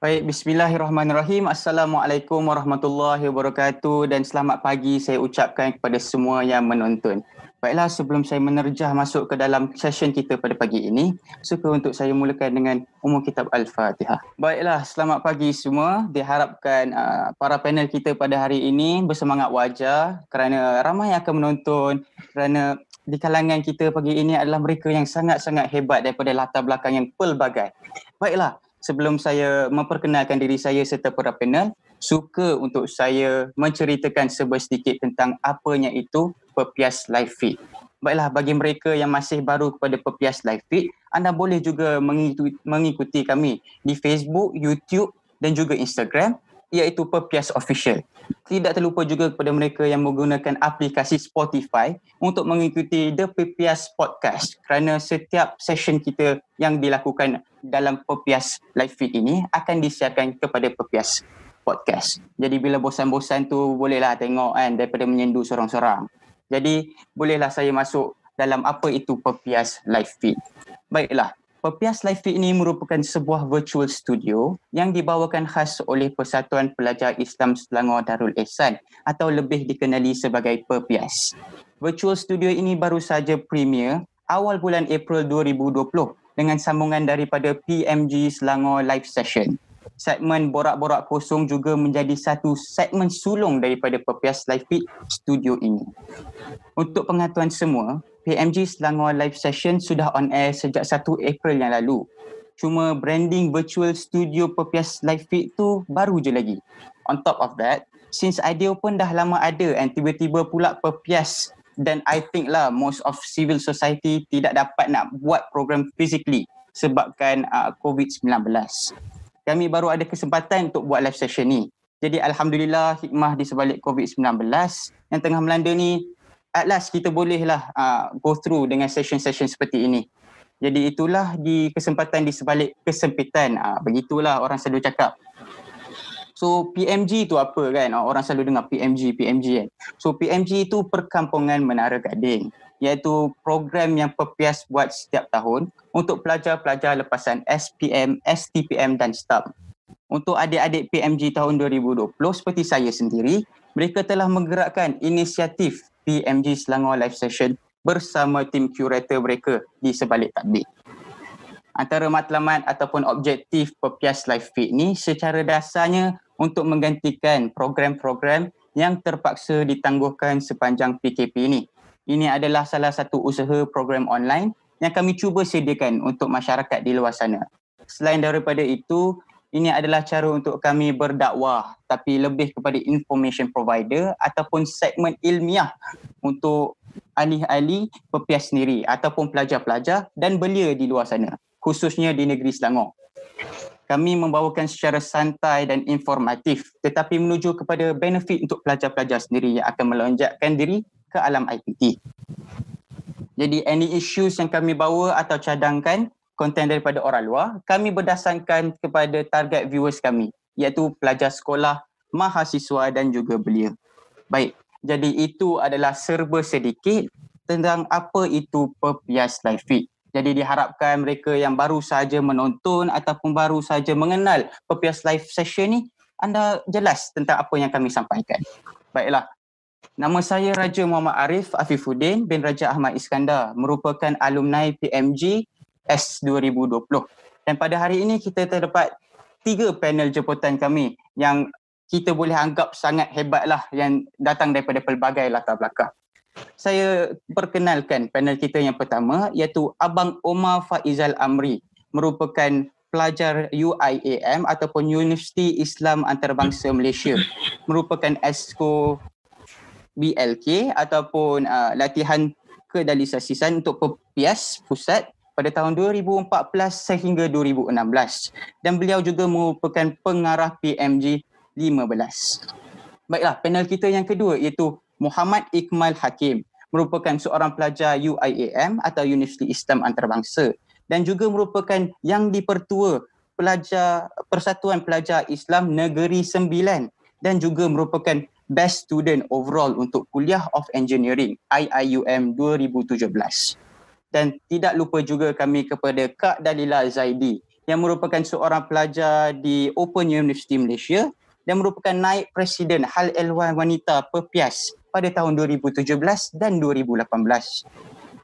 Baik, bismillahirrahmanirrahim. Assalamualaikum warahmatullahi wabarakatuh dan selamat pagi saya ucapkan kepada semua yang menonton. Baiklah, sebelum saya menerjah masuk ke dalam session kita pada pagi ini, suka untuk saya mulakan dengan umum kitab Al-Fatihah. Baiklah, selamat pagi semua. Diharapkan uh, para panel kita pada hari ini bersemangat wajah kerana ramai yang akan menonton kerana di kalangan kita pagi ini adalah mereka yang sangat-sangat hebat daripada latar belakang yang pelbagai. Baiklah, sebelum saya memperkenalkan diri saya serta para panel, suka untuk saya menceritakan sedikit tentang apanya itu Pepias Live Feed. Baiklah, bagi mereka yang masih baru kepada Pepias Live Feed, anda boleh juga mengikuti, mengikuti kami di Facebook, YouTube dan juga Instagram iaitu Pepias Official. Tidak terlupa juga kepada mereka yang menggunakan aplikasi Spotify untuk mengikuti The Pepias Podcast kerana setiap session kita yang dilakukan dalam Pepias Live Feed ini akan disiarkan kepada Pepias Podcast. Jadi bila bosan-bosan tu bolehlah tengok kan daripada menyendu sorang-sorang. Jadi bolehlah saya masuk dalam apa itu Pepias Live Feed. Baiklah, Pepias Live Feed ini merupakan sebuah virtual studio yang dibawakan khas oleh Persatuan Pelajar Islam Selangor Darul Ehsan atau lebih dikenali sebagai Pepias. Virtual studio ini baru saja premier awal bulan April 2020 dengan sambungan daripada PMG Selangor Live Session. Segmen Borak-Borak Kosong juga menjadi satu segmen sulung daripada Pepias Live Feed studio ini. Untuk pengetahuan semua, PMG Selangor Live Session sudah on air sejak 1 April yang lalu. Cuma branding virtual studio Pepias Live Feed tu baru je lagi. On top of that, since idea pun dah lama ada and tiba-tiba pula Pepias dan I think lah most of civil society tidak dapat nak buat program physically sebabkan uh, COVID-19. Kami baru ada kesempatan untuk buat live session ni. Jadi Alhamdulillah hikmah di sebalik COVID-19 yang tengah melanda ni at last kita bolehlah uh, go through dengan session-session seperti ini. Jadi itulah di kesempatan di sebalik kesempitan. Uh, begitulah orang selalu cakap. So PMG itu apa kan? Uh, orang selalu dengar PMG, PMG kan. So PMG itu Perkampungan Menara Gading iaitu program yang Pepias buat setiap tahun untuk pelajar-pelajar lepasan SPM, STPM dan STAP. Untuk adik-adik PMG tahun 2020 seperti saya sendiri, mereka telah menggerakkan inisiatif PMG Selangor Live Session bersama tim curator mereka di sebalik takbir. Antara matlamat ataupun objektif Pepias Live Feed ni secara dasarnya untuk menggantikan program-program yang terpaksa ditangguhkan sepanjang PKP ini. Ini adalah salah satu usaha program online yang kami cuba sediakan untuk masyarakat di luar sana. Selain daripada itu, ini adalah cara untuk kami berdakwah tapi lebih kepada information provider ataupun segmen ilmiah untuk ahli-ahli pepias sendiri ataupun pelajar-pelajar dan belia di luar sana khususnya di negeri Selangor. Kami membawakan secara santai dan informatif tetapi menuju kepada benefit untuk pelajar-pelajar sendiri yang akan melonjakkan diri ke alam IPT. Jadi any issues yang kami bawa atau cadangkan konten daripada orang luar, kami berdasarkan kepada target viewers kami iaitu pelajar sekolah, mahasiswa dan juga belia. Baik, jadi itu adalah serba sedikit tentang apa itu Pepias Live Feed. Jadi diharapkan mereka yang baru saja menonton ataupun baru saja mengenal Pepias Live Session ni, anda jelas tentang apa yang kami sampaikan. Baiklah, Nama saya Raja Muhammad Arif Afifuddin bin Raja Ahmad Iskandar merupakan alumni PMG S 2020. Dan pada hari ini kita terdapat tiga panel jemputan kami yang kita boleh anggap sangat hebatlah yang datang daripada pelbagai latar belakang. Saya perkenalkan panel kita yang pertama iaitu Abang Omar Faizal Amri merupakan pelajar UIAM ataupun Universiti Islam Antarabangsa Malaysia merupakan ESCO BLK ataupun uh, latihan kedalisasisan untuk PPS pusat pada tahun 2014 sehingga 2016 dan beliau juga merupakan pengarah PMG 15. Baiklah, panel kita yang kedua iaitu Muhammad Ikmal Hakim merupakan seorang pelajar UIAM atau Universiti Islam Antarabangsa. Dan juga merupakan yang dipertua pelajar Persatuan Pelajar Islam Negeri Sembilan. Dan juga merupakan best student overall untuk kuliah of engineering IIUM 2017 dan tidak lupa juga kami kepada Kak Dalila Zaidi yang merupakan seorang pelajar di Open University Malaysia dan merupakan naib presiden Hal Ehwal Wanita Pepias pada tahun 2017 dan 2018.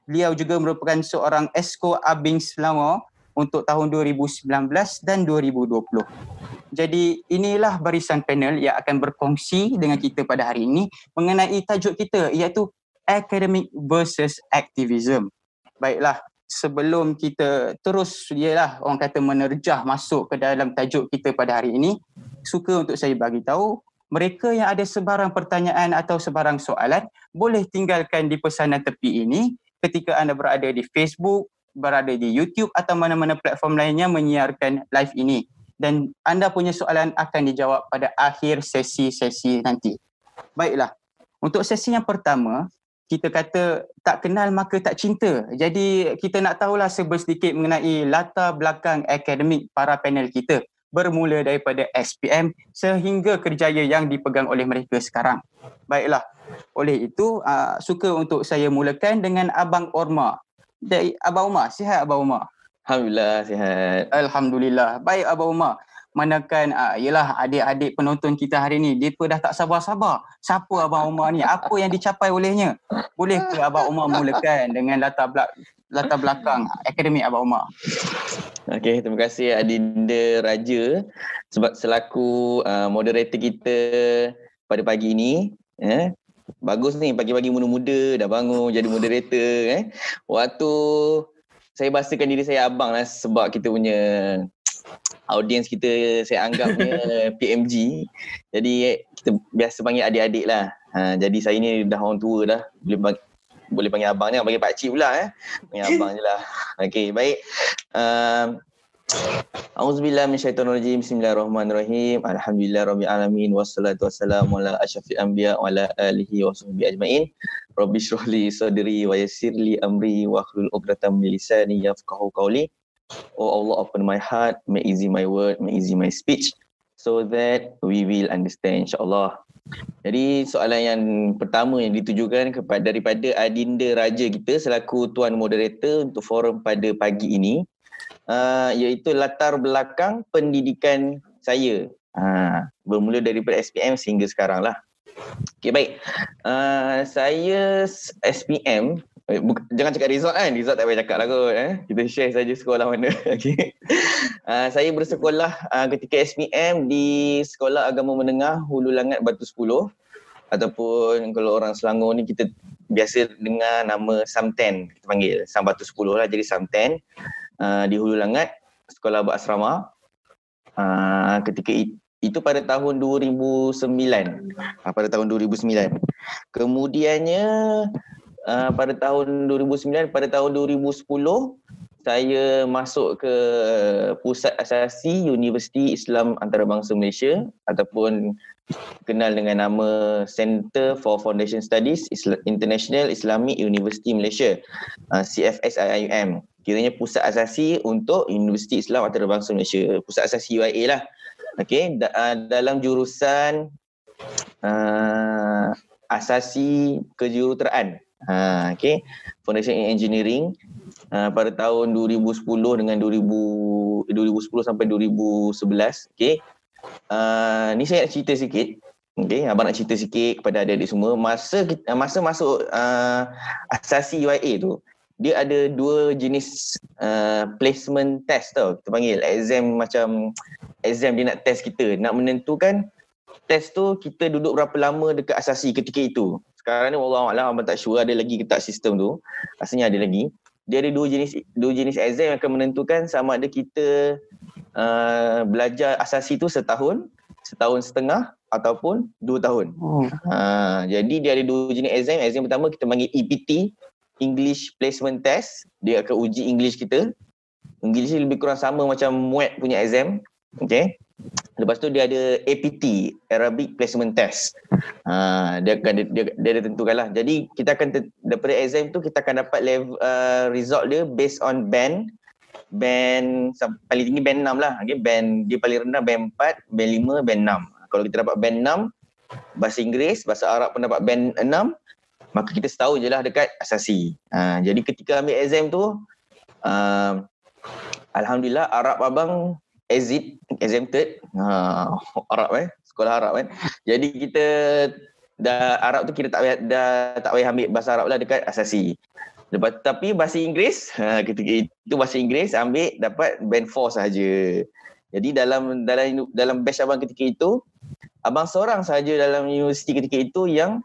Beliau juga merupakan seorang esko Abing Selangor untuk tahun 2019 dan 2020. Jadi inilah barisan panel yang akan berkongsi dengan kita pada hari ini mengenai tajuk kita iaitu academic versus activism. Baiklah, sebelum kita terus ialah orang kata menerjah masuk ke dalam tajuk kita pada hari ini, suka untuk saya bagi tahu mereka yang ada sebarang pertanyaan atau sebarang soalan boleh tinggalkan di pesanan tepi ini ketika anda berada di Facebook, berada di YouTube atau mana-mana platform lainnya menyiarkan live ini dan anda punya soalan akan dijawab pada akhir sesi-sesi nanti. Baiklah. Untuk sesi yang pertama, kita kata tak kenal maka tak cinta. Jadi kita nak tahulah sedikit mengenai latar belakang akademik para panel kita bermula daripada SPM sehingga kerjaya yang dipegang oleh mereka sekarang. Baiklah. Oleh itu uh, suka untuk saya mulakan dengan Abang Orma. Dari Abang Umar, sihat Abang Umar? Alhamdulillah sihat. Alhamdulillah. Baik Abang Umar manakan uh, yalah adik-adik penonton kita hari ni depa dah tak sabar-sabar. Siapa abang Umar ni? Apa yang dicapai olehnya? Boleh ke abang Umar mulakan dengan latar belak latar belakang akademik abang Umar Okey terima kasih Adinda Raja. Sebab selaku uh, moderator kita pada pagi ini eh bagus ni pagi-pagi muda-muda dah bangun jadi moderator eh. Waktu saya bahasakan diri saya abang lah sebab kita punya audiens kita saya anggapnya PMG. Jadi kita biasa panggil adik-adik lah. Ha, jadi saya ni dah orang tua dah. Boleh panggil, boleh panggil abang ni, panggil pakcik pula eh. Panggil abang je lah. Okay, baik. Um, Auzubillah min syaitan rajim Bismillahirrahmanirrahim Alhamdulillah Rabbil Alamin Wassalatu wassalamu ala asyafi anbiya Wa ala alihi wa sahbihi ajma'in Rabbi syuhli sadri wa yasirli amri Wa akhlul uqratam milisani yafqahu qawli Oh Allah open my heart, make easy my word, make easy my speech so that we will understand insyaAllah. Jadi soalan yang pertama yang ditujukan kepada daripada Adinda Raja kita selaku tuan moderator untuk forum pada pagi ini uh, iaitu latar belakang pendidikan saya. Uh, bermula daripada SPM sehingga sekarang lah. Okay baik. Uh, saya SPM Eh, jangan cakap resort kan. Resort tak payah cakap lah kot. Eh. Kita share saja sekolah mana. okay. Uh, saya bersekolah uh, ketika SPM di Sekolah Agama Menengah Hulu Langat Batu 10. Ataupun kalau orang Selangor ni kita biasa dengar nama Samten. Kita panggil Sam Batu 10 lah. Jadi Samten uh, di Hulu Langat. Sekolah Berasrama. Uh, ketika itu itu pada tahun 2009 pada tahun 2009 kemudiannya uh, pada tahun 2009 pada tahun 2010 saya masuk ke pusat asasi Universiti Islam Antarabangsa Malaysia ataupun kenal dengan nama Center for Foundation Studies International Islamic University Malaysia uh, CFSIIM kiranya pusat asasi untuk Universiti Islam Antarabangsa Malaysia. Pusat asasi UIA lah. Okey da- uh, dalam jurusan uh, asasi kejuruteraan Ha, okay. Foundation in Engineering uh, pada tahun 2010 dengan 2000, 2010 sampai 2011. Okay. Uh, ni saya nak cerita sikit. Okay, abang nak cerita sikit kepada adik-adik semua. Masa masa masuk uh, asasi UIA tu, dia ada dua jenis uh, placement test tau. Kita panggil exam macam exam dia nak test kita. Nak menentukan test tu kita duduk berapa lama dekat asasi ketika itu sekarang ni Allah Allah abang tak sure ada lagi ke tak sistem tu. Rasanya ada lagi. Dia ada dua jenis dua jenis exam yang akan menentukan sama ada kita uh, belajar asasi tu setahun setahun setengah ataupun dua tahun. Oh. uh, jadi dia ada dua jenis exam. Exam pertama kita panggil EPT English Placement Test. Dia akan uji English kita. English ni lebih kurang sama macam MUET punya exam. Okay Lepas tu dia ada APT, Arabic Placement Test. Ha, dia akan dia, dia, dia ada tentukan lah. Jadi kita akan daripada exam tu kita akan dapat level uh, result dia based on band. Band paling tinggi band 6 lah. Okay, band dia paling rendah band 4, band 5, band 6. Kalau kita dapat band 6, bahasa Inggeris, bahasa Arab pun dapat band 6, maka kita setahun je lah dekat asasi. Ha, jadi ketika ambil exam tu, uh, Alhamdulillah Arab abang exit exempted. Ha, Arab eh, sekolah Arab kan. Jadi kita dah Arab tu kita tak payah dah tak payah ambil bahasa Arab lah dekat asasi. Lepas tapi bahasa Inggeris, ha, ketika itu bahasa Inggeris ambil dapat band 4 saja. Jadi dalam dalam dalam batch abang ketika itu abang seorang saja dalam universiti ketika itu yang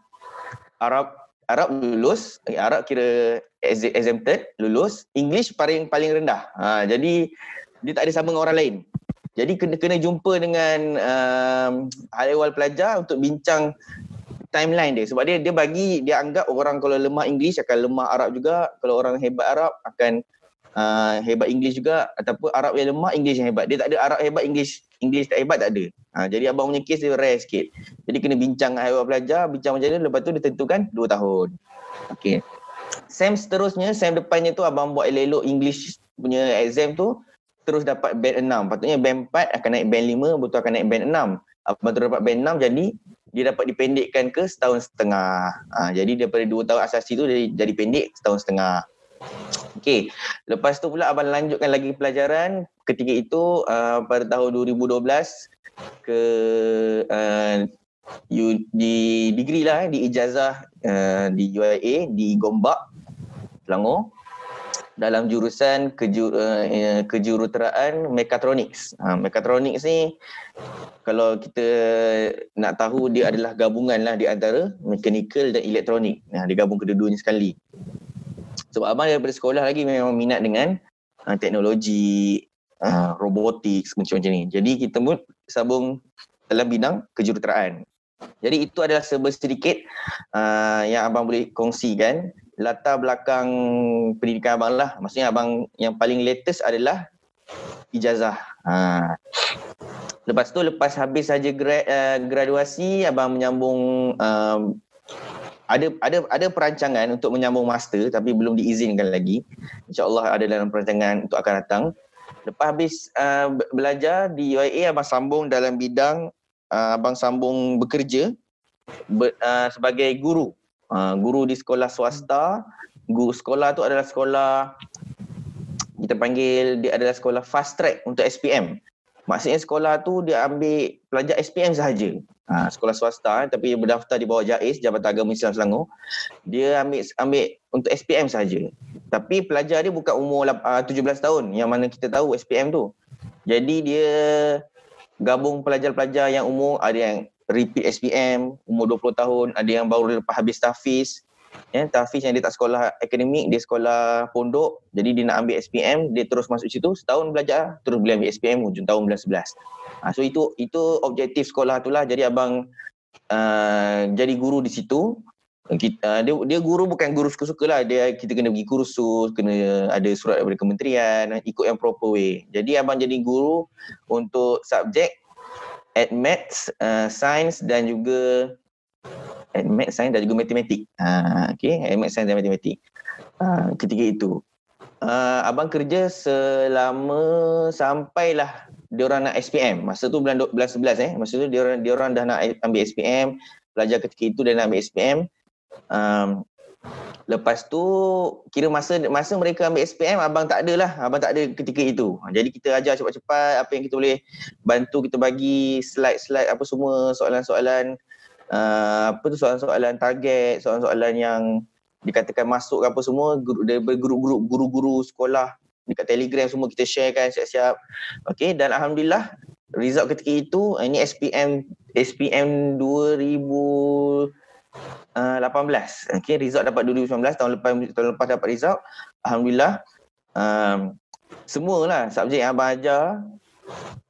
Arab Arab lulus, eh, Arab kira exempted, lulus, English paling paling rendah. Ha, jadi dia tak ada sama dengan orang lain. Jadi kena kena jumpa dengan um, hal ehwal pelajar untuk bincang timeline dia. Sebab dia dia bagi dia anggap orang kalau lemah English akan lemah Arab juga. Kalau orang hebat Arab akan uh, hebat English juga. Ataupun Arab yang lemah English yang hebat. Dia tak ada Arab hebat English English tak hebat tak ada. Ha, jadi abang punya case dia rare sikit. Jadi kena bincang dengan hebat pelajar bincang macam mana. Lepas tu dia tentukan 2 tahun. Okey. Sem seterusnya, sem depannya tu abang buat elok English punya exam tu terus dapat band 6. Patutnya band 4 akan naik band 5, betul akan naik band 6. Abang tu dapat band 6 jadi dia dapat dipendekkan ke setahun setengah. Ha, jadi daripada dua tahun asasi tu jadi, jadi pendek setahun setengah. Okey, lepas tu pula abang lanjutkan lagi pelajaran ketika itu uh, pada tahun 2012 ke uh, you, di degree lah eh, di ijazah uh, di UIA di Gombak Selangor dalam jurusan keju, uh, kejuruteraan mekatronics. Ha, mekatronics ni kalau kita nak tahu dia adalah gabungan lah di antara mechanical dan elektronik. Nah, digabung kedua-duanya sekali. Sebab abang daripada sekolah lagi memang minat dengan uh, teknologi, uh, robotics macam-macam ni. Jadi kita pun sambung dalam bidang kejuruteraan. Jadi itu adalah sedikit uh, yang abang boleh kongsikan latar belakang pendidikan abang lah. Maksudnya abang yang paling latest adalah ijazah. Ha. Lepas tu lepas habis saja grad, uh, graduasi abang menyambung um, ada ada ada perancangan untuk menyambung master tapi belum diizinkan lagi. Insya-Allah ada dalam perancangan untuk akan datang. Lepas habis uh, belajar di UIA abang sambung dalam bidang uh, abang sambung bekerja ber, uh, sebagai guru uh, guru di sekolah swasta guru sekolah tu adalah sekolah kita panggil dia adalah sekolah fast track untuk SPM maksudnya sekolah tu dia ambil pelajar SPM sahaja. Ha, sekolah swasta tapi dia berdaftar di bawah JAIS Jabatan Agama Islam Selangor. Dia ambil ambil untuk SPM sahaja. Tapi pelajar dia bukan umur uh, 17 tahun yang mana kita tahu SPM tu. Jadi dia gabung pelajar-pelajar yang umur ada yang repeat SPM umur 20 tahun ada yang baru lepas habis tahfiz. Ya tahfiz yang dia tak sekolah akademik dia sekolah pondok. Jadi dia nak ambil SPM dia terus masuk situ. Setahun belajar terus boleh ambil SPM hujung tahun 2011 ha, so itu itu objektif sekolah tu lah. Jadi abang uh, jadi guru di situ. Kita, uh, dia, dia guru bukan guru suka-suka lah. Dia kita kena pergi kursus kena ada surat daripada kementerian ikut yang proper way. Jadi abang jadi guru untuk subjek at maths, uh, science dan juga at maths, science dan juga matematik. Uh, okay, at maths, science dan matematik. Uh, ketika itu. Uh, abang kerja selama sampailah dia orang nak SPM. Masa tu bulan 12 11 eh. Masa tu dia orang dia orang dah nak ambil SPM, pelajar ketika itu dia nak ambil SPM. Um, Lepas tu kira masa masa mereka ambil SPM abang tak ada lah. Abang tak ada ketika itu. Ha, jadi kita ajar cepat-cepat apa yang kita boleh bantu kita bagi slide-slide apa semua soalan-soalan uh, apa tu soalan-soalan target, soalan-soalan yang dikatakan masuk apa semua daripada guru-guru guru-guru sekolah dekat Telegram semua kita share kan siap-siap. Okey dan alhamdulillah result ketika itu ini SPM SPM 2000 uh, 18. Okay, result dapat 2019 tahun lepas tahun lepas dapat result. Alhamdulillah. Um, semualah subjek yang abang ajar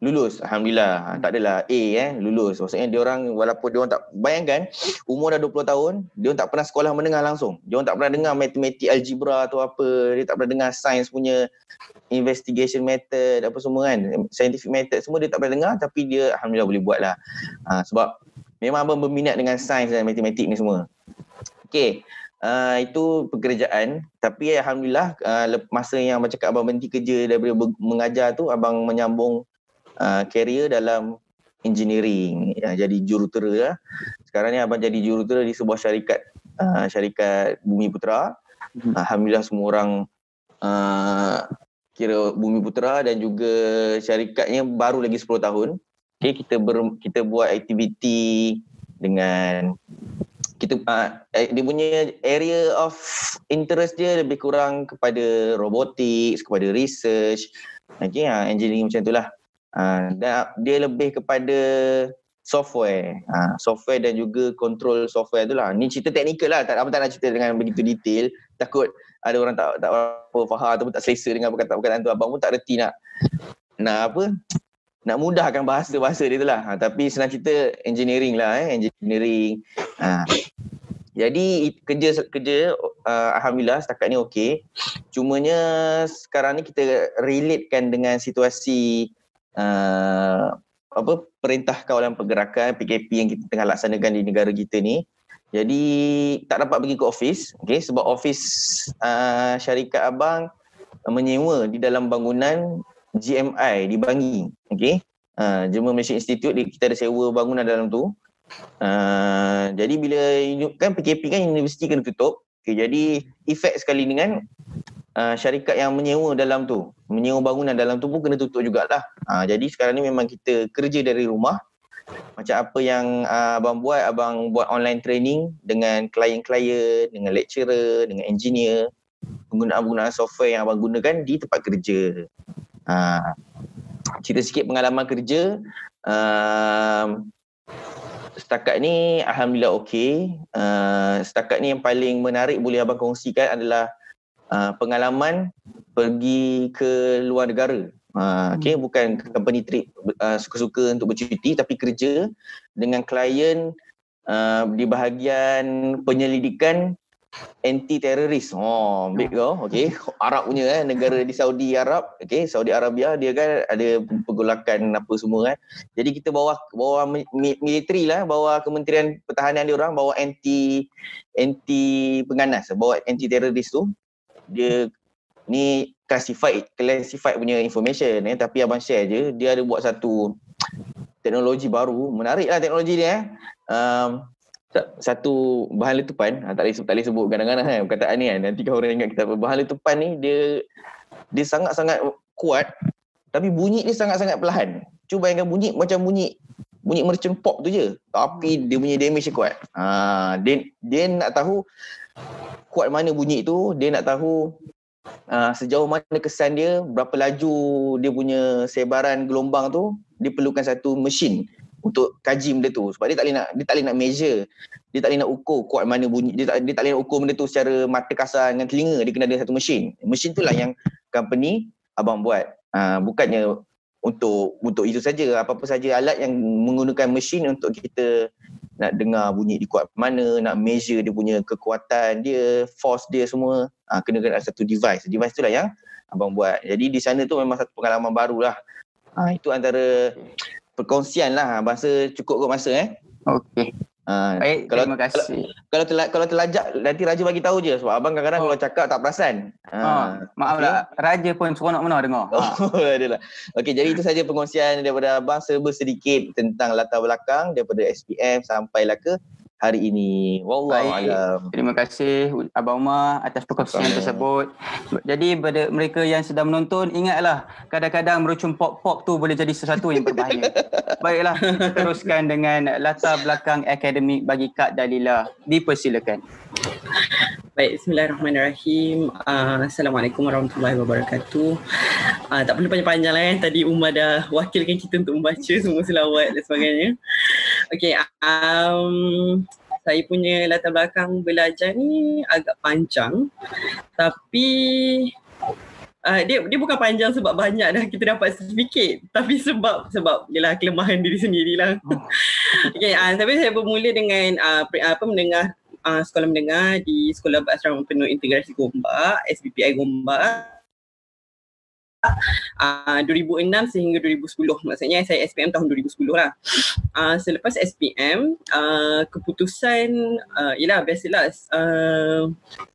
lulus alhamdulillah ha, tak adalah A eh lulus maksudnya dia orang walaupun dia orang tak bayangkan umur dah 20 tahun dia orang tak pernah sekolah mendengar langsung dia orang tak pernah dengar matematik algebra atau apa dia tak pernah dengar sains punya investigation method apa semua kan scientific method semua dia tak pernah dengar tapi dia alhamdulillah boleh buat lah ha, sebab memang abang berminat dengan sains dan matematik ni semua. Okey, uh, itu pekerjaan. Tapi Alhamdulillah uh, masa yang abang cakap abang berhenti kerja daripada mengajar tu, abang menyambung uh, career dalam engineering. Ya, jadi jurutera lah. Sekarang ni abang jadi jurutera di sebuah syarikat uh, syarikat Bumi Putra. Hmm. Alhamdulillah semua orang uh, kira Bumi Putera dan juga syarikatnya baru lagi 10 tahun. Okay, kita ber, kita buat aktiviti dengan kita uh, dia punya area of interest dia lebih kurang kepada robotics, kepada research, okay, uh, engineering macam itulah. Uh, dan dia lebih kepada software, uh, software dan juga control software tu lah. Ni cerita teknikal lah, tak apa tak nak cerita dengan begitu detail. Takut ada orang tak tak apa faham ataupun tak selesa dengan perkataan-perkataan tu. Abang pun tak reti nak nak apa nak mudahkan bahasa-bahasa dia tu lah. Ha, tapi senang cerita engineering lah eh. Engineering. Ha. Jadi kerja kerja uh, Alhamdulillah setakat ni okey. Cumanya sekarang ni kita relatekan dengan situasi uh, apa perintah kawalan pergerakan PKP yang kita tengah laksanakan di negara kita ni. Jadi tak dapat pergi ke office. Okay, sebab office uh, syarikat abang menyewa di dalam bangunan GMI di Bangi. Okay. Uh, German Malaysia Institute, kita ada sewa bangunan dalam tu. Uh, jadi bila kan PKP kan universiti kena tutup. Okay, jadi efek sekali dengan uh, syarikat yang menyewa dalam tu. Menyewa bangunan dalam tu pun kena tutup jugalah. Uh, jadi sekarang ni memang kita kerja dari rumah. Macam apa yang uh, abang buat, abang buat online training dengan klien-klien, dengan lecturer, dengan engineer. Penggunaan-penggunaan software yang abang gunakan di tempat kerja. Uh, cerita sikit pengalaman kerja. Uh, setakat ni Alhamdulillah okey. Uh, setakat ni yang paling menarik boleh abang kongsikan adalah uh, pengalaman pergi ke luar negara. Uh, okay, bukan company trip uh, suka-suka untuk bercuti tapi kerja dengan klien uh, di bahagian penyelidikan anti teroris. Oh, big kau. Okey, Arab punya eh negara di Saudi Arab, okey, Saudi Arabia dia kan ada pergolakan apa semua kan. Jadi kita bawa bawa militeri lah, bawa Kementerian Pertahanan dia orang bawa anti anti penganas, bawa anti teroris tu. Dia ni classified classified punya information eh tapi abang share je dia ada buat satu teknologi baru menarik lah teknologi dia eh um, satu bahan letupan ha, tak boleh tak boleh sebut kadang-kadang kan perkataan ni kan. Nanti kau orang ingat kita apa bahan letupan ni dia dia sangat-sangat kuat tapi bunyi dia sangat-sangat perlahan. Cuba bayangkan bunyi macam bunyi bunyi merchant pop tu je. Tapi dia punya damage dia kuat. Ha, dia, dia nak tahu kuat mana bunyi tu dia nak tahu uh, sejauh mana kesan dia berapa laju dia punya sebaran gelombang tu dia perlukan satu mesin untuk kaji benda tu. Sebab dia tak boleh nak dia tak boleh nak measure. Dia tak boleh nak ukur kuat mana bunyi dia tak dia tak boleh nak ukur benda tu secara mata kasar dengan telinga. Dia kena ada satu mesin mesin tu lah yang company abang buat. Uh, bukannya untuk untuk itu saja. Apa-apa saja alat yang menggunakan mesin untuk kita nak dengar bunyi di kuat mana nak measure dia punya kekuatan dia force dia semua. Uh, kena ada satu device. Device tu lah yang abang buat. Jadi di sana tu memang satu pengalaman baru lah. Uh, itu antara perkongsian lah. Bahasa cukup kot masa eh. Okey. Uh, Baik, kalau, terima kasih. Kalau, kalau, tela, kalau terlajak, nanti Raja bagi tahu je. Sebab abang kadang-kadang oh. kalau cakap tak perasan. Uh, maaf okay. lah, Raja pun seronok mana dengar. Oh, adalah. Okey, jadi itu saja perkongsian daripada abang serba sedikit tentang latar belakang daripada SPM sampailah ke hari ini. Wallahualam. Terima kasih Abang Umar atas perkongsian tersebut. Jadi pada mereka yang sedang menonton ingatlah kadang-kadang merucun pop-pop tu boleh jadi sesuatu yang berbahaya. Baiklah, kita teruskan dengan latar belakang akademik bagi Kak Dalila. Dipersilakan. Baik, bismillahirrahmanirrahim. Uh, Assalamualaikum warahmatullahi wabarakatuh. Uh, tak perlu panjang-panjang lah kan. Tadi Umar dah wakilkan kita untuk membaca semua selawat dan sebagainya. Okay, um, saya punya latar belakang belajar ni agak panjang. Tapi uh, dia dia bukan panjang sebab banyak dah kita dapat sertifikat. Tapi sebab sebab ialah kelemahan diri sendirilah. Oh. okay, uh, tapi saya bermula dengan uh, apa mendengar uh, sekolah mendengar di Sekolah Berasrama Penuh Integrasi Gombak, SBPI Gombak. Uh, 2006 sehingga 2010 maksudnya saya SPM tahun 2010 lah. Uh, selepas SPM uh, keputusan uh, ialah biasalah uh,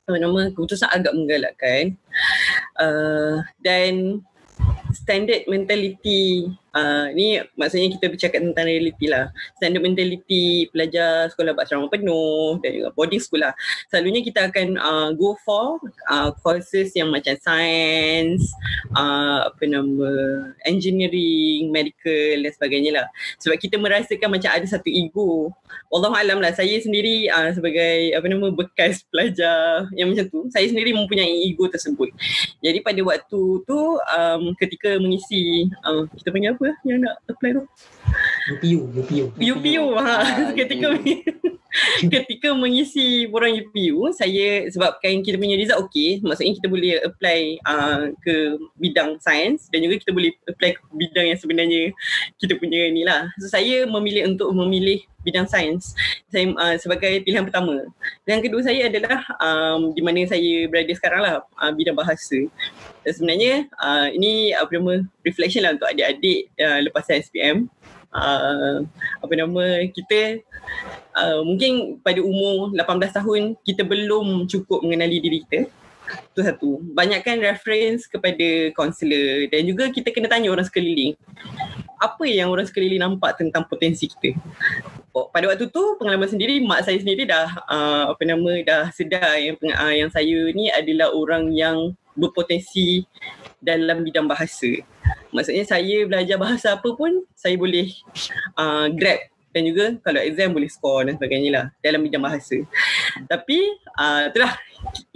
apa nama keputusan agak menggalakkan. Uh, dan standard mentality uh, ni maksudnya kita bercakap tentang realiti lah. Standard mentality pelajar sekolah berasrama penuh dan juga boarding school lah. Selalunya kita akan uh, go for uh, courses yang macam science, uh, apa nama, engineering, medical dan sebagainya lah. Sebab kita merasakan macam ada satu ego. Allah Alam lah, saya sendiri uh, sebagai apa nama bekas pelajar yang macam tu, saya sendiri mempunyai ego tersebut. Jadi pada waktu tu um, ketika mengisi uh, kita panggil apa yang nak apply tu? UPU, UPU. UPU ha. Ah, ketika ketika mengisi borang UPU saya sebabkan kita punya result okey maksudnya kita boleh apply uh, ke bidang sains dan juga kita boleh apply ke bidang yang sebenarnya kita punya ni lah. So saya memilih untuk memilih bidang sains. Saya uh, sebagai pilihan pertama. Dan kedua saya adalah um, di mana saya berada sekarang lah uh, bidang bahasa. Dan sebenarnya uh, ini apa nama reflection lah untuk adik-adik uh, lepas SPM uh, apa nama kita uh, mungkin pada umur 18 tahun kita belum cukup mengenali diri kita. Tu satu. Banyakkan reference kepada kaunselor dan juga kita kena tanya orang sekeliling. Apa yang orang sekeliling nampak tentang potensi kita? Oh, pada waktu tu pengalaman sendiri mak saya sendiri dah uh, apa nama dah sedar yang uh, yang saya ni adalah orang yang berpotensi dalam bidang bahasa maksudnya saya belajar bahasa apa pun saya boleh uh, grab dan juga kalau exam boleh score dan sebagainya lah dalam bidang bahasa. Tapi uh, itulah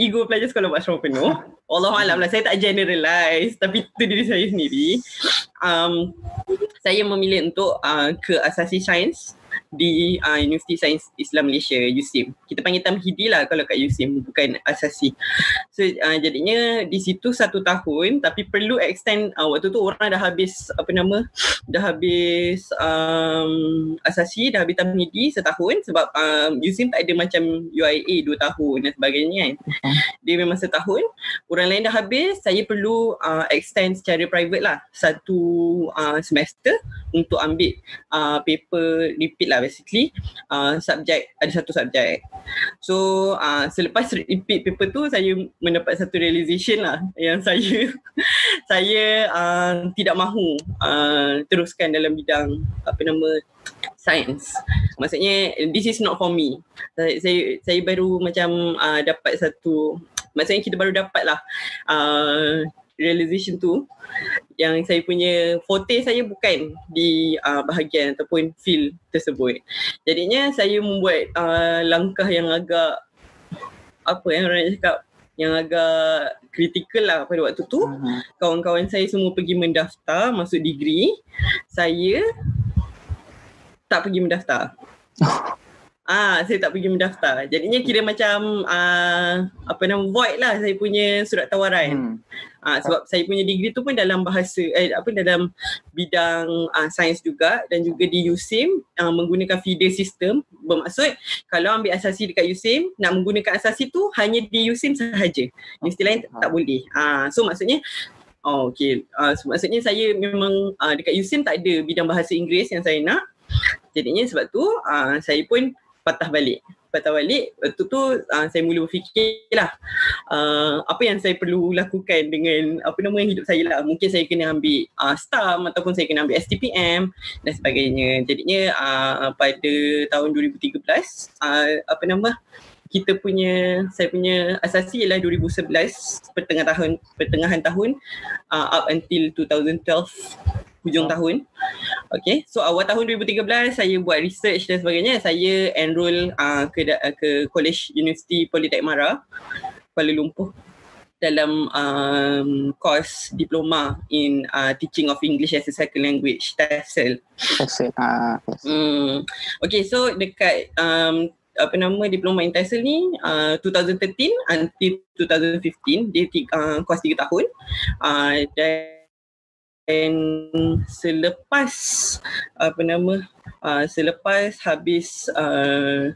ego pelajar sekolah buat penuh. Allah Alam lah saya tak generalize tapi itu diri saya sendiri. Um, saya memilih untuk uh, ke asasi sains di uh, Universiti Sains Islam Malaysia USIM. Kita panggil Tamhidi lah kalau kat USIM bukan asasi. So uh, jadinya di situ satu tahun tapi perlu extend uh, waktu tu orang dah habis apa nama dah habis um, asasi dah habis Tamhidi setahun sebab um, USIM tak ada macam UIA dua tahun dan sebagainya kan. Dia memang setahun. Orang lain dah habis saya perlu uh, extend secara private lah satu uh, semester untuk ambil uh, paper repeat lah basically. Uh, subjek ada satu subjek so uh, selepas repeat paper tu saya mendapat satu realization lah yang saya saya uh, tidak mahu uh, teruskan dalam bidang apa nama science. Maksudnya this is not for me. Saya saya, saya baru macam uh, dapat satu maksudnya kita baru dapat lah uh, realization tu yang saya punya forte saya bukan di uh, bahagian ataupun field tersebut. Jadinya saya membuat uh, langkah yang agak apa yang orang cakap yang agak kritikal lah pada waktu tu. Uh-huh. Kawan-kawan saya semua pergi mendaftar masuk degree. Saya tak pergi mendaftar. Ah, saya tak pergi mendaftar. Jadinya kira macam uh, apa nama void lah saya punya surat tawaran. Hmm. Ah, sebab saya punya degree tu pun dalam bahasa eh apa dalam bidang uh, sains juga dan juga di USIM uh, menggunakan feeder system. Bermaksud kalau ambil asasi dekat USIM nak menggunakan asasi tu hanya di USIM sahaja. Universiti lain tak boleh. Ah, so maksudnya Oh, okay. Uh, so maksudnya saya memang uh, dekat USIM tak ada bidang bahasa Inggeris yang saya nak. Jadinya sebab tu uh, saya pun patah balik. Patah balik waktu tu uh, saya mula berfikir lah uh, apa yang saya perlu lakukan dengan apa nama hidup saya lah. Mungkin saya kena ambil uh, STAM ataupun saya kena ambil STPM dan sebagainya. Jadinya uh, pada tahun 2013 uh, apa nama kita punya saya punya asasi ialah 2011 pertengahan tahun pertengahan tahun uh, up until 2012 hujung tahun. Okay, so awal tahun 2013 saya buat research dan sebagainya. Saya enroll uh, ke ke College University Politek Mara, Kuala Lumpur dalam um, course diploma in uh, teaching of English as a second language TESOL. TESOL. Ah, yes. hmm. Okay, so dekat um, apa nama diploma in TESOL ni uh, 2013 until 2015 dia uh, course 3 tahun. Uh, dan selepas apa nama uh, selepas habis uh,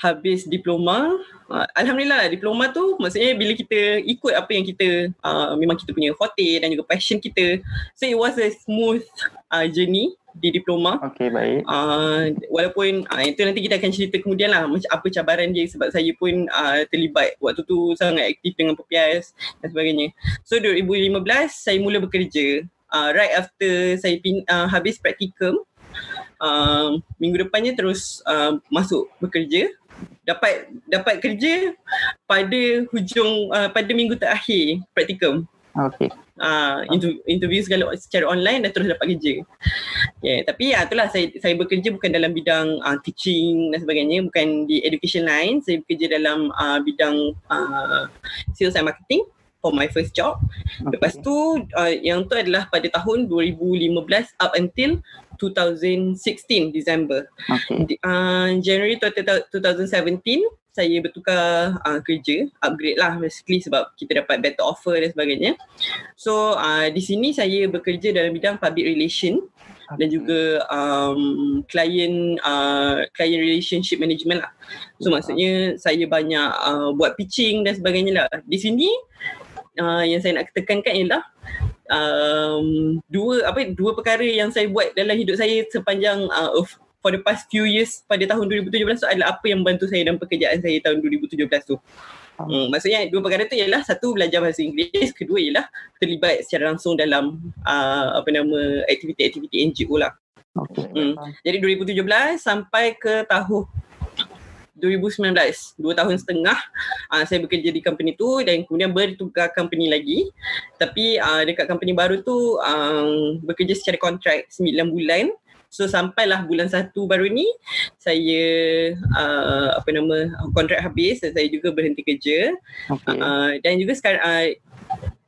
habis diploma uh, alhamdulillah diploma tu maksudnya bila kita ikut apa yang kita uh, memang kita punya forte dan juga passion kita. So it was a smooth uh, journey di diploma. Okey baik. Uh, walaupun uh, itu nanti kita akan cerita kemudian lah macam apa cabaran dia sebab saya pun uh, terlibat waktu tu sangat aktif dengan PPS dan sebagainya. So 2015 saya mula bekerja uh, right after saya pin, uh, habis praktikum uh, minggu depannya terus uh, masuk bekerja dapat dapat kerja pada hujung uh, pada minggu terakhir praktikum Okey. uh, interview, interview segala secara online dan terus dapat kerja. Yeah, tapi uh, itulah saya saya bekerja bukan dalam bidang uh, teaching dan sebagainya, bukan di education line. Saya bekerja dalam uh, bidang uh, sales and marketing for my first job. Okay. Lepas tu uh, yang tu adalah pada tahun 2015 up until 2016 December. Okey. Uh, January 2017 saya bertukar uh, kerja, upgrade lah basically sebab kita dapat better offer dan sebagainya. So uh, di sini saya bekerja dalam bidang public relation dan juga um, client uh, client relationship management lah. So maksudnya saya banyak uh, buat pitching dan sebagainya lah. Di sini uh, yang saya nak tekankan ialah um, dua apa dua perkara yang saya buat dalam hidup saya sepanjang uh, of for the past few years pada tahun 2017 tu adalah apa yang membantu saya dalam pekerjaan saya tahun 2017 tu. Hmm, maksudnya dua perkara tu ialah satu belajar bahasa Inggeris, kedua ialah terlibat secara langsung dalam uh, apa nama aktiviti-aktiviti NGO lah. Okey. Hmm. Jadi 2017 sampai ke tahun 2019, dua tahun setengah uh, saya bekerja di company tu dan kemudian bertukar company lagi. Tapi uh, dekat company baru tu um, bekerja secara kontrak 9 bulan. So sampailah bulan satu baru ni saya uh, apa nama kontrak habis dan saya juga berhenti kerja. Okey. Uh, dan juga sekarang uh,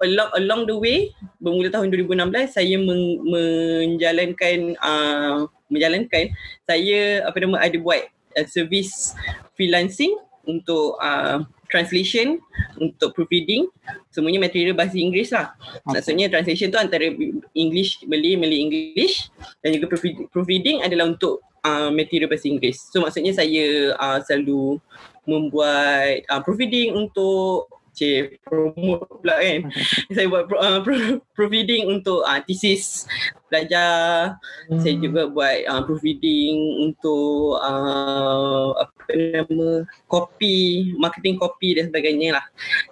along along the way bermula tahun 2016 saya men, menjalankan uh, menjalankan saya apa nama ada buat uh, servis freelancing untuk uh, translation untuk proofreading semuanya material bahasa Inggeris lah. Okay. Maksudnya translation tu antara English Malay Malay English dan juga proofreading, proofreading adalah untuk uh, material bahasa Inggeris. So maksudnya saya uh, selalu membuat uh, proofreading untuk Cik, promote pula kan. saya buat pro, uh, pro, proofreading untuk uh, thesis belajar. Hmm. Saya juga buat uh, proofreading untuk uh, apa nama copy, marketing copy dan sebagainya lah.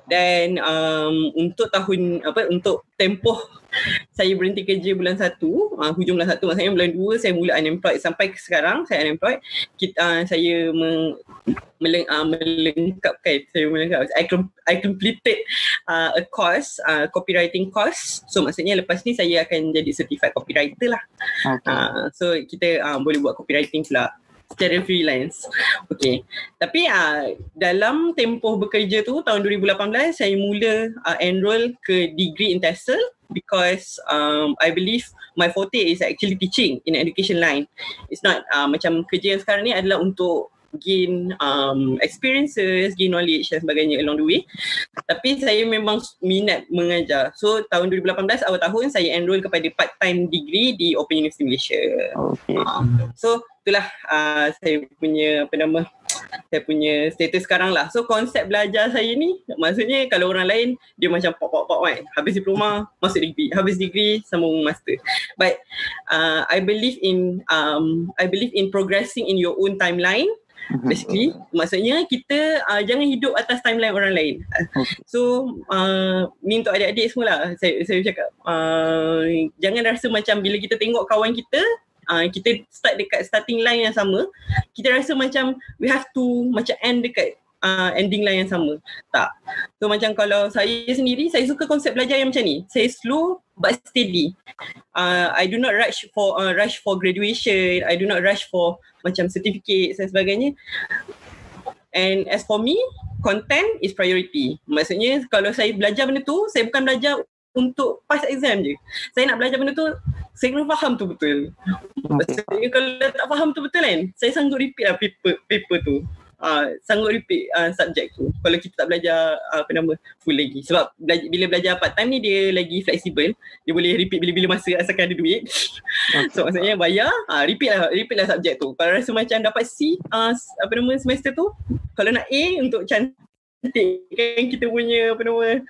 Dan um, untuk tahun apa untuk tempoh saya berhenti kerja bulan satu, uh, hujung bulan satu maksudnya bulan dua saya mula unemployed. Sampai sekarang saya unemployed. Kita, uh, saya meng, meleng, uh, melengkapkan saya melengkap. I, I completed uh, a course uh, copywriting course. So maksudnya lepas ni saya akan jadi certified copywriter lah. Okey. uh, so kita uh, boleh buat copywriting pula secara freelance. Okay. Tapi uh, dalam tempoh bekerja tu tahun 2018 saya mula uh, enroll ke degree in TESOL because um, I believe my forte is actually teaching in education line. It's not uh, macam kerja yang sekarang ni adalah untuk gain um, experiences, gain knowledge dan sebagainya along the way. Tapi saya memang minat mengajar. So tahun 2018 awal tahun saya enroll kepada part-time degree di Open University Malaysia. Okey. Uh, so itulah uh, saya punya apa nama saya punya status sekarang lah. So konsep belajar saya ni maksudnya kalau orang lain dia macam pop pop pop kan. Habis diploma, masuk degree. Habis degree, sambung master. But uh, I believe in um, I believe in progressing in your own timeline basically maksudnya kita uh, jangan hidup atas timeline orang lain. So uh, ni untuk adik-adik semua lah saya, saya cakap uh, jangan rasa macam bila kita tengok kawan kita uh, kita start dekat starting line yang sama kita rasa macam we have to macam end dekat uh, ending line yang sama. Tak. So macam kalau saya sendiri saya suka konsep belajar yang macam ni. Saya slow but steady uh, I do not rush for uh, rush for graduation. I do not rush for macam certificate dan sebagainya. And as for me content is priority. Maksudnya kalau saya belajar benda tu saya bukan belajar untuk pass exam je. Saya nak belajar benda tu saya kena faham tu betul. Maksudnya kalau tak faham tu betul kan saya sanggup repeat lah paper, paper tu uh, sanggup repeat uh, subjek tu. Kalau kita tak belajar uh, apa nama full lagi. Sebab belajar, bila belajar part time ni dia lagi fleksibel. Dia boleh repeat bila-bila masa asalkan ada duit. So maksudnya bayar uh, repeat lah repeat lah subjek tu. Kalau rasa macam dapat C uh, apa nama semester tu kalau nak A untuk cantik kan kita punya apa nama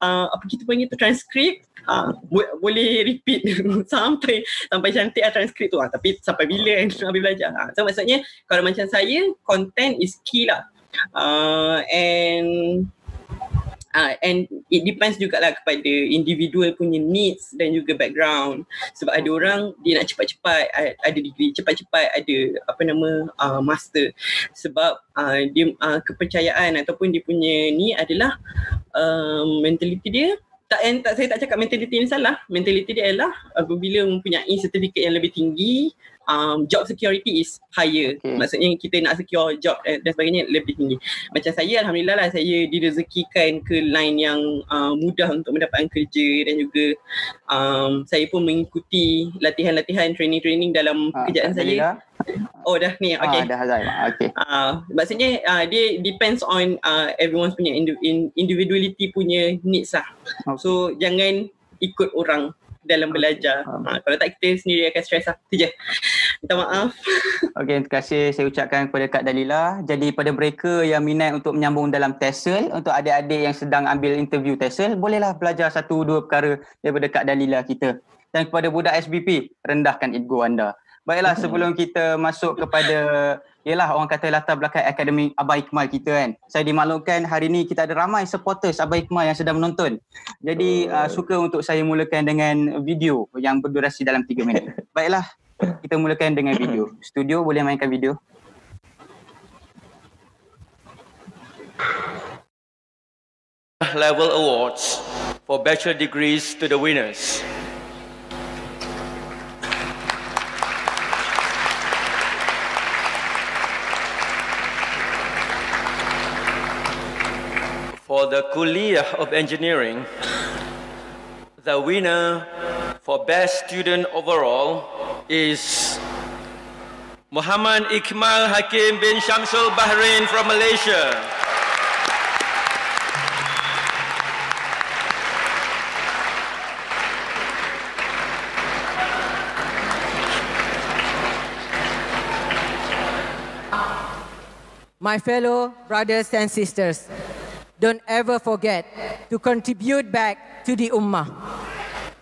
uh, apa kita panggil tu transkrip uh, bo- boleh repeat sampai sampai cantik lah transkrip tu. Uh, tapi sampai bila kan habis belajar? Uh, so maksudnya kalau macam saya content is key lah. Uh, and uh, and it depends juga lah kepada individual punya needs dan juga background. Sebab ada orang dia nak cepat-cepat ada degree cepat-cepat ada apa nama uh, master. Sebab uh, dia uh, kepercayaan ataupun dia punya ni adalah um, mentality dia. Tak, tak saya tak cakap mentality ni salah. Mentality dia adalah apabila mempunyai sertifikat yang lebih tinggi um, job security is higher. Okay. Maksudnya kita nak secure job dan sebagainya lebih tinggi. Macam saya Alhamdulillah lah saya direzekikan ke line yang uh, mudah untuk mendapatkan kerja dan juga um, saya pun mengikuti latihan-latihan training-training dalam ha, pekerjaan saya. Dah? Oh dah ni okay. Ah, dah Hazai. Okay. Uh, maksudnya uh, dia depends on uh, everyone's punya individuality punya needs lah. Okay. So jangan ikut orang dalam belajar. Ha, kalau tak kita sendiri akan stres lah. Itu je. Minta maaf. Okey, terima kasih saya ucapkan kepada Kak Dalila. Jadi pada mereka yang minat untuk menyambung dalam TESOL, untuk adik-adik yang sedang ambil interview TESOL, bolehlah belajar satu dua perkara daripada Kak Dalila kita. Dan kepada budak SBP, rendahkan ego anda. Baiklah sebelum kita masuk kepada Yelah orang kata latar belakang Akademi Abah Ikmal kita kan. Saya dimaklumkan hari ni kita ada ramai supporters Abah Ikmal yang sedang menonton. Jadi uh, suka untuk saya mulakan dengan video yang berdurasi dalam 3 minit. Baiklah kita mulakan dengan video. Studio boleh mainkan video. Level awards for bachelor degrees to the winners. For the Kuliah of Engineering, the winner for Best Student Overall is Muhammad Ikmal Hakim bin Shamsul Bahrain from Malaysia. My fellow brothers and sisters, don't ever forget to contribute back to the Ummah.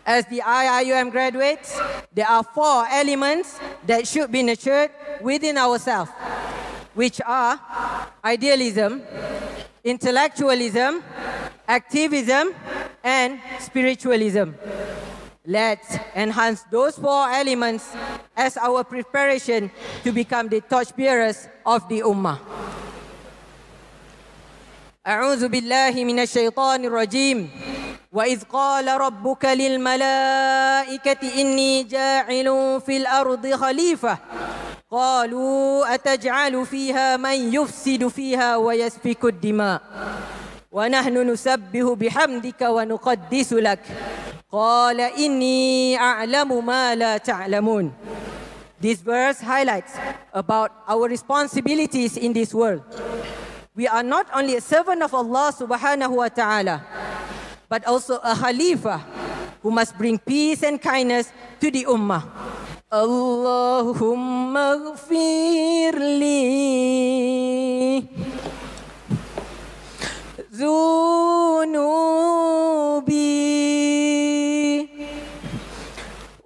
As the IIUM graduates, there are four elements that should be nurtured within ourselves, which are idealism, intellectualism, activism, and spiritualism. Let's enhance those four elements as our preparation to become the torchbearers of the Ummah. أعوذ بالله من الشيطان الرجيم وإذ قال ربك للملائكة إني جاعل في الأرض خليفة قالوا أتجعل فيها من يفسد فيها ويسفك الدماء ونحن نسبه بحمدك ونقدس لك قال إني أعلم ما لا تعلمون This verse highlights about our responsibilities in this world. We are not only a servant of Allah subhanahu wa ta'ala, but also a Khalifa who must bring peace and kindness to the ummah. Allahumma gfirli zunubi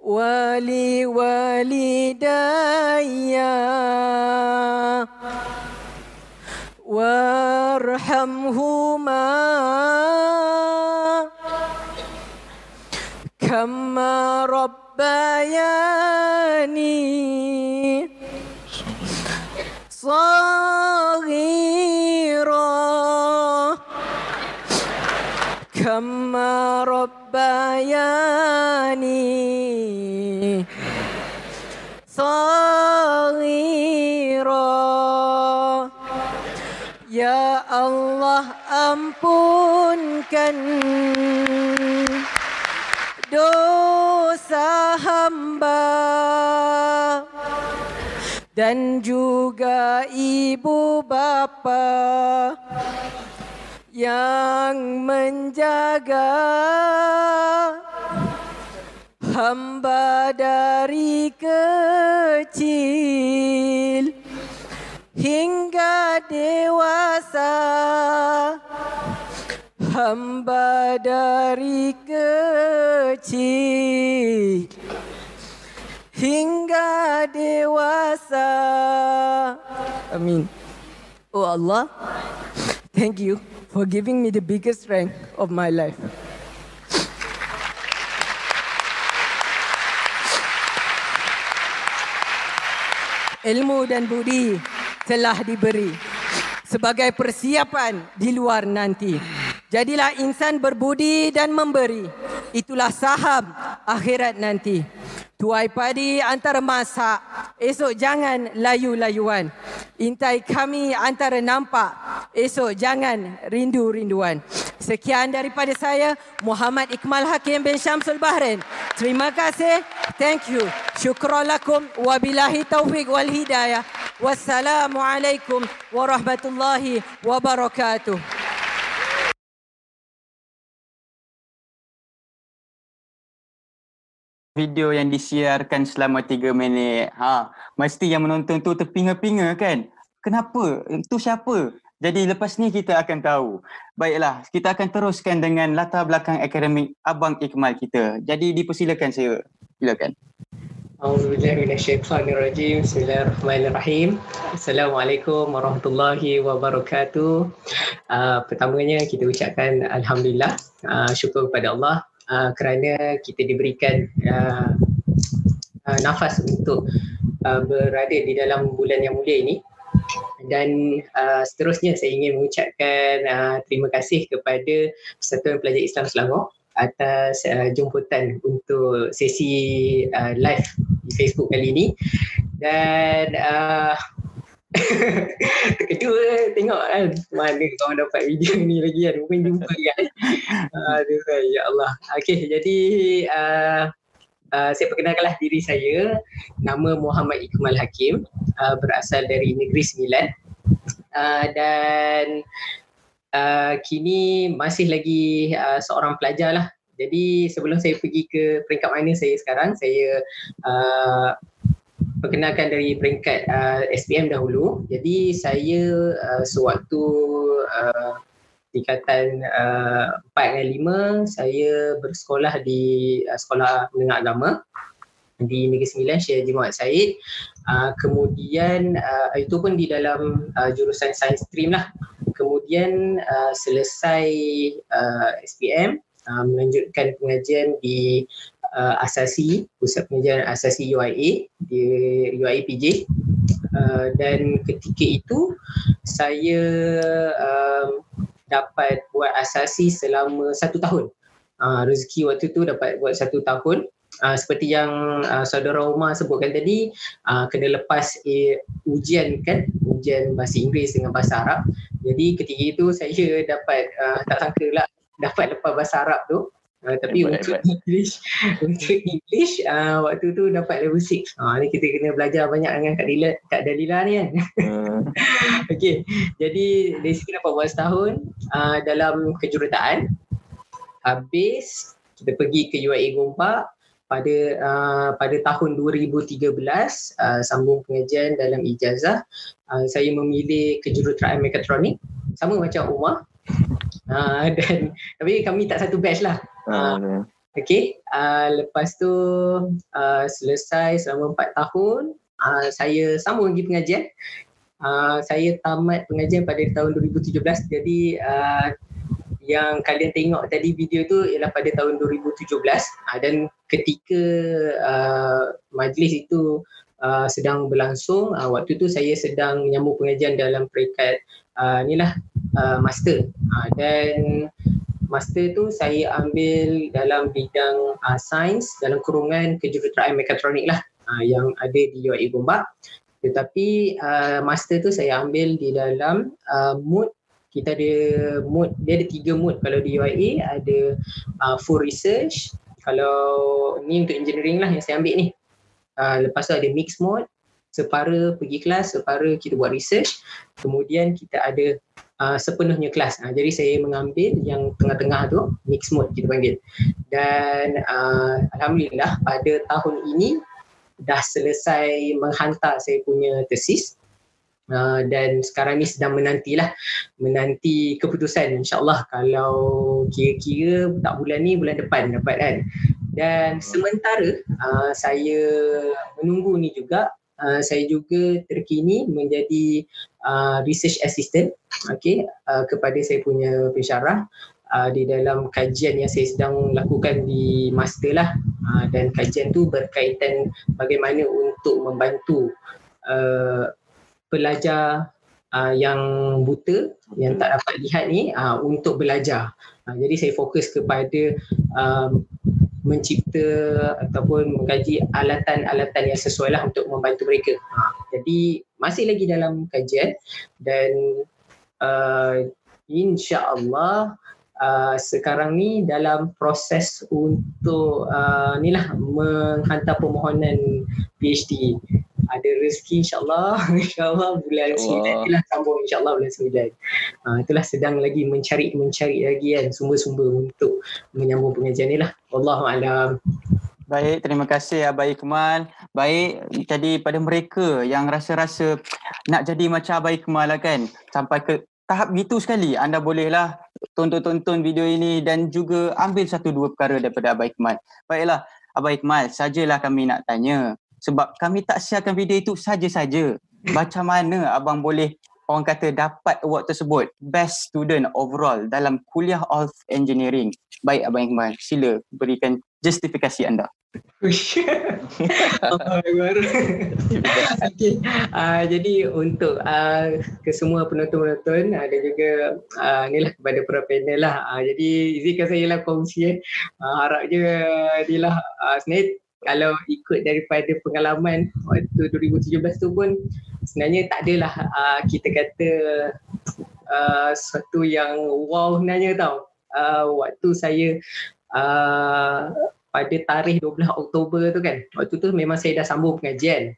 wali walidayya وارحمهما. كما ربياني صغيرا. كما ربياني صغيرا. Allah ampunkan dosa hamba dan juga ibu bapa yang menjaga hamba dari kecil hingga dewasa hamba dari kecil. Hingga dewasa. Amin. Oh Allah thank you for giving me the biggest strength of my life. Ilmu dan budi telah diberi sebagai persiapan di luar nanti. Jadilah insan berbudi dan memberi. Itulah saham akhirat nanti. Tuai padi antara masak, esok jangan layu-layuan. Intai kami antara nampak, esok jangan rindu-rinduan. Sekian daripada saya, Muhammad Ikmal Hakim bin Syamsul Bahrain. Terima kasih. Thank you. Syukran lakum. Wabillahi taufiq wal hidayah. Wassalamualaikum warahmatullahi wabarakatuh. Video yang disiarkan selama 3 minit. Ha, mesti yang menonton tu terpinga-pinga kan? Kenapa? Itu siapa? Jadi lepas ni kita akan tahu. Baiklah, kita akan teruskan dengan latar belakang akademik Abang Ikmal kita. Jadi dipersilakan saya. Silakan. Auzubillahiminasyaitanirrajim. Bismillahirrahmanirrahim. Assalamualaikum warahmatullahi wabarakatuh. Uh, pertamanya kita ucapkan alhamdulillah. Uh, syukur kepada Allah uh, kerana kita diberikan uh, uh, nafas untuk uh, berada di dalam bulan yang mulia ini. Dan uh, seterusnya saya ingin mengucapkan uh, terima kasih kepada Persatuan Pelajar Islam Selangor atas uh, jemputan untuk sesi uh, live di Facebook kali ini. Dan uh, Kedua tengok kan mana kau dapat video ni lagi kan. Mungkin jumpa kan. Aduh ya Allah. Okey jadi uh, uh, saya perkenalkanlah diri saya. Nama Muhammad Ikmal Hakim. Uh, berasal dari Negeri Sembilan. Uh, dan uh, kini masih lagi uh, seorang pelajar lah jadi sebelum saya pergi ke peringkat mana saya sekarang saya uh, perkenalkan dari peringkat uh, SPM dahulu. Jadi saya uh, sewaktu uh, tingkatan uh, 4 dan 5 saya bersekolah di uh, sekolah menengah agama di Negeri Sembilan Syekh Haji Muhammad Said. Uh, kemudian uh, itu pun di dalam uh, jurusan sains stream lah. Kemudian uh, selesai uh, SPM uh, melanjutkan pengajian di uh, asasi pusat pengajaran asasi UIA di UIA PJ uh, dan ketika itu saya um, dapat buat asasi selama satu tahun. Uh, rezeki waktu tu dapat buat satu tahun. Uh, seperti yang uh, saudara Umar sebutkan tadi uh, kena lepas eh, ujian kan? Ujian bahasa Inggeris dengan bahasa Arab. Jadi ketika itu saya dapat uh, tak sangka lah dapat lepas bahasa Arab tu Uh, tapi hebat, untuk hebat. English untuk English uh, waktu tu dapat level 6. Ha uh, ni kita kena belajar banyak dengan Kak Dila Kak Dalila ni kan. Hmm. Okey. Jadi dari sini dapat buat setahun uh, dalam kejuruteraan. Habis kita pergi ke UIA Gompak pada uh, pada tahun 2013 uh, sambung pengajian dalam ijazah uh, saya memilih kejuruteraan mekatronik sama macam Umar uh, dan tapi kami tak satu batch lah. Uh, okay, uh, lepas tu uh, selesai selama empat tahun, uh, saya sambung lagi pengajian. Uh, saya tamat pengajian pada tahun 2017 jadi uh, yang kalian tengok tadi video tu ialah pada tahun 2017 uh, dan ketika uh, majlis itu uh, sedang berlangsung uh, waktu tu saya sedang menyambung pengajian dalam peringkat uh, inilah uh, master. Uh, dan master tu saya ambil dalam bidang uh, sains dalam kurungan kejuruteraan mekatronik lah uh, yang ada di UIA Gombak. Tetapi uh, master tu saya ambil di dalam uh, mood. Kita ada mood dia ada tiga mood kalau di UIA ada uh, full research. Kalau ni untuk engineering lah yang saya ambil ni. Uh, lepas tu ada mix mode separa pergi kelas, separa kita buat research. Kemudian kita ada uh, sepenuhnya kelas. Uh, jadi saya mengambil yang tengah-tengah tu, mix mode kita panggil. Dan uh, Alhamdulillah pada tahun ini dah selesai menghantar saya punya tesis. Uh, dan sekarang ni sedang menantilah menanti keputusan insyaallah kalau kira-kira tak bulan ni bulan depan dapat kan dan sementara uh, saya menunggu ni juga uh, saya juga terkini menjadi uh, research assistant okay, uh, kepada saya punya pensyarah uh, di dalam kajian yang saya sedang lakukan di master lah uh, dan kajian tu berkaitan bagaimana untuk membantu uh, pelajar uh, yang buta yang tak dapat lihat ni uh, untuk belajar. Uh, jadi saya fokus kepada um, mencipta ataupun mengkaji alatan-alatan yang sesuai lah untuk membantu mereka. Uh, jadi masih lagi dalam kajian dan uh, insya-Allah uh, sekarang ni dalam proses untuk uh, ni lah menghantar permohonan PhD ada rezeki insyaAllah. insyaAllah bulan sembilan. Itulah sambung insyaAllah bulan sembilan. Uh, itulah sedang lagi mencari mencari lagi kan sumber-sumber untuk menyambung pengajian ni lah. Wallahualam Baik, terima kasih Abai Kemal. Baik, jadi pada mereka yang rasa-rasa nak jadi macam Abai Kemal lah kan, sampai ke tahap gitu sekali, anda bolehlah tonton-tonton video ini dan juga ambil satu dua perkara daripada Abai Kemal. Baiklah, Abai Kemal, sajalah kami nak tanya sebab kami tak siarkan video itu saja-saja. Macam mana abang boleh orang kata dapat award tersebut best student overall dalam kuliah of engineering. Baik abang Iqbal, sila berikan justifikasi anda. okay. Uh, jadi untuk uh, ke semua penonton-penonton uh, dan juga uh, ni lah kepada para panel lah. Uh, jadi izinkan saya lah kongsi. Uh, harap je ni lah uh, kalau ikut daripada pengalaman waktu 2017 tu pun sebenarnya tak adalah uh, kita kata uh, sesuatu yang wow sebenarnya tau. Uh, waktu saya uh, pada tarikh 12 Oktober tu kan, waktu tu memang saya dah sambung pengajian.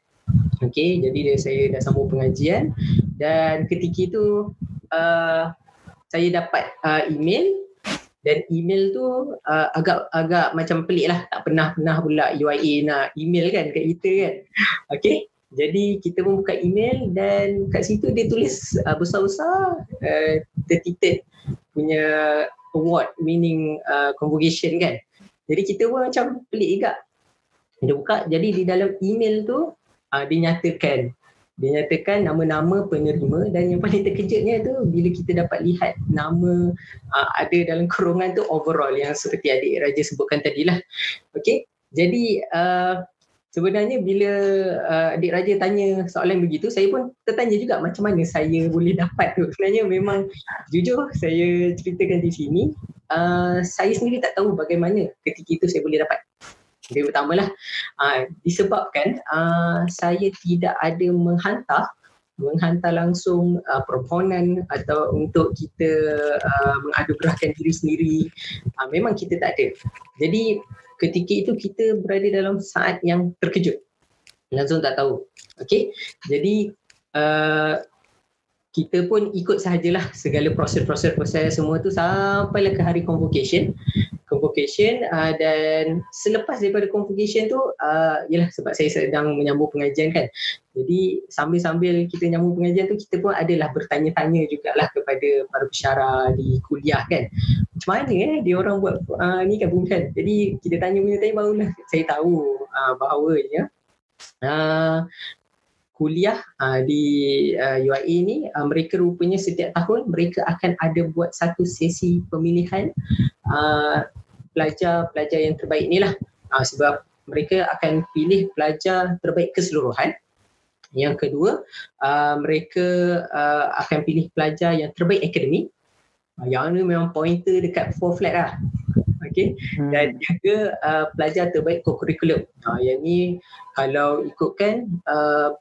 Okay, jadi saya dah sambung pengajian dan ketika itu uh, saya dapat uh, email dan email tu uh, agak agak macam pelik lah. Tak pernah pernah pula UIA nak email kan kat kita kan. Okay. Jadi kita pun buka email dan kat situ dia tulis uh, besar-besar uh, tertitik punya award meaning uh, convocation kan. Jadi kita pun macam pelik juga. Dia buka jadi di dalam email tu uh, dinyatakan dia nyatakan nama-nama penerima dan yang paling terkejutnya tu bila kita dapat lihat nama uh, ada dalam kurungan tu overall yang seperti adik Raja sebutkan tadi lah. Okay, jadi uh, sebenarnya bila uh, adik Raja tanya soalan begitu, saya pun tertanya juga macam mana saya boleh dapat tu. Sebenarnya memang jujur saya ceritakan di sini, uh, saya sendiri tak tahu bagaimana ketika itu saya boleh dapat. Yang pertama lah uh, disebabkan uh, saya tidak ada menghantar menghantar langsung uh, permohonan atau untuk kita uh, mengadugerahkan diri sendiri. Uh, memang kita tak ada. Jadi ketika itu kita berada dalam saat yang terkejut. Langsung tak tahu. Okey? Jadi uh, kita pun ikut sahajalah segala proses-proses proses semua tu sampailah ke hari convocation. Convocation uh, dan selepas daripada convocation tu uh, sebab saya sedang menyambung pengajian kan. Jadi sambil-sambil kita nyambung pengajian tu kita pun adalah bertanya-tanya jugalah kepada para pesyarah di kuliah kan. Macam mana eh dia orang buat uh, ni kan? Bukan jadi kita tanya punya tanya barulah saya tahu uh, bahawa ya uh, kuliah uh, di uh, UIA ni uh, mereka rupanya setiap tahun mereka akan ada buat satu sesi pemilihan uh, pelajar-pelajar yang terbaik ni lah. Uh, sebab mereka akan pilih pelajar terbaik keseluruhan. Yang kedua uh, mereka uh, akan pilih pelajar yang terbaik akademik uh, yang ni memang pointer dekat four flat lah. Okay? Hmm. dan juga uh, pelajar terbaik co-curriculum. Uh, yang ni kalau ikutkan uh,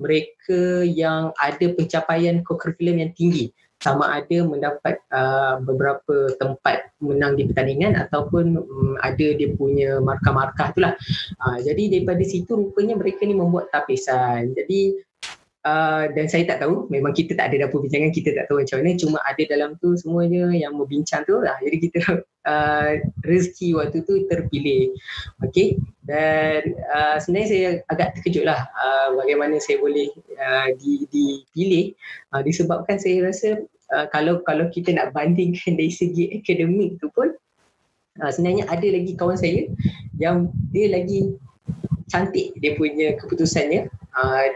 mereka yang ada pencapaian co-curriculum yang tinggi sama ada mendapat uh, beberapa tempat menang di pertandingan ataupun um, ada dia punya markah-markah itulah. Uh, jadi daripada situ rupanya mereka ni membuat tapisan. Jadi Uh, dan saya tak tahu memang kita tak ada dapur bincangan kita tak tahu macam mana cuma ada dalam tu semuanya yang membincang tu lah jadi kita uh, rezeki waktu tu terpilih. Okey? Dan uh, sebenarnya saya agak terkejut lah uh, bagaimana saya boleh uh, dipilih. Uh, disebabkan saya rasa uh, kalau kalau kita nak bandingkan dari segi akademik tu pun uh, sebenarnya ada lagi kawan saya yang dia lagi cantik dia punya keputusannya. Uh,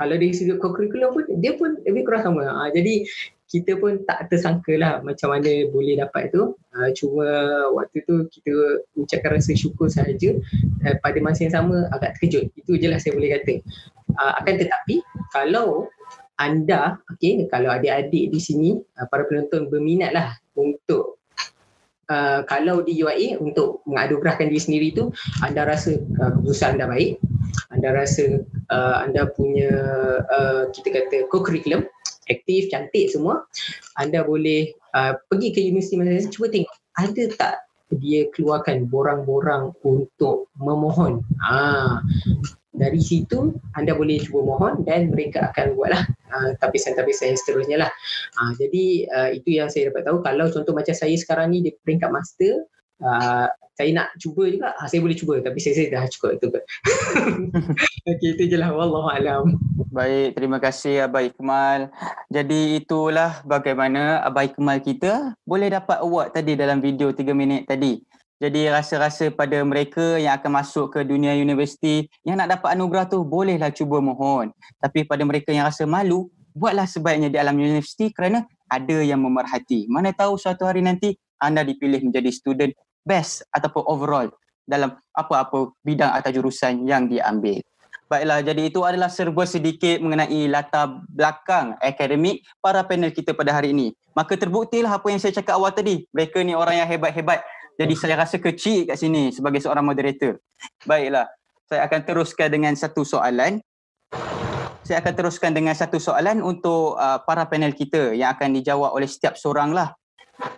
kalau dari segi co-curriculum pun dia pun lebih kurang sama. Uh, jadi kita pun tak tersangka lah macam mana boleh dapat tu. Uh, cuma waktu tu kita ucapkan rasa syukur sahaja uh, pada masa yang sama agak terkejut. Itu je lah saya boleh kata. Uh, akan tetapi kalau anda, okay, kalau adik-adik di sini, uh, para penonton berminat lah untuk Uh, kalau di UIA untuk mengadukrahkan diri sendiri tu anda rasa uh, keputusan anda baik anda rasa uh, anda punya uh, kita kata co-curriculum aktif, cantik semua anda boleh uh, pergi ke universiti masing-masing cuba tengok ada tak dia keluarkan borang-borang untuk memohon? Ah dari situ anda boleh cuba mohon dan mereka akan buatlah uh, tapisan-tapisan yang seterusnya lah. Uh, jadi uh, itu yang saya dapat tahu. Kalau contoh macam saya sekarang ni di peringkat master uh, saya nak cuba juga, uh, saya boleh cuba tapi saya, saya dah cukup itu kot. Okey itu je lah. Wallahualam. Baik, terima kasih Abah Ikmal. Jadi itulah bagaimana Abah Ikmal kita boleh dapat award tadi dalam video 3 minit tadi. Jadi rasa-rasa pada mereka yang akan masuk ke dunia universiti yang nak dapat anugerah tu bolehlah cuba mohon. Tapi pada mereka yang rasa malu, buatlah sebaiknya di alam universiti kerana ada yang memerhati. Mana tahu suatu hari nanti anda dipilih menjadi student best ataupun overall dalam apa-apa bidang atau jurusan yang diambil. Baiklah, jadi itu adalah serba sedikit mengenai latar belakang akademik para panel kita pada hari ini. Maka terbuktilah apa yang saya cakap awal tadi. Mereka ni orang yang hebat-hebat jadi saya rasa kecil kat sini sebagai seorang moderator. Baiklah, saya akan teruskan dengan satu soalan. Saya akan teruskan dengan satu soalan untuk uh, para panel kita yang akan dijawab oleh setiap seorang lah.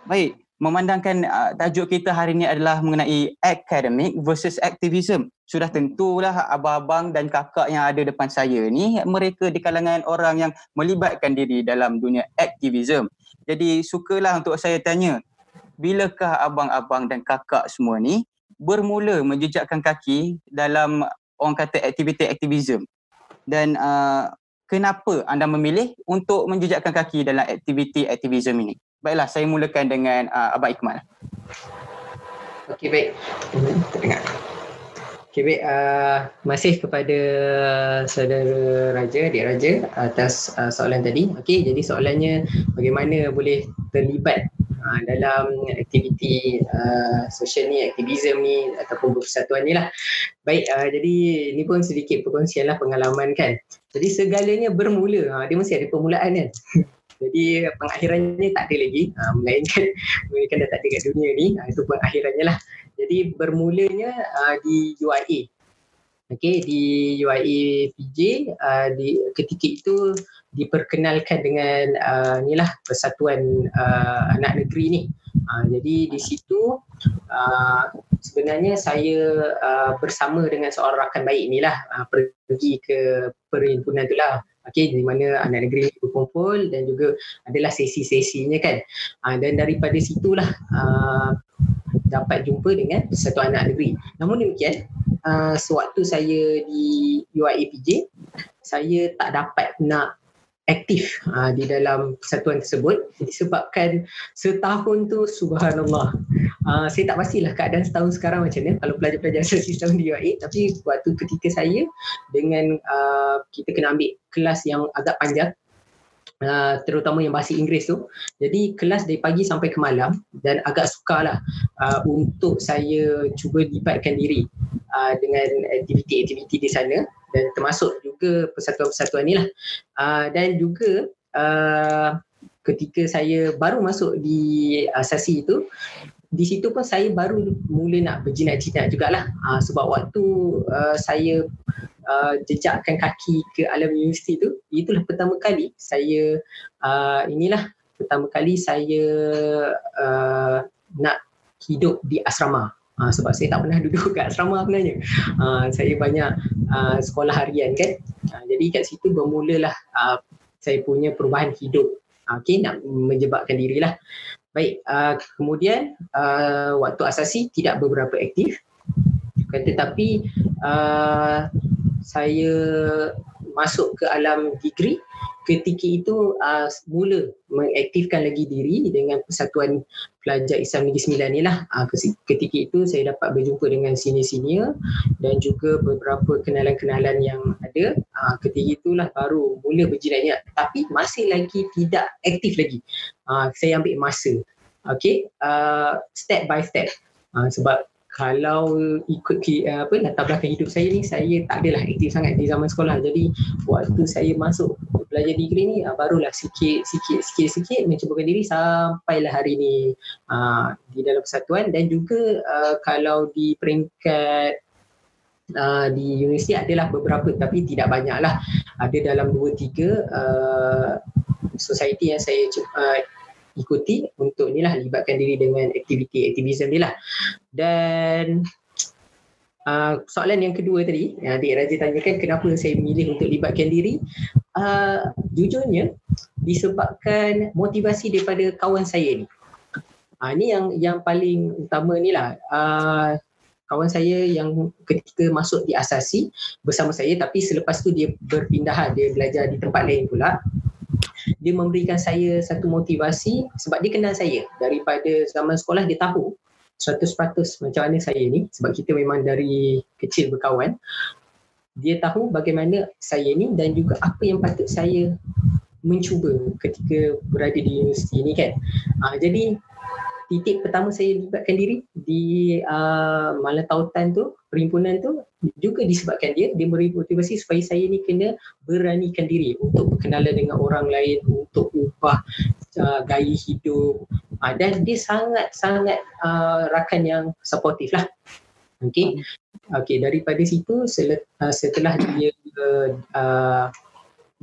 Baik, memandangkan uh, tajuk kita hari ini adalah mengenai academic versus activism. Sudah tentulah abang-abang dan kakak yang ada depan saya ni mereka di kalangan orang yang melibatkan diri dalam dunia activism. Jadi sukalah untuk saya tanya, bilakah abang-abang dan kakak semua ni bermula menjejakkan kaki dalam orang kata aktiviti aktivism dan uh, kenapa anda memilih untuk menjejakkan kaki dalam aktiviti aktivism ini baiklah saya mulakan dengan uh, abang Ikmal okey baik Okay, baik. Uh, masih kepada saudara Raja, Adik Raja atas uh, soalan tadi. Okey, jadi soalannya bagaimana boleh terlibat uh, dalam aktiviti uh, social ni, aktivism ni ataupun persatuan ni lah. Baik, uh, jadi ini pun sedikit perkongsian lah pengalaman kan. Jadi segalanya bermula, uh, dia mesti ada permulaan kan. Jadi pengakhirannya tak ada lagi uh, Melainkan Melainkan dah tak ada kat dunia ni uh, Itu pengakhirannya lah Jadi bermulanya uh, di UIA Okay, di UIA PJ uh, di ketika itu diperkenalkan dengan uh, inilah persatuan uh, anak negeri ni. Uh, jadi di situ uh, sebenarnya saya uh, bersama dengan seorang rakan baik inilah uh, pergi ke perhimpunan tu lah. Okay, di mana anak negeri berkumpul dan juga adalah sesi-sesinya kan. Uh, dan daripada situlah uh, dapat jumpa dengan persatuan anak negeri. Namun demikian, uh, sewaktu saya di UIAPJ, saya tak dapat nak aktif uh, di dalam persatuan tersebut disebabkan setahun tu subhanallah. Uh, saya tak pastilah keadaan setahun sekarang macam mana kalau pelajar-pelajar sistem di UAE tapi waktu ketika saya dengan uh, kita kena ambil kelas yang agak panjang Uh, terutama yang bahasa Inggeris tu. Jadi kelas dari pagi sampai ke malam dan agak sukarlah uh, untuk saya cuba libatkan diri uh, dengan aktiviti-aktiviti di sana dan termasuk juga persatuan-persatuan ni lah. Uh, dan juga uh, ketika saya baru masuk di asasi itu, di situ pun saya baru mula nak berjinak-jinak jugalah uh, sebab waktu uh, saya uh, jejakkan kaki ke alam universiti tu itulah pertama kali saya uh, inilah pertama kali saya uh, nak hidup di asrama Uh, sebab saya tak pernah duduk kat asrama sebenarnya. Uh, saya banyak uh, sekolah harian kan. Uh, jadi kat situ bermulalah uh, saya punya perubahan hidup. Uh, okay, nak menjebakkan dirilah. Baik, uh, kemudian uh, waktu asasi tidak beberapa aktif. Tetapi uh, saya masuk ke alam degree ketika itu uh, mula mengaktifkan lagi diri dengan Persatuan Pelajar Islam Negeri Sembilan ni lah. Uh, ketika itu saya dapat berjumpa dengan senior-senior dan juga beberapa kenalan-kenalan yang ada. Uh, ketika itulah baru mula berjilat tapi masih lagi tidak aktif lagi. Uh, saya ambil masa. Okay, step by step. Sebab kalau ikut uh, apa latar belakang hidup saya ni saya tak adalah aktif sangat di zaman sekolah. Jadi waktu saya masuk belajar degree ni uh, barulah sikit sikit sikit sikit mencubakan diri sampailah hari ni. Uh, di dalam persatuan dan juga uh, kalau di peringkat uh, di universiti adalah beberapa tapi tidak banyak lah ada dalam dua tiga uh, society yang saya uh, ikuti untuk ni lah libatkan diri dengan aktiviti aktivism ni lah. Dan uh, soalan yang kedua tadi yang adik Raja tanyakan kenapa saya memilih untuk libatkan diri? Uh, jujurnya disebabkan motivasi daripada kawan saya ni. Uh, ni yang yang paling utama ni lah. Uh, kawan saya yang ketika masuk di asasi bersama saya tapi selepas tu dia berpindah dia belajar di tempat lain pula dia memberikan saya satu motivasi sebab dia kenal saya. Daripada zaman sekolah dia tahu 100% macam mana saya ni sebab kita memang dari kecil berkawan. Dia tahu bagaimana saya ni dan juga apa yang patut saya mencuba ketika berada di universiti ni kan. Uh, jadi titik pertama saya libatkan diri di uh, malam tautan tu perhimpunan tu juga disebabkan dia dia memberi motivasi supaya saya ni kena beranikan diri untuk berkenalan dengan orang lain untuk ubah uh, gaya hidup. Uh, dan dia sangat sangat uh, rakan yang supportif lah. Okey? Okey daripada situ uh, setelah dia uh,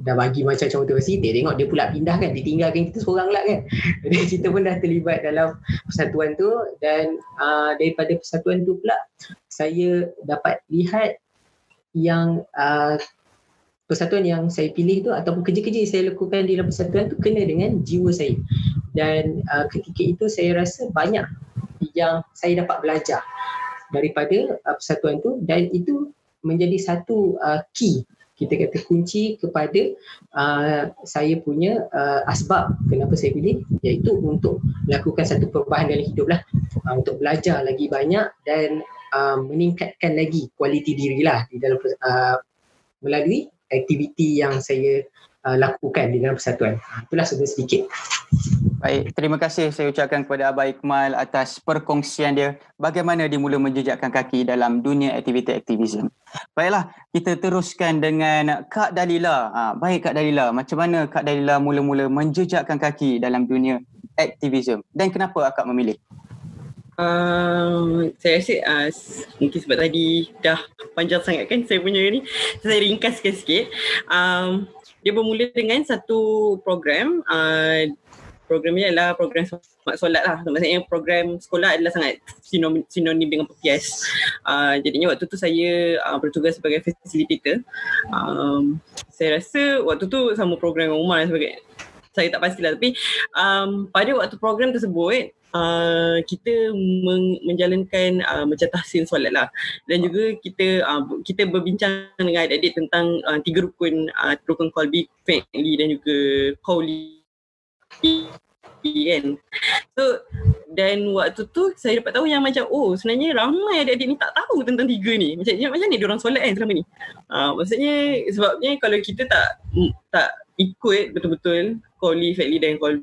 dah bagi macam-macam motivasi dia tengok dia pula pindah kan dia tinggalkan kita seorang lah kan. Jadi kita pun dah terlibat dalam persatuan tu dan uh, daripada persatuan tu pula saya dapat lihat yang uh, persatuan yang saya pilih tu ataupun kerja-kerja yang saya lakukan di dalam persatuan tu kena dengan jiwa saya. Dan uh, ketika itu saya rasa banyak yang saya dapat belajar daripada uh, persatuan tu dan itu menjadi satu uh, key kita kata kunci kepada uh, saya punya uh, asbab kenapa saya pilih iaitu untuk melakukan satu perubahan dalam hidup lah uh, untuk belajar lagi banyak dan uh, meningkatkan lagi kualiti diri lah di dalam uh, melalui aktiviti yang saya uh, lakukan di dalam persatuan. Itulah sebenarnya sedikit. Baik, terima kasih saya ucapkan kepada Abah Iqmal atas perkongsian dia bagaimana dia mula menjejakkan kaki dalam dunia aktiviti aktivisme. Baiklah, kita teruskan dengan Kak Dalila. Ha, baik Kak Dalila, macam mana Kak Dalila mula-mula menjejakkan kaki dalam dunia aktivisme dan kenapa akak memilih? Uh, saya rasa uh, mungkin sebab tadi dah panjang sangat kan saya punya ni saya ringkaskan sikit um, dia bermula dengan satu program uh, program ni adalah program smart solat lah. Maksudnya program sekolah adalah sangat sinonim, sinonim dengan PPS. Uh, jadinya waktu tu saya uh, bertugas sebagai facilitator. Um, saya rasa waktu tu sama program dengan Umar sebagai saya tak pastilah tapi um, pada waktu program tersebut uh, kita meng- menjalankan uh, macam tahsin solat lah dan juga kita uh, kita berbincang dengan adik-adik tentang uh, tiga rukun uh, rukun qalbi, fi'li dan juga qawli kan. So dan waktu tu saya dapat tahu yang macam oh sebenarnya ramai adik-adik ni tak tahu tentang tiga ni. Macam macam ni dia orang solat kan selama ni. Uh, maksudnya sebabnya kalau kita tak tak ikut betul-betul Koli, Fatli dan Koli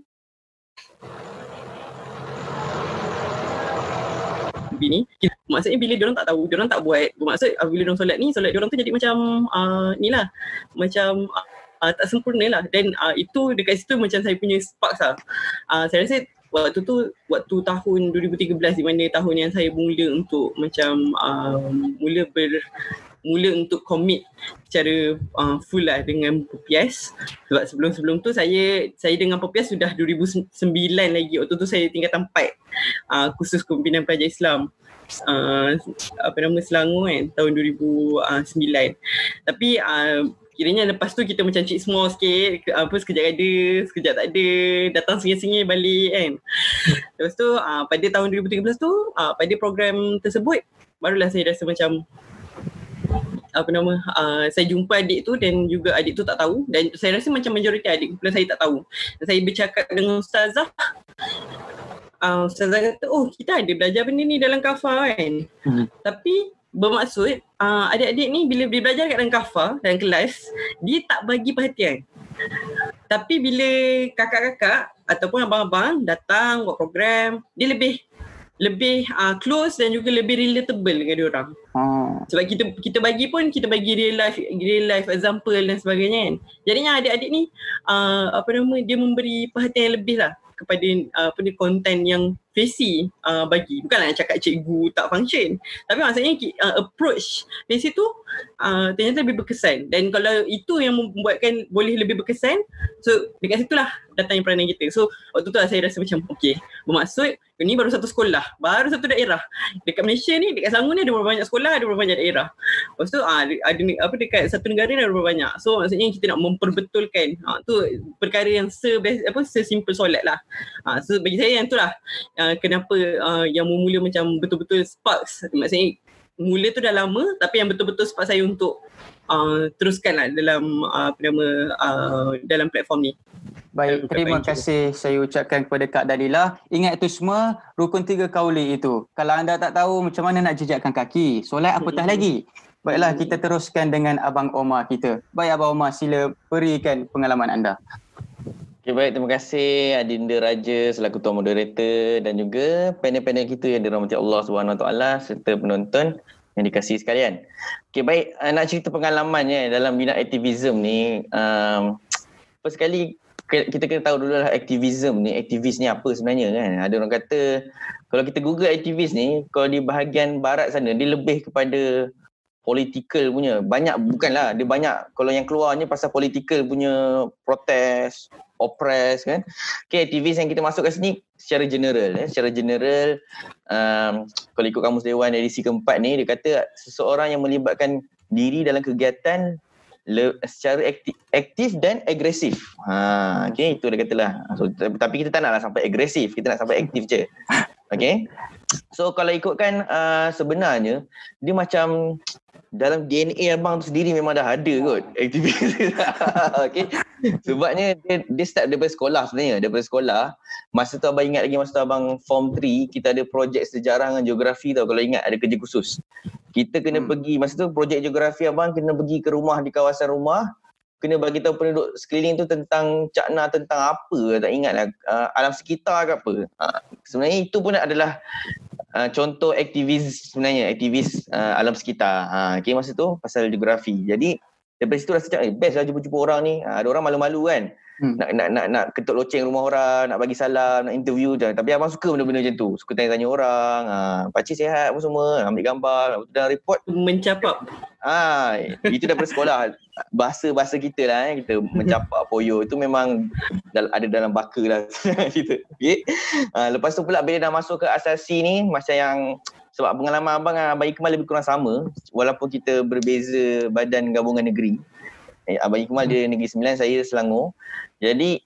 ni maksudnya bila dia orang tak tahu dia orang tak buat maksud bila dia orang solat ni solat dia orang tu jadi macam uh, ni lah macam uh, uh, tak sempurna lah. Dan uh, itu dekat situ macam saya punya sparks lah. Uh, saya rasa waktu tu waktu tahun 2013 di mana tahun yang saya mula untuk macam uh, mula ber mula untuk commit secara uh, full lah dengan PPS sebab sebelum-sebelum tu saya saya dengan PPS sudah 2009 lagi. Waktu tu saya tingkatan 4 uh, khusus pimpinan pelajar Islam. Uh, apa nama Selangor kan tahun 2009 tapi uh, kiranya lepas tu kita macam cik semua sikit apa sekejap ada sekejap tak ada datang sengih-sengih balik kan lepas tu uh, pada tahun 2013 tu uh, pada program tersebut barulah saya rasa macam apa nama uh, saya jumpa adik tu dan juga adik tu tak tahu dan saya rasa macam majoriti adik kumpulan saya tak tahu. Dan saya bercakap dengan ustazah uh, ustazah kata oh kita ada belajar benda ni dalam kafa kan. Hmm. Tapi bermaksud uh, adik-adik ni bila dia belajar kat dalam kafa dalam kelas dia tak bagi perhatian. Tapi bila kakak-kakak ataupun abang-abang datang buat program dia lebih lebih uh, close dan juga lebih relatable dengan dia orang. Hmm. Sebab kita kita bagi pun kita bagi real life real life example dan sebagainya kan. Jadinya adik-adik ni uh, apa nama dia memberi perhatian yang lebih lah kepada uh, apa ni konten yang Fesi uh, bagi. Bukanlah cakap cikgu tak function. Tapi maksudnya uh, approach Fesi tu uh, ternyata lebih berkesan. Dan kalau itu yang membuatkan boleh lebih berkesan, so dekat situlah datangnya peranan kita. So waktu tu lah saya rasa macam okay. Bermaksud ini baru satu sekolah, baru satu daerah. Dekat Malaysia ni, dekat Selangor ni ada berapa banyak sekolah, ada berapa banyak daerah. Lepas tu uh, ada apa dekat satu negara ni ada berapa banyak. So maksudnya kita nak memperbetulkan. Uh, tu perkara yang se apa sesimpel solat lah. Uh, so bagi saya yang tu lah uh, Uh, kenapa uh, yang mula macam betul-betul sparks maksudnya mula tu dah lama tapi yang betul-betul spark saya untuk uh, teruskan lah dalam uh, apa nama uh, dalam platform ni. Baik, terima kasih saya ucapkan kepada Kak Dalila. Ingat itu semua rukun tiga kauli itu. Kalau anda tak tahu macam mana nak jejakkan kaki, solat apatah lagi. Baiklah kita teruskan dengan Abang Omar kita. Baik Abang Omar sila berikan pengalaman anda. Okay, baik, terima kasih Adinda Raja selaku tuan moderator dan juga panel-panel kita yang dirahmati Allah Wa serta penonton yang dikasihi sekalian. Okay, baik, uh, nak cerita pengalaman ya dalam bina aktivisme ni. Um, first sekali kita kena tahu dulu lah aktivisme ni, aktivis ni apa sebenarnya kan. Ada orang kata kalau kita google aktivis ni, kalau di bahagian barat sana dia lebih kepada political punya. Banyak bukanlah, dia banyak kalau yang keluarnya pasal political punya protes, oppress kan. Okay, aktivis yang kita masuk kat sini secara general. Eh. Secara general, um, kalau ikut kamus Dewan edisi keempat ni, dia kata seseorang yang melibatkan diri dalam kegiatan le, secara aktif, aktif dan agresif. Ha, okay, itu dia katalah. So, tapi kita tak naklah sampai agresif, kita nak sampai aktif je. Okay. So kalau ikutkan uh, sebenarnya, dia macam dalam DNA abang tu sendiri memang dah ada kot aktivis okay. sebabnya dia, dia start daripada sekolah sebenarnya daripada sekolah masa tu abang ingat lagi masa tu abang form 3 kita ada projek sejarah dengan geografi tau kalau ingat ada kerja khusus kita kena hmm. pergi masa tu projek geografi abang kena pergi ke rumah di kawasan rumah kena bagi tahu penduduk sekeliling tu tentang cakna tentang apa tak ingat lah uh, alam sekitar ke apa uh, sebenarnya itu pun adalah uh, contoh aktivis sebenarnya aktivis uh, alam sekitar. Uh, okay, masa tu pasal geografi. Jadi daripada situ rasa cakap eh, best lah jumpa-jumpa orang ni. Uh, ada orang malu-malu kan. Hmm. Nak, nak nak nak ketuk loceng rumah orang, nak bagi salam, nak interview je. Tapi abang suka benda-benda macam tu. Suka tanya-tanya orang, uh, pakcik sihat apa semua, ambil gambar, dan report. Mencapak. Ah, itu daripada sekolah. Bahasa-bahasa kita lah eh. Kita mencapak poyo. Itu memang ada dalam baka lah. kita. Okay. Uh, lepas tu pula bila dah masuk ke asasi ni, macam yang sebab pengalaman abang dengan Abang Ikmal lebih kurang sama. Walaupun kita berbeza badan gabungan negeri. Eh, Abang Ikmal dia Negeri Sembilan, saya Selangor. Jadi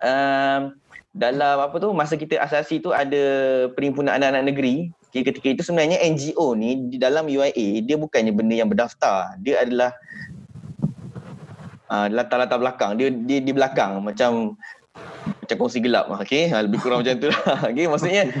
um, dalam apa tu masa kita asasi tu ada perhimpunan anak-anak negeri. Ketika itu sebenarnya NGO ni di dalam UIA dia bukannya benda yang berdaftar. Dia adalah uh, latar-latar belakang. Dia dia di belakang macam macam kongsi gelap. Okay, ha, lebih kurang macam tu lah. Okay, maksudnya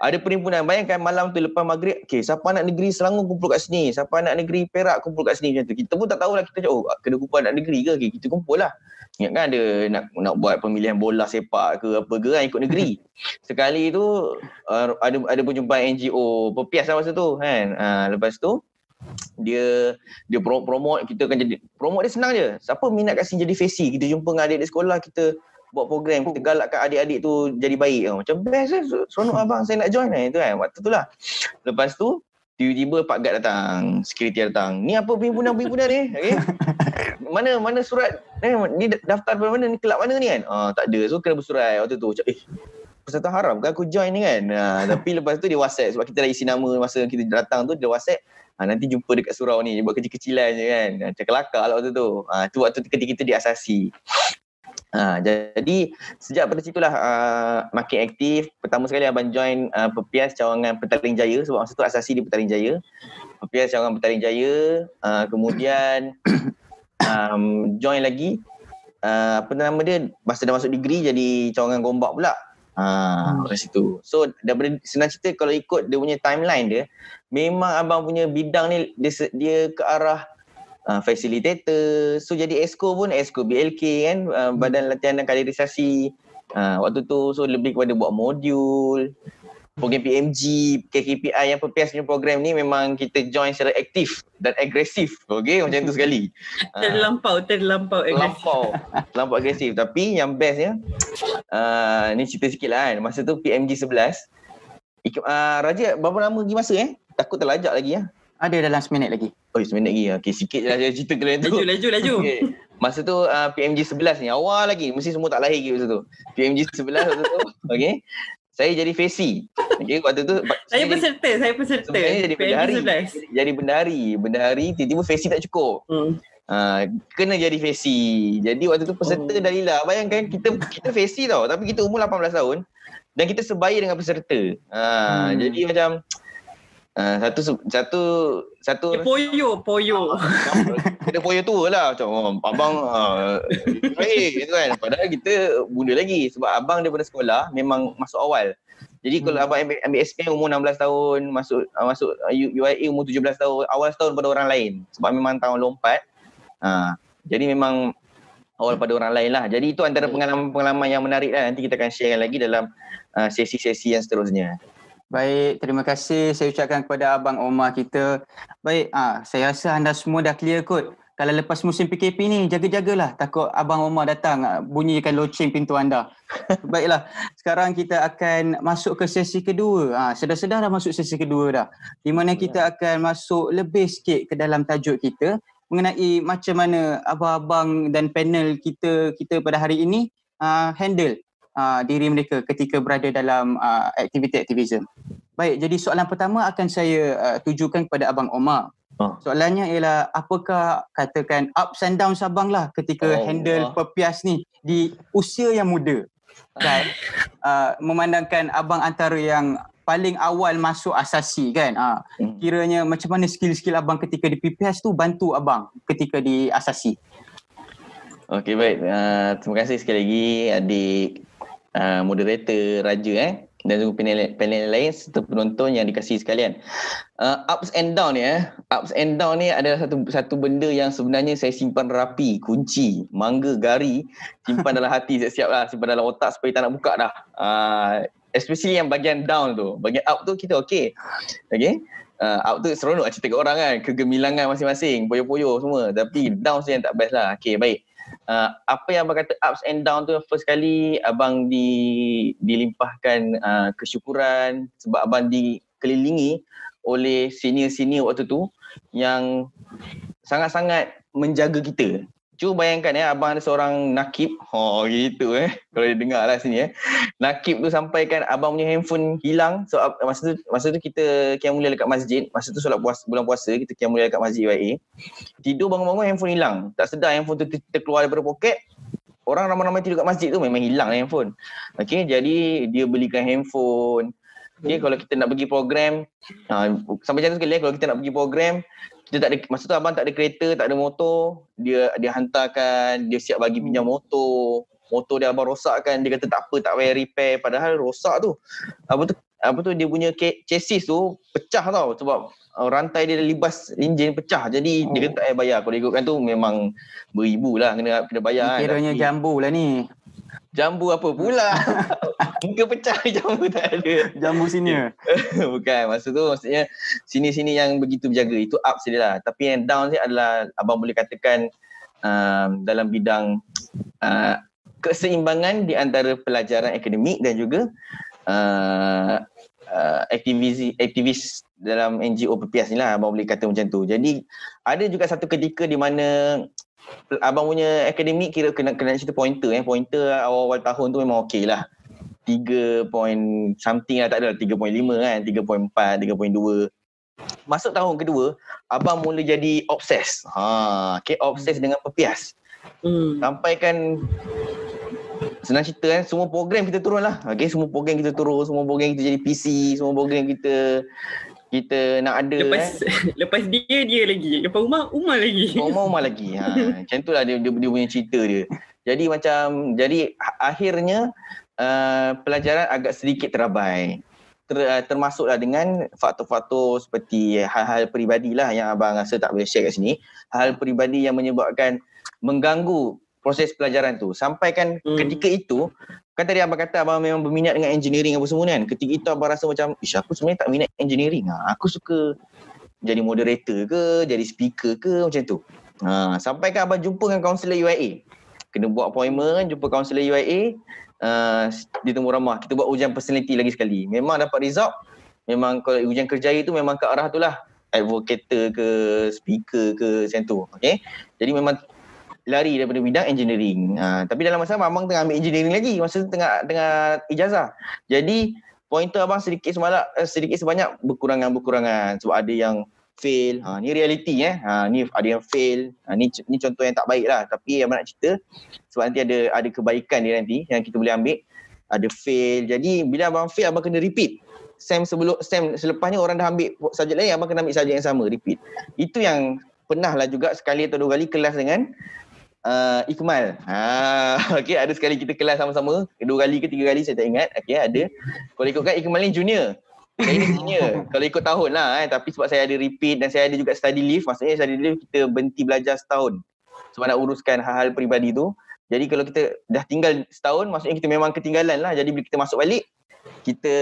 ada perhimpunan bayangkan malam tu lepas maghrib okey siapa anak negeri Selangor kumpul kat sini siapa anak negeri Perak kumpul kat sini macam tu kita pun tak tahulah kita oh kena kumpul anak negeri ke okay, kita kumpul lah ingat kan ada nak nak buat pemilihan bola sepak ke apa ke kan ikut negeri. Sekali tu uh, ada ada perjumpaan NGO pepias lah masa tu kan. Uh, lepas tu dia dia promote kita akan jadi promote dia senang je. Siapa minat kat sini jadi fesi? Kita jumpa dengan adik di sekolah kita buat program kita galakkan adik-adik tu jadi baik. Oh. macam best lah. Seronok abang saya nak join lah itu kan. Waktu tu lah. Lepas tu tiba-tiba Pak Gad datang security datang. Ni apa pimpinan-pimpinan ni? Okay? mana mana surat? Eh, ni daftar dari mana? Ni kelab mana ni kan? Oh, tak ada. So kena bersurat waktu tu macam eh pasal tu haram kan aku join ni kan? Uh, tapi lepas tu dia whatsapp sebab kita dah isi nama masa kita datang tu dia whatsapp Ha, nanti jumpa dekat surau ni buat kecil-kecilan je kan. Macam kelakar lah waktu tu. Ha, tu waktu ketika kita diasasi Ha, jadi sejak pada situlah uh, makin aktif. Pertama sekali abang join uh, Pepias Cawangan Petaling Jaya sebab masa tu asasi di Petaling Jaya. Pepias Cawangan Petaling Jaya. Uh, kemudian um, join lagi uh, apa nama dia masa dah masuk degree jadi Cawangan Gombak pula. Ha, hmm. dari situ. So daripada senang cerita kalau ikut dia punya timeline dia memang abang punya bidang ni dia, dia ke arah uh, facilitator. So jadi ESCO pun ESCO BLK kan uh, hmm. Badan Latihan dan Kaderisasi. Uh, waktu tu so lebih kepada buat modul program PMG, KKPI yang PPS punya program ni memang kita join secara aktif dan agresif. Okay, macam tu sekali. terlampau, terlampau agresif. Terlampau, terlampau agresif. Tapi yang bestnya, uh, ni cerita sikit lah kan. Masa tu PMG 11, uh, Raja berapa lama lagi masa eh? Takut terlajak lagi ya. Ada dalam seminit lagi. Oh, seminit lagi. Okey, sikit je lah cerita kalian tu. Laju, laju, laju. Okay. Masa tu uh, PMG 11 ni, awal lagi. Mesti semua tak lahir lagi masa tu. PMG 11 waktu tu. Okay. Saya jadi Fesi. Okay, waktu tu. Saya peserta, saya peserta. Sebenarnya jadi bendahari. Jadi bendahari. Bendahari, tiba-tiba Fesi tak cukup. Hmm. Uh, kena jadi Fesi. Jadi waktu tu peserta oh. Dalila. Bayangkan kita kita Fesi tau. Tapi kita umur 18 tahun. Dan kita sebaya dengan peserta. Uh, hmm. Jadi macam Uh, satu satu satu eh, poyo poyo. Kita poyo tua lah. Macam oh, abang uh, gitu kan. Padahal kita muda lagi. Sebab abang daripada sekolah memang masuk awal. Jadi hmm. kalau abang ambil, ambil SPM umur 16 tahun masuk uh, masuk UIA umur 17 tahun awal setahun pada orang lain. Sebab memang tahun lompat. Uh, jadi memang awal pada orang lain lah. Jadi itu antara pengalaman-pengalaman yang menarik lah. Nanti kita akan share lagi dalam uh, sesi-sesi yang seterusnya Baik, terima kasih saya ucapkan kepada Abang Omar kita. Baik, ah, saya rasa anda semua dah clear kot. Kalau lepas musim PKP ni, jaga-jagalah takut Abang Omar datang ah, bunyikan loceng pintu anda. Baiklah, sekarang kita akan masuk ke sesi kedua. Ah, sedar-sedar dah masuk sesi kedua dah. Di mana kita akan masuk lebih sikit ke dalam tajuk kita mengenai macam mana abang-abang dan panel kita kita pada hari ini uh, handle uh, diri mereka ketika berada dalam uh, aktiviti aktivism. Baik, jadi soalan pertama akan saya uh, tujukan kepada Abang Omar. Oh. Soalannya ialah apakah katakan ups and downs abang lah ketika oh, handle oh. pepias ni di usia yang muda. Kan? uh, memandangkan abang antara yang paling awal masuk asasi kan. Uh, kiranya macam mana skill-skill abang ketika di PPS tu bantu abang ketika di asasi. Okey baik. Uh, terima kasih sekali lagi adik uh, moderator Raja eh dan juga panel, panel lain serta penonton yang dikasihi sekalian. Uh, ups and down ni eh. Ups and down ni adalah satu satu benda yang sebenarnya saya simpan rapi, kunci, mangga, gari, simpan dalam hati siap-siap lah, simpan dalam otak supaya tak nak buka dah. Uh, especially yang bahagian down tu. Bahagian up tu kita okay. Okay. Uh, up tu seronok cerita kat orang kan. Kegemilangan masing-masing, poyo-poyo semua. Tapi down tu yang tak best lah. Okay, baik uh, apa yang abang kata ups and down tu first kali abang di dilimpahkan uh, kesyukuran sebab abang dikelilingi oleh senior-senior waktu tu yang sangat-sangat menjaga kita Cuba bayangkan ya abang ada seorang nakib. Oh gitu eh. Kalau dia dengar lah sini eh. Nakib tu sampaikan abang punya handphone hilang. So masa tu masa tu kita kiam mulia dekat masjid. Masa tu solat puasa, bulan puasa kita kiam mulia dekat masjid UIA. Tidur bangun-bangun handphone hilang. Tak sedar handphone tu terkeluar daripada poket. Orang ramai-ramai tidur kat masjid tu memang hilang lah handphone. Okay jadi dia belikan handphone. Okay kalau kita nak pergi program. Uh, sampai macam tu sekali eh. Kalau kita nak pergi program dia tak ada masa tu abang tak ada kereta, tak ada motor, dia dia hantarkan, dia siap bagi pinjam motor. Motor dia abang rosakkan, dia kata tak apa, tak payah repair padahal rosak tu. Apa tu apa tu dia punya chassis tu pecah tau sebab uh, rantai dia libas enjin pecah. Jadi oh. dia kata tak payah bayar. Kalau ikutkan tu memang beribu lah kena kena bayar. Kiranya kan. jambu lah ni. Jambu apa pula? Muka pecah jambu tak ada. Jambu sini. Bukan. Maksud tu maksudnya sini-sini yang begitu berjaga. Itu up saja lah. Tapi yang down ni adalah abang boleh katakan um, dalam bidang uh, keseimbangan di antara pelajaran akademik dan juga uh, uh, aktivis, aktivis dalam NGO PPS ni lah abang boleh kata macam tu. Jadi ada juga satu ketika di mana abang punya akademik kira kena kena cerita pointer eh. Pointer awal-awal tahun tu memang okey lah. 3 point something lah tak ada 3.5 kan 3.4 3.2 masuk tahun kedua abang mula jadi obses ha okay obses dengan pepias. Hmm. sampai kan senang cerita kan semua program kita turun lah. Okay, semua program kita turun semua program kita jadi PC semua program kita kita nak ada Lepas eh. lepas dia dia lagi. Lepas Umar Umar lagi. Umar Umar lagi. Ha, macam tu lah dia, dia, dia punya cerita dia. Jadi macam, jadi akhirnya uh, pelajaran agak sedikit terabai. Ter, uh, termasuklah dengan faktor-faktor seperti hal-hal peribadi lah yang abang rasa tak boleh share kat sini. Hal peribadi yang menyebabkan mengganggu proses pelajaran tu. Sampai kan Hmm. ketika itu, kan tadi abang kata abang memang berminat dengan engineering apa semua kan. Ketika itu abang rasa macam, ish aku sebenarnya tak minat engineering. Ha, aku suka jadi moderator ke, jadi speaker ke macam tu. Ha, sampai kan abang jumpa dengan kaunselor UIA. Kena buat appointment, jumpa kaunselor UIA uh, di Temu Ramah. Kita buat ujian personality lagi sekali. Memang dapat result. Memang kalau ujian kerjaya tu memang ke arah tu lah. Advocator ke, speaker ke macam tu. Okay? Jadi memang lari daripada bidang engineering. Ha, tapi dalam masa abang tengah ambil engineering lagi. Masa tu tengah tengah ijazah. Jadi pointer abang sedikit semalak, eh, sedikit sebanyak berkurangan-berkurangan. Sebab ada yang fail. Ha, ni reality eh. Ha, ni ada yang fail. Ha, ni ni contoh yang tak baik lah. Tapi abang nak cerita sebab nanti ada ada kebaikan dia nanti yang kita boleh ambil. Ada fail. Jadi bila abang fail abang kena repeat. Sem sebelum sem selepasnya orang dah ambil subjek lain abang kena ambil subjek yang sama repeat. Itu yang pernah lah juga sekali atau dua kali kelas dengan uh, Ikmal. Ha, okay, ada sekali kita kelas sama-sama. Dua kali ke tiga kali saya tak ingat. Okay, ada. Kalau ikutkan Ikmal ni junior. Saya ni senior. Kalau ikut tahun lah eh. Tapi sebab saya ada repeat dan saya ada juga study leave. Maksudnya study leave kita berhenti belajar setahun. Sebab nak uruskan hal-hal peribadi tu. Jadi kalau kita dah tinggal setahun, maksudnya kita memang ketinggalan lah. Jadi bila kita masuk balik, kita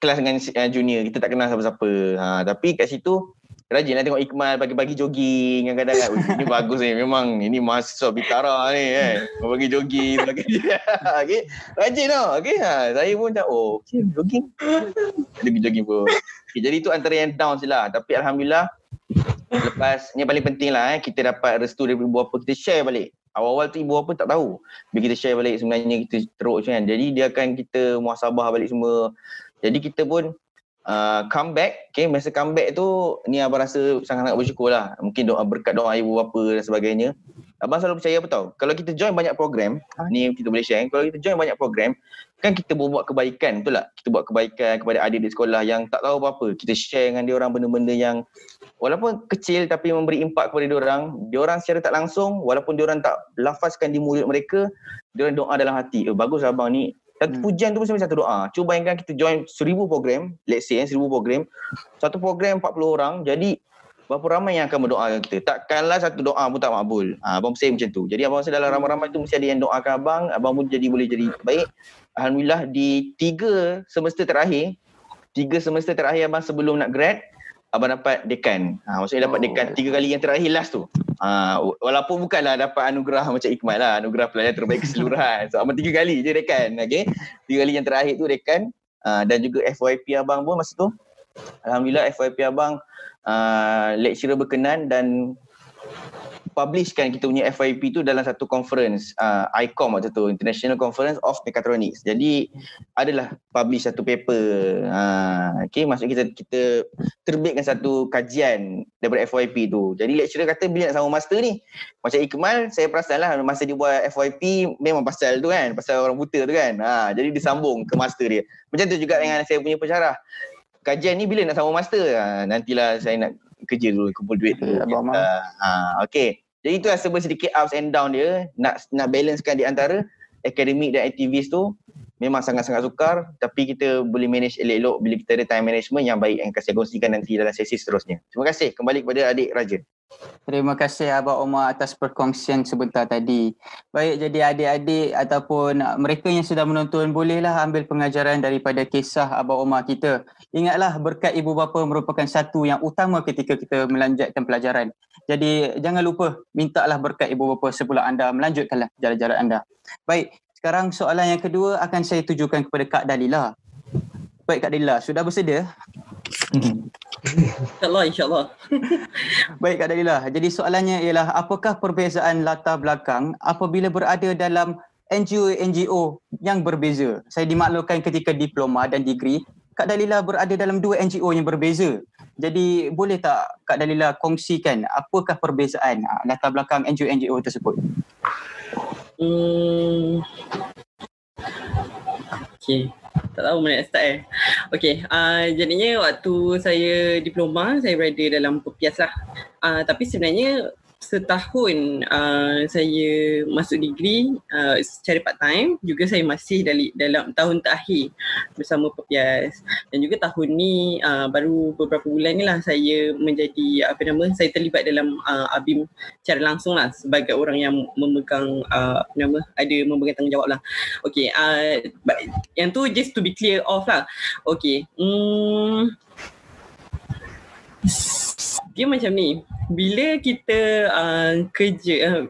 kelas dengan uh, junior. Kita tak kenal siapa-siapa. Ha, tapi kat situ, rajin lah tengok Ikmal pagi-pagi jogging kadang-kadang. Kan. "Ui, ini bagus ni memang ini mahasiswa Bitara ni kan pagi jogging sebagainya okay. rajin tau okay. ha, saya pun macam oh okay, jogging. Dia pergi jogging pun. Okay, jadi tu antara yang down lah. Tapi Alhamdulillah lepas ni paling penting lah eh, kita dapat restu dari ibu bapa kita share balik. Awal-awal tu ibu bapa tak tahu. Bila kita share balik sebenarnya kita teruk macam kan. Jadi dia akan kita muasabah balik semua. Jadi kita pun uh, comeback okay masa comeback tu ni abang rasa sangat-sangat bersyukur lah. Mungkin doa berkat doa ibu bapa dan sebagainya. Abang selalu percaya apa tau? Kalau kita join banyak program ha, ni kita boleh share kalau kita join banyak program kan kita buat kebaikan betul tak? Kita buat kebaikan kepada adik di sekolah yang tak tahu apa-apa. Kita share dengan dia orang benda-benda yang walaupun kecil tapi memberi impak kepada dia orang dia orang secara tak langsung walaupun dia orang tak lafazkan di mulut mereka dia orang doa dalam hati. Eh bagus abang ni satu Hmm. pujian tu pun satu doa. Cuba bayangkan kita join seribu program, let's say eh, seribu program. Satu program 40 orang, jadi berapa ramai yang akan mendoakan kita. Takkanlah satu doa pun tak makbul. Ha, abang percaya macam tu. Jadi abang rasa dalam ramai-ramai tu mesti ada yang doakan abang, abang pun jadi boleh jadi baik. Alhamdulillah di tiga semester terakhir, tiga semester terakhir abang sebelum nak grad, abang dapat dekan. Ha, maksudnya dapat Oh. dekan tiga kali yang terakhir last tu. Ha, walaupun bukanlah dapat anugerah macam Ikmal lah, anugerah pelajar terbaik keseluruhan. So abang tiga kali je dekan, okay. Tiga kali yang terakhir tu dekan uh, dan juga FYP abang pun masa tu. Alhamdulillah FYP abang uh, lecturer berkenan dan publishkan kita punya FYP tu dalam satu conference uh, ICOM waktu tu International Conference of Mechatronics. Jadi adalah publish satu paper. Uh, okay, maksud kita kita terbitkan satu kajian daripada FYP tu. Jadi lecturer kata bila nak sama master ni macam Ikmal saya perasan lah masa dia buat FYP memang pasal tu kan, pasal orang buta tu kan. Ha, jadi disambung ke master dia. Macam tu juga dengan saya punya pensyarah. Kajian ni bila nak sama master? Ha, nantilah saya nak kerja dulu, kumpul duit dulu. Uh, ha, okay. Jadi itu serba sedikit ups and down dia. Nak nak balancekan di antara akademik dan aktivis tu memang sangat-sangat sukar tapi kita boleh manage elok-elok bila kita ada time management yang baik yang akan saya kongsikan nanti dalam sesi seterusnya. Terima kasih. Kembali kepada adik Raja. Terima kasih Abang Omar atas perkongsian sebentar tadi. Baik, jadi adik-adik ataupun mereka yang sudah menonton bolehlah ambil pengajaran daripada kisah Abang Omar kita. Ingatlah berkat ibu bapa merupakan satu yang utama ketika kita melanjutkan pelajaran. Jadi jangan lupa mintalah berkat ibu bapa sebelum anda melanjutkanlah jalan-jalan anda. Baik, sekarang soalan yang kedua akan saya tujukan kepada Kak Dalila. Baik Kak Dalila, sudah bersedia? InsyaAllah, insyaAllah. Baik Kak Dalila, jadi soalannya ialah apakah perbezaan latar belakang apabila berada dalam NGO-NGO yang berbeza? Saya dimaklumkan ketika diploma dan degree, Kak Dalila berada dalam dua NGO yang berbeza. Jadi boleh tak Kak Dalila kongsikan apakah perbezaan ah, latar belakang NGO-NGO tersebut? Hmm, Okay. Tak tahu mana nak start eh. Okay. Uh, jadinya waktu saya diploma, saya berada dalam pepias lah. Uh, tapi sebenarnya setahun uh, saya masuk degree uh, secara part time juga saya masih dalam dalam tahun terakhir bersama Pepias dan juga tahun ni uh, baru beberapa bulan ni lah saya menjadi apa nama saya terlibat dalam uh, ABIM secara langsung lah sebagai orang yang memegang uh, apa nama ada memegang tanggungjawab lah. Okay uh, yang tu just to be clear off lah. Okay hmm, dia macam ni bila kita uh, kerja uh,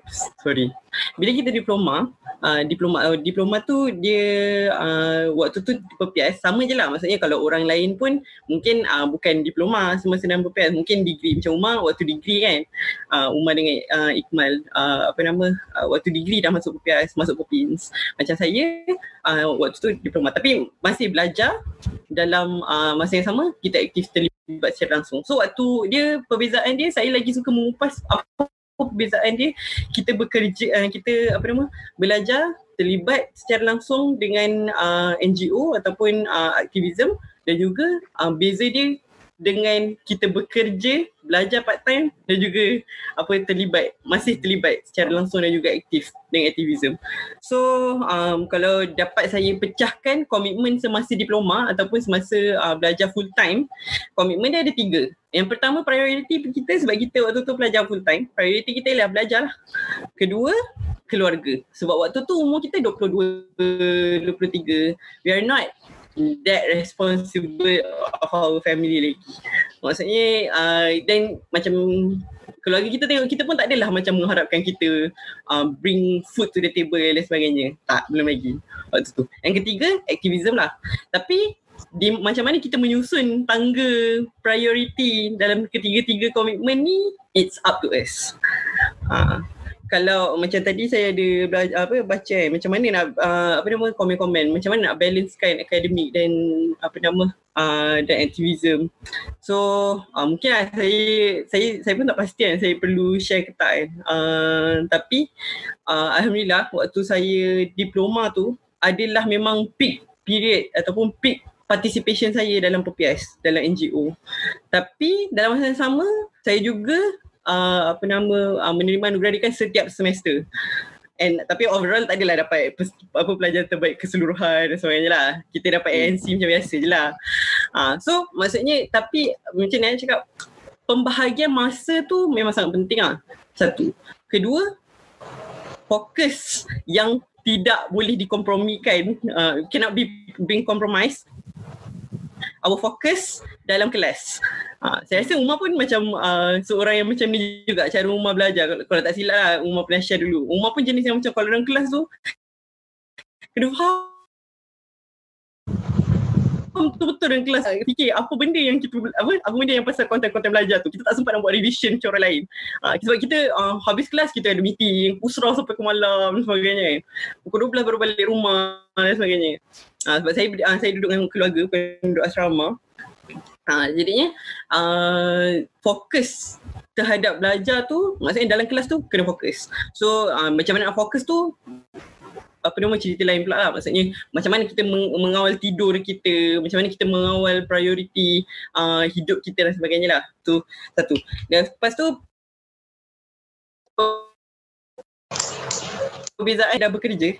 sorry. Bila kita diploma uh, diploma uh, diploma tu dia uh, waktu tu PPS sama je lah. Maksudnya kalau orang lain pun mungkin uh, bukan diploma semasa dalam PPS mungkin degree macam Umar waktu degree kan. Uh, Umar dengan uh, Ikmal uh, apa nama uh, waktu degree dah masuk PPS masuk Popins macam saya uh, waktu tu diploma. Tapi masih belajar dalam uh, masa yang sama kita aktif terlibat secara langsung. So waktu dia perbezaan dia saya lagi suka mengupas apa perbezaan dia. Kita bekerja uh, kita apa nama belajar terlibat secara langsung dengan uh, NGO ataupun uh, aktivism dan juga uh, beza dia dengan kita bekerja belajar part time dan juga apa terlibat masih terlibat secara langsung dan juga aktif dengan aktivism. So um, kalau dapat saya pecahkan komitmen semasa diploma ataupun semasa uh, belajar full time, komitmen dia ada tiga. Yang pertama prioriti kita sebab kita waktu tu belajar full time, prioriti kita ialah belajar lah. Kedua, keluarga. Sebab waktu tu umur kita 22, 23. We are not that responsible of our family lagi. Maksudnya uh, dan macam keluarga kita tengok kita pun tak adalah macam mengharapkan kita uh, bring food to the table dan sebagainya. Tak, belum lagi waktu tu. Yang ketiga, activism lah. Tapi di macam mana kita menyusun tangga priority dalam ketiga-tiga komitmen ni, it's up to us. Uh, kalau macam tadi saya ada belajar apa baca eh, macam mana nak uh, apa nama komen-komen macam mana nak balancekan akademik dan apa nama uh, dan aktivism. So uh, mungkin lah saya saya saya pun tak pasti kan saya perlu share ke tak kan. Uh, tapi uh, alhamdulillah waktu saya diploma tu adalah memang peak period ataupun peak participation saya dalam PPS dalam NGO. Tapi dalam masa yang sama saya juga uh, apa nama uh, menerima anugerah kan setiap semester. And tapi overall tak adalah dapat apa pelajaran terbaik keseluruhan dan sebagainya lah. Kita dapat hmm. ANC macam biasa je lah. Uh, so maksudnya tapi macam ni cakap pembahagian masa tu memang sangat penting lah. Satu. Kedua, fokus yang tidak boleh dikompromikan, uh, cannot be being compromised our focus dalam kelas. Ha, saya rasa Umar pun macam uh, seorang yang macam ni juga cara Umar belajar. Kalau, tak silap lah Umar pernah share dulu. Umar pun jenis yang macam kalau dalam kelas tu kena faham betul-betul dalam kelas fikir apa benda yang kita apa apa benda yang pasal konten-konten belajar tu kita tak sempat nak buat revision macam orang lain. Ha, sebab kita uh, habis kelas kita ada meeting usrah sampai ke malam dan sebagainya. Pukul 12 baru balik rumah dan sebagainya. Uh, sebab saya uh, saya duduk dengan keluarga duduk asrama. Uh, jadinya uh, fokus terhadap belajar tu maksudnya dalam kelas tu kena fokus. So uh, macam mana nak fokus tu apa nama cerita lain pula lah. Maksudnya macam mana kita mengawal tidur kita macam mana kita mengawal priority uh, hidup kita dan sebagainya lah. Tu satu. Dan lepas tu perbezaan dah bekerja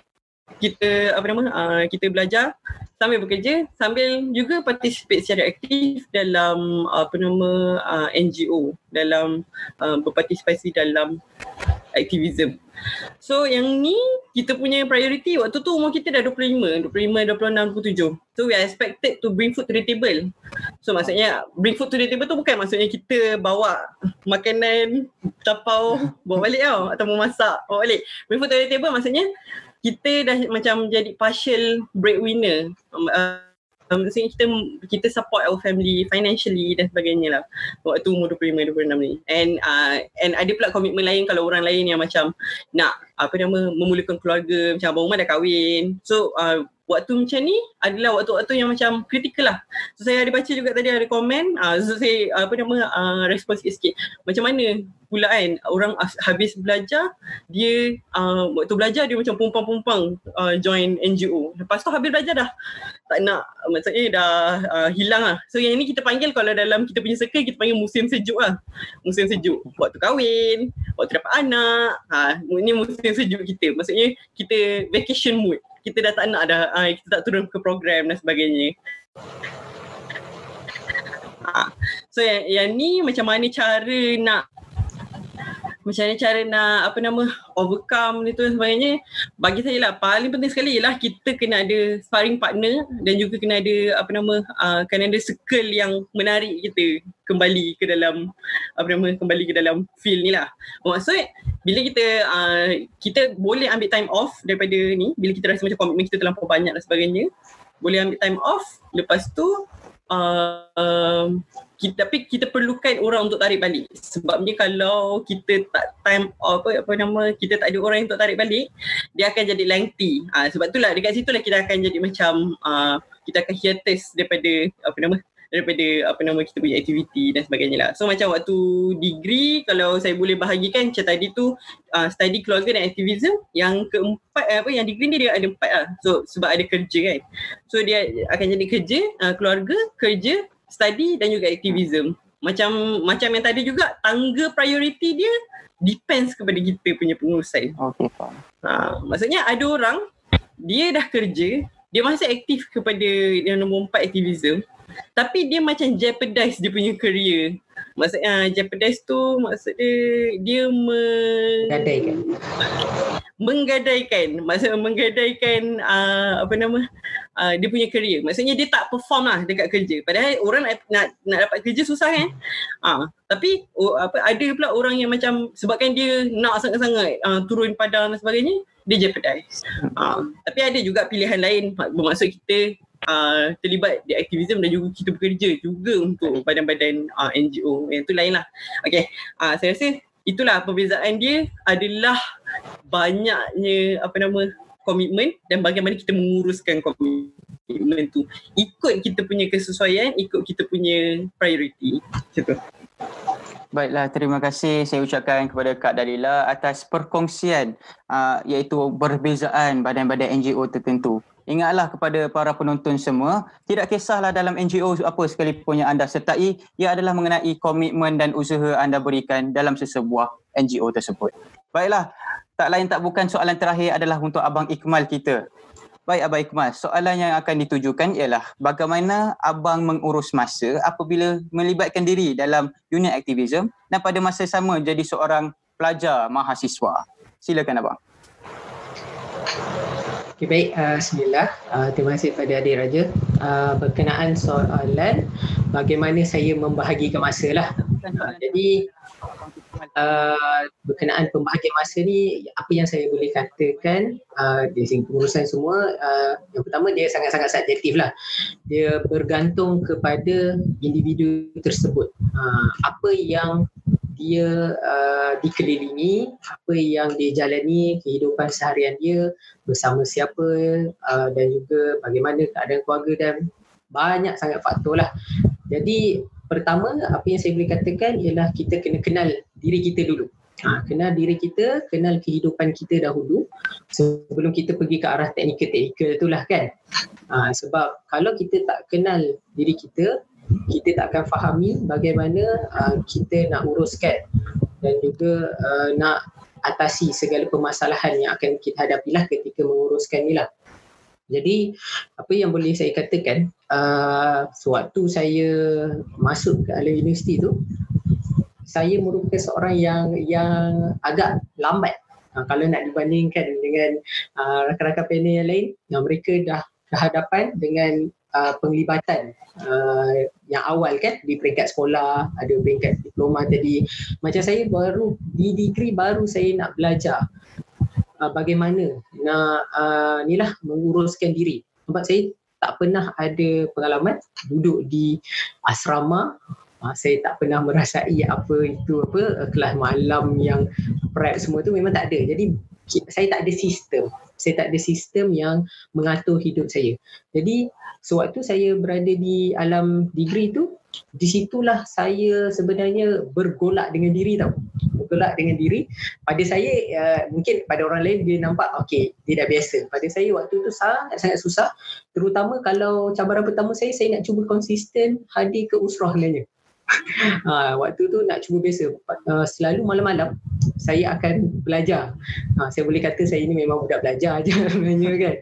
kita apa nama uh, kita belajar sambil bekerja sambil juga participate secara aktif dalam apa nama uh, NGO dalam uh, berpartisipasi dalam aktivism. So yang ni kita punya priority waktu tu umur kita dah 25, 25, 26, 27. So we are expected to bring food to the table. So maksudnya bring food to the table tu bukan maksudnya kita bawa makanan tapau bawa balik tau atau memasak bawa balik. Bring food to the table maksudnya kita dah macam jadi partial breadwinner. Uh, maksudnya kita kita support our family financially dan sebagainya lah. Waktu umur 25 26 ni. And uh, and ada pula komitmen lain kalau orang lain yang macam nak apa nama memulakan keluarga macam abang Umar dah kahwin so uh, waktu macam ni adalah waktu-waktu yang macam kritikal lah. So saya ada baca juga tadi ada komen, uh, so saya apa nama uh, respon sikit-sikit. Macam mana pula kan orang habis belajar dia uh, waktu belajar dia macam pumpang-pumpang uh, join NGO. Lepas tu habis belajar dah tak nak maksudnya dah uh, hilang lah. So yang ini kita panggil kalau dalam kita punya circle kita panggil musim sejuk lah. Musim sejuk. Waktu kahwin, waktu dapat anak. Ha, ini musim sejuk kita. Maksudnya kita vacation mood kita dah tak nak dah uh, kita tak turun ke program dan sebagainya. Ha. So yang, yang ni macam mana cara nak macam mana cara nak apa nama overcome itu dan sebagainya. Bagi saya lah paling penting sekali ialah kita kena ada sparring partner dan juga kena ada apa nama uh, kena ada circle yang menarik kita kembali ke dalam apa nama kembali ke dalam feel ni lah. Maksud bila kita uh, kita boleh ambil time off daripada ni bila kita rasa macam komitmen kita terlampau banyak dan sebagainya boleh ambil time off. Lepas tu uh, kita, tapi kita perlukan orang untuk tarik balik sebabnya kalau kita tak time apa apa nama kita tak ada orang untuk tarik balik dia akan jadi lengthy uh, sebab itulah dekat situ lah kita akan jadi macam uh, kita akan hiatus daripada apa nama daripada apa nama kita punya aktiviti dan sebagainya lah. So macam waktu degree kalau saya boleh bahagikan macam tadi tu uh, study keluarga dan aktivism yang keempat apa yang degree ni dia ada empat lah. So sebab ada kerja kan. So dia akan jadi kerja, uh, keluarga, kerja, study dan juga aktivism. Macam macam yang tadi juga tangga priority dia depends kepada kita punya pengurusan. Okay, faham. Ha, maksudnya ada orang dia dah kerja, dia masih aktif kepada yang nombor empat aktivism tapi dia macam jeopardize dia punya career. Maksudnya uh, jeopardize tu maksud dia dia menggadaikan. Menggadaikan. Maksudnya menggadaikan uh, apa nama uh, dia punya career. Maksudnya dia tak perform lah dekat kerja. Padahal orang nak nak, nak dapat kerja susah kan. Uh, tapi oh, apa ada pula orang yang macam sebabkan dia nak sangat-sangat uh, turun padang dan sebagainya dia jeopardize. Uh, tapi ada juga pilihan lain bermaksud kita uh, terlibat di aktivisme dan juga kita bekerja juga untuk badan-badan uh, NGO yang tu lain lah. Okay, uh, saya rasa itulah perbezaan dia adalah banyaknya apa nama komitmen dan bagaimana kita menguruskan komitmen tu ikut kita punya kesesuaian ikut kita punya priority macam tu Baiklah, terima kasih saya ucapkan kepada Kak Dalila atas perkongsian uh, iaitu perbezaan badan-badan NGO tertentu. Ingatlah kepada para penonton semua, tidak kisahlah dalam NGO apa sekalipun yang anda sertai, ia adalah mengenai komitmen dan usaha anda berikan dalam sesebuah NGO tersebut. Baiklah, tak lain tak bukan soalan terakhir adalah untuk Abang Ikmal kita. Baik Abang Ikmal, soalan yang akan ditujukan ialah bagaimana Abang mengurus masa apabila melibatkan diri dalam unit aktivism dan pada masa sama jadi seorang pelajar mahasiswa. Silakan Abang. Okay, baik. Uh, Bismillah. Uh, terima kasih kepada Adik Raja. Uh, berkenaan soalan bagaimana saya membahagikan masa lah. Uh, jadi uh, berkenaan pembahagian masa ni apa yang saya boleh katakan uh, di pengurusan semua uh, yang pertama dia sangat-sangat subjektif lah dia bergantung kepada individu tersebut uh, apa yang dia uh, dikelilingi apa yang dia jalani kehidupan seharian dia bersama siapa uh, dan juga bagaimana keadaan keluarga dan banyak sangat faktor lah jadi pertama apa yang saya boleh katakan ialah kita kena kenal diri kita dulu. Ha, kenal diri kita, kenal kehidupan kita dahulu sebelum kita pergi ke arah teknikal-teknikal itulah kan. Ha, sebab kalau kita tak kenal diri kita, kita tak akan fahami bagaimana uh, kita nak uruskan dan juga uh, nak atasi segala permasalahan yang akan kita hadapilah ketika menguruskan ni lah. Jadi apa yang boleh saya katakan uh, sewaktu saya masuk ke alam universiti tu saya merupakan seorang yang yang agak lambat uh, kalau nak dibandingkan dengan uh, rakan-rakan panel yang lain yang mereka dah berhadapan dengan uh, penglibatan uh, yang awal kan di peringkat sekolah ada peringkat diploma tadi macam saya baru di degree baru saya nak belajar uh, bagaimana nak uh, lah menguruskan diri. Sebab saya tak pernah ada pengalaman duduk di asrama uh, saya tak pernah merasai apa itu apa uh, kelas malam yang prep semua tu memang tak ada. Jadi saya tak ada sistem. Saya tak ada sistem yang mengatur hidup saya. Jadi sewaktu saya berada di alam degree tu, di situlah saya sebenarnya bergolak dengan diri tau. Bergolak dengan diri. Pada saya uh, mungkin pada orang lain dia nampak okey, dia dah biasa. Pada saya waktu tu sangat sangat susah. Terutama kalau cabaran pertama saya saya nak cuba konsisten hadir ke usrah sebenarnya. Ha, waktu tu nak cuba biasa. Uh, selalu malam-malam saya akan belajar. Ha, saya boleh kata saya ni memang budak belajar je sebenarnya kan.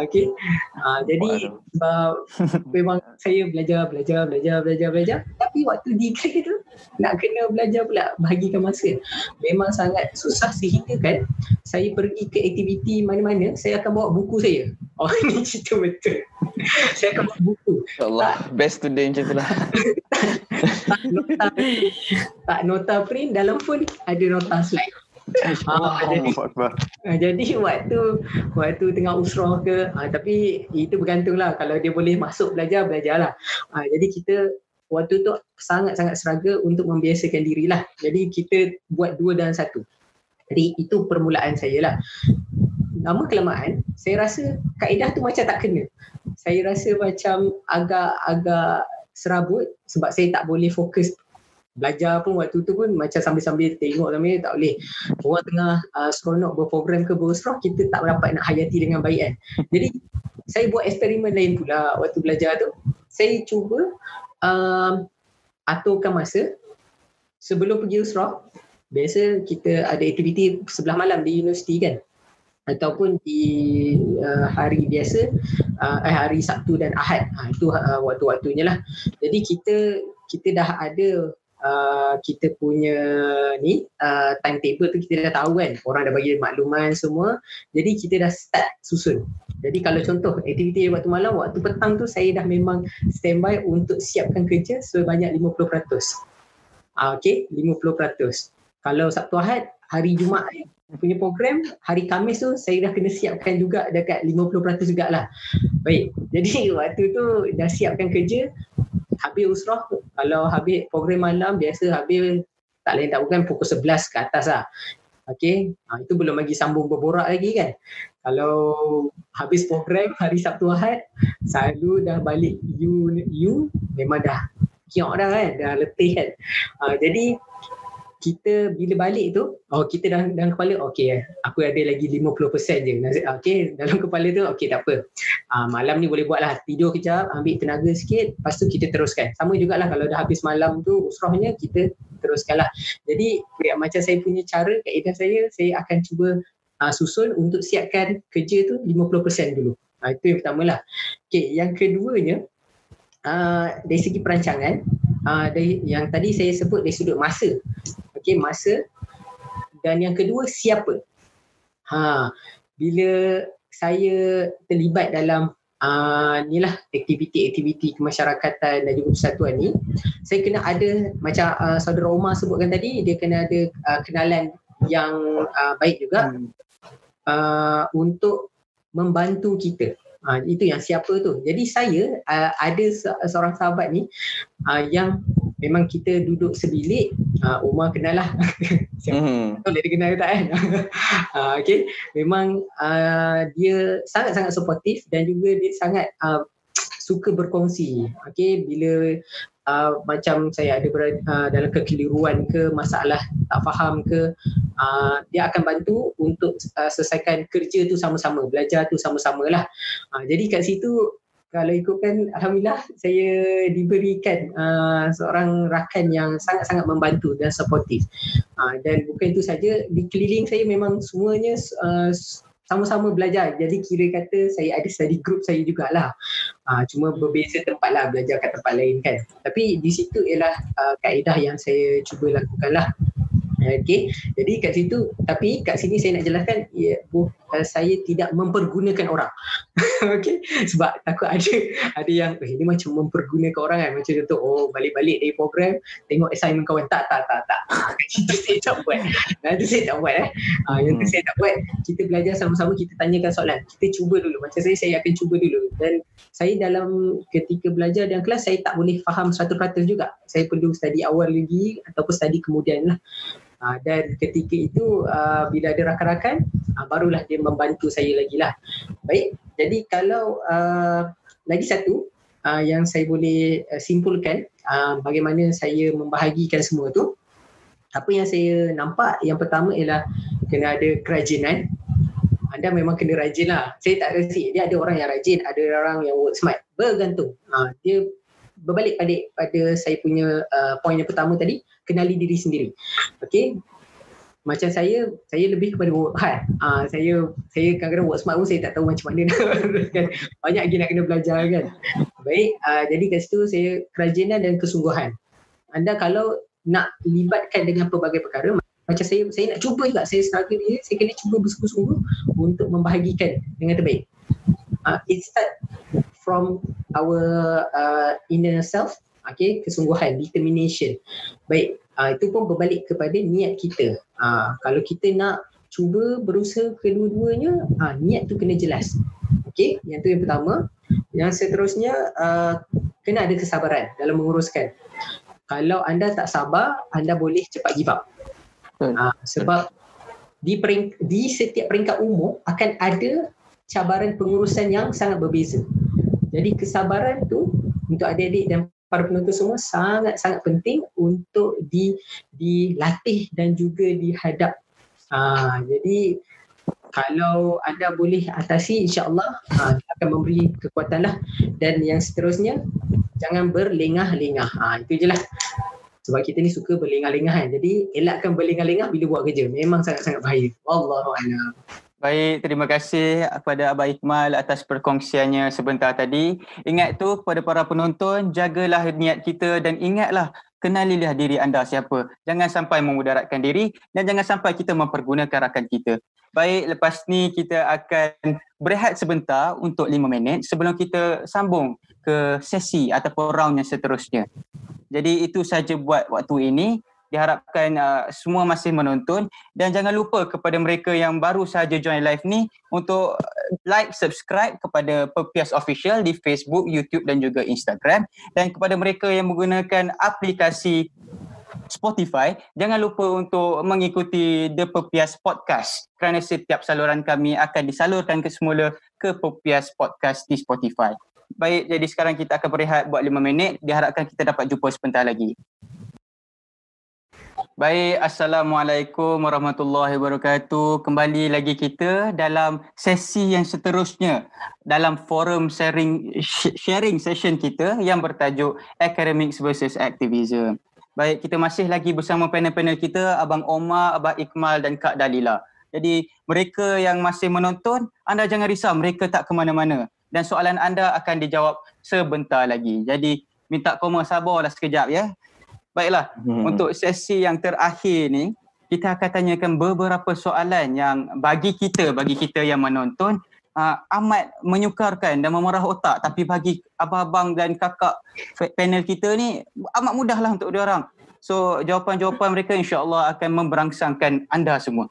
Okey. Ha, jadi sebab memang saya belajar belajar belajar belajar belajar. Tapi waktu degree tu nak kena belajar pula bahagikan masa. Memang sangat susah sehingga kan saya pergi ke aktiviti mana-mana saya akan bawa buku saya. Oh ini cerita betul. Saya akan bawa buku. Allah best student macam tu lah. Tak nota tak nota print dalam phone ada nota slide. Ah, jadi Allahu Akbar. ah, jadi waktu waktu tengah usrah ke ah, tapi itu bergantunglah kalau dia boleh masuk belajar belajarlah. Ah, jadi kita waktu tu sangat-sangat struggle untuk membiasakan dirilah. Jadi kita buat dua dan satu. Jadi itu permulaan saya lah. Lama kelamaan saya rasa kaedah tu macam tak kena. Saya rasa macam agak-agak serabut sebab saya tak boleh fokus. Belajar pun waktu tu pun macam sambil-sambil tengok sambil tak boleh. Orang tengah uh, seronok berprogram ke berusrah kita tak dapat nak hayati dengan baik kan. Jadi saya buat eksperimen lain pula waktu belajar tu. Saya cuba uh, aturkan masa sebelum pergi usrah. Biasa kita ada aktiviti sebelah malam di universiti kan ataupun di uh, hari biasa uh, eh, hari Sabtu dan Ahad. Ha, itu uh, waktu-waktunya lah. Jadi kita kita dah ada Uh, kita punya ni uh, timetable tu kita dah tahu kan. Orang dah bagi makluman semua. Jadi kita dah start susun. Jadi kalau contoh aktiviti waktu malam waktu petang tu saya dah memang standby untuk siapkan kerja sebanyak 50% uh, okay 50% kalau Sabtu Ahad hari Jumaat punya program hari Khamis tu saya dah kena siapkan juga dekat 50% jugalah. Baik jadi waktu tu dah siapkan kerja habis usrah kalau habis program malam biasa habis tak lain tak bukan pukul 11 ke atas lah. Okay, ha, itu belum lagi sambung berborak lagi kan. Kalau habis program hari Sabtu Ahad selalu dah balik you you memang dah kiok dah kan dah letih kan. Ha, jadi kita bila balik tu oh kita dalam, dalam kepala okey aku ada lagi 50% je. Okey dalam kepala tu okey tak apa. Uh, malam ni boleh buat lah tidur kejap ambil tenaga sikit lepas tu kita teruskan. Sama jugalah kalau dah habis malam tu usrahnya kita teruskan lah jadi ya, macam saya punya cara kaedah saya saya akan cuba uh, susun untuk siapkan kerja tu 50% dulu. Uh, itu yang pertama lah okay, yang keduanya uh, dari segi perancangan uh, dari, yang tadi saya sebut dari sudut masa okay, masa. Dan yang kedua siapa? Ha bila saya terlibat dalam uh, ni lah aktiviti-aktiviti kemasyarakatan dan juga persatuan ni saya kena ada macam uh, saudara Omar sebutkan tadi dia kena ada uh, kenalan yang uh, baik juga uh, untuk membantu kita. Ha, itu yang siapa tu. Jadi saya uh, ada se- seorang sahabat ni uh, yang memang kita duduk sebilik. Uh, Umar kenal lah. siapa Hmm. tahu dia kenal ke tak kan? uh, okay. Memang uh, dia sangat-sangat supportif dan juga dia sangat uh, suka berkongsi. Okay. Bila uh, macam saya ada berada, uh, dalam kekeliruan ke masalah tak faham ke uh, dia akan bantu untuk uh, selesaikan kerja tu sama-sama belajar tu sama-sama lah uh, jadi kat situ kalau ikutkan Alhamdulillah saya diberikan uh, seorang rakan yang sangat-sangat membantu dan supportif uh, dan bukan itu saja di keliling saya memang semuanya uh, sama-sama belajar. Jadi kira kata saya ada study group saya jugalah. Uh, cuma berbeza tempat lah belajar kat tempat lain kan. Tapi di situ ialah uh, kaedah yang saya cuba lakukan lah Okay, jadi kat situ, tapi kat sini saya nak jelaskan, ya, bu, uh, saya tidak mempergunakan orang. okay, sebab takut ada ada yang, eh, ini macam mempergunakan orang kan, macam contoh, oh balik-balik dari program, tengok assignment kawan, tak, tak, tak, tak. Itu saya tak buat. Itu saya tak buat eh. Uh, yang tu Hmm. saya tak buat, kita belajar sama-sama, kita tanyakan soalan. Kita cuba dulu, macam saya, saya akan cuba dulu. Dan saya dalam ketika belajar dalam kelas, saya tak boleh faham 100% juga. Saya perlu study awal lagi, ataupun study kemudian lah. Uh, dan ketika itu uh, bila ada rakan-rakan uh, barulah dia membantu saya lagi lah. Baik jadi kalau uh, lagi satu uh, yang saya boleh uh, simpulkan uh, bagaimana saya membahagikan semua tu. Apa yang saya nampak yang pertama ialah kena ada kerajinan. Anda memang kena rajin lah. Saya tak rasa dia ada orang yang rajin ada orang yang work smart. Bergantung. Uh, dia berbalik pada pada saya punya uh, poin yang pertama tadi kenali diri sendiri. Okey? Macam saya saya lebih kepada work hard. Uh, saya saya kadang-kadang work smart pun saya tak tahu macam mana nak kan. Banyak lagi nak kena belajar kan. Baik uh, jadi kat situ saya kerajinan dan kesungguhan. Anda kalau nak libatkan dengan pelbagai perkara macam saya saya nak cuba juga. Saya struggle ni saya kena cuba bersungguh-sungguh untuk membahagikan dengan terbaik. Uh, it start from our uh, inner self okay kesungguhan determination. Baik uh, itu pun berbalik kepada niat kita. Uh, kalau kita nak cuba berusaha kedua-duanya uh, niat tu kena jelas. Okey? Yang tu yang pertama. Yang seterusnya uh, kena ada kesabaran dalam menguruskan. Kalau anda tak sabar anda boleh cepat give up. Uh, sebab di pering, di setiap peringkat umur akan ada cabaran pengurusan yang sangat berbeza. Jadi kesabaran tu untuk adik-adik dan para penonton semua sangat-sangat penting untuk di dilatih dan juga dihadap. Ha, jadi kalau anda boleh atasi insya-Allah ha, akan memberi kekuatan lah dan yang seterusnya jangan berlengah-lengah. Ha, itu je lah. Sebab kita ni suka berlengah-lengah kan. Jadi elakkan berlengah-lengah bila buat kerja. Memang sangat-sangat bahaya. Wallahualam. Baik, terima kasih kepada Abah Iqmal atas perkongsiannya sebentar tadi. Ingat tu kepada para penonton, jagalah niat kita dan ingatlah kenalilah diri anda siapa. Jangan sampai memudaratkan diri dan jangan sampai kita mempergunakan rakan kita. Baik, lepas ni kita akan berehat sebentar untuk lima minit sebelum kita sambung ke sesi ataupun round yang seterusnya. Jadi itu saja buat waktu ini diharapkan uh, semua masih menonton dan jangan lupa kepada mereka yang baru saja join live ni untuk uh, like subscribe kepada Perpias Official di Facebook, YouTube dan juga Instagram dan kepada mereka yang menggunakan aplikasi Spotify, jangan lupa untuk mengikuti The Perpias Podcast kerana setiap saluran kami akan disalurkan ke semula ke Perpias Podcast di Spotify. Baik, jadi sekarang kita akan berehat buat 5 minit. Diharapkan kita dapat jumpa sebentar lagi. Baik, Assalamualaikum warahmatullahi wabarakatuh. Kembali lagi kita dalam sesi yang seterusnya dalam forum sharing sharing session kita yang bertajuk Academics versus Activism. Baik, kita masih lagi bersama panel-panel kita Abang Omar, Abang Ikmal dan Kak Dalila. Jadi mereka yang masih menonton, anda jangan risau, mereka tak ke mana-mana. Dan soalan anda akan dijawab sebentar lagi. Jadi minta koma sabarlah sekejap ya. Baiklah, hmm. untuk sesi yang terakhir ni, kita akan tanyakan beberapa soalan yang bagi kita, bagi kita yang menonton, uh, amat menyukarkan dan memerah otak. Tapi bagi abang-abang dan kakak panel kita ni, amat mudahlah untuk diorang. So, jawapan-jawapan mereka insyaAllah akan memberangsangkan anda semua.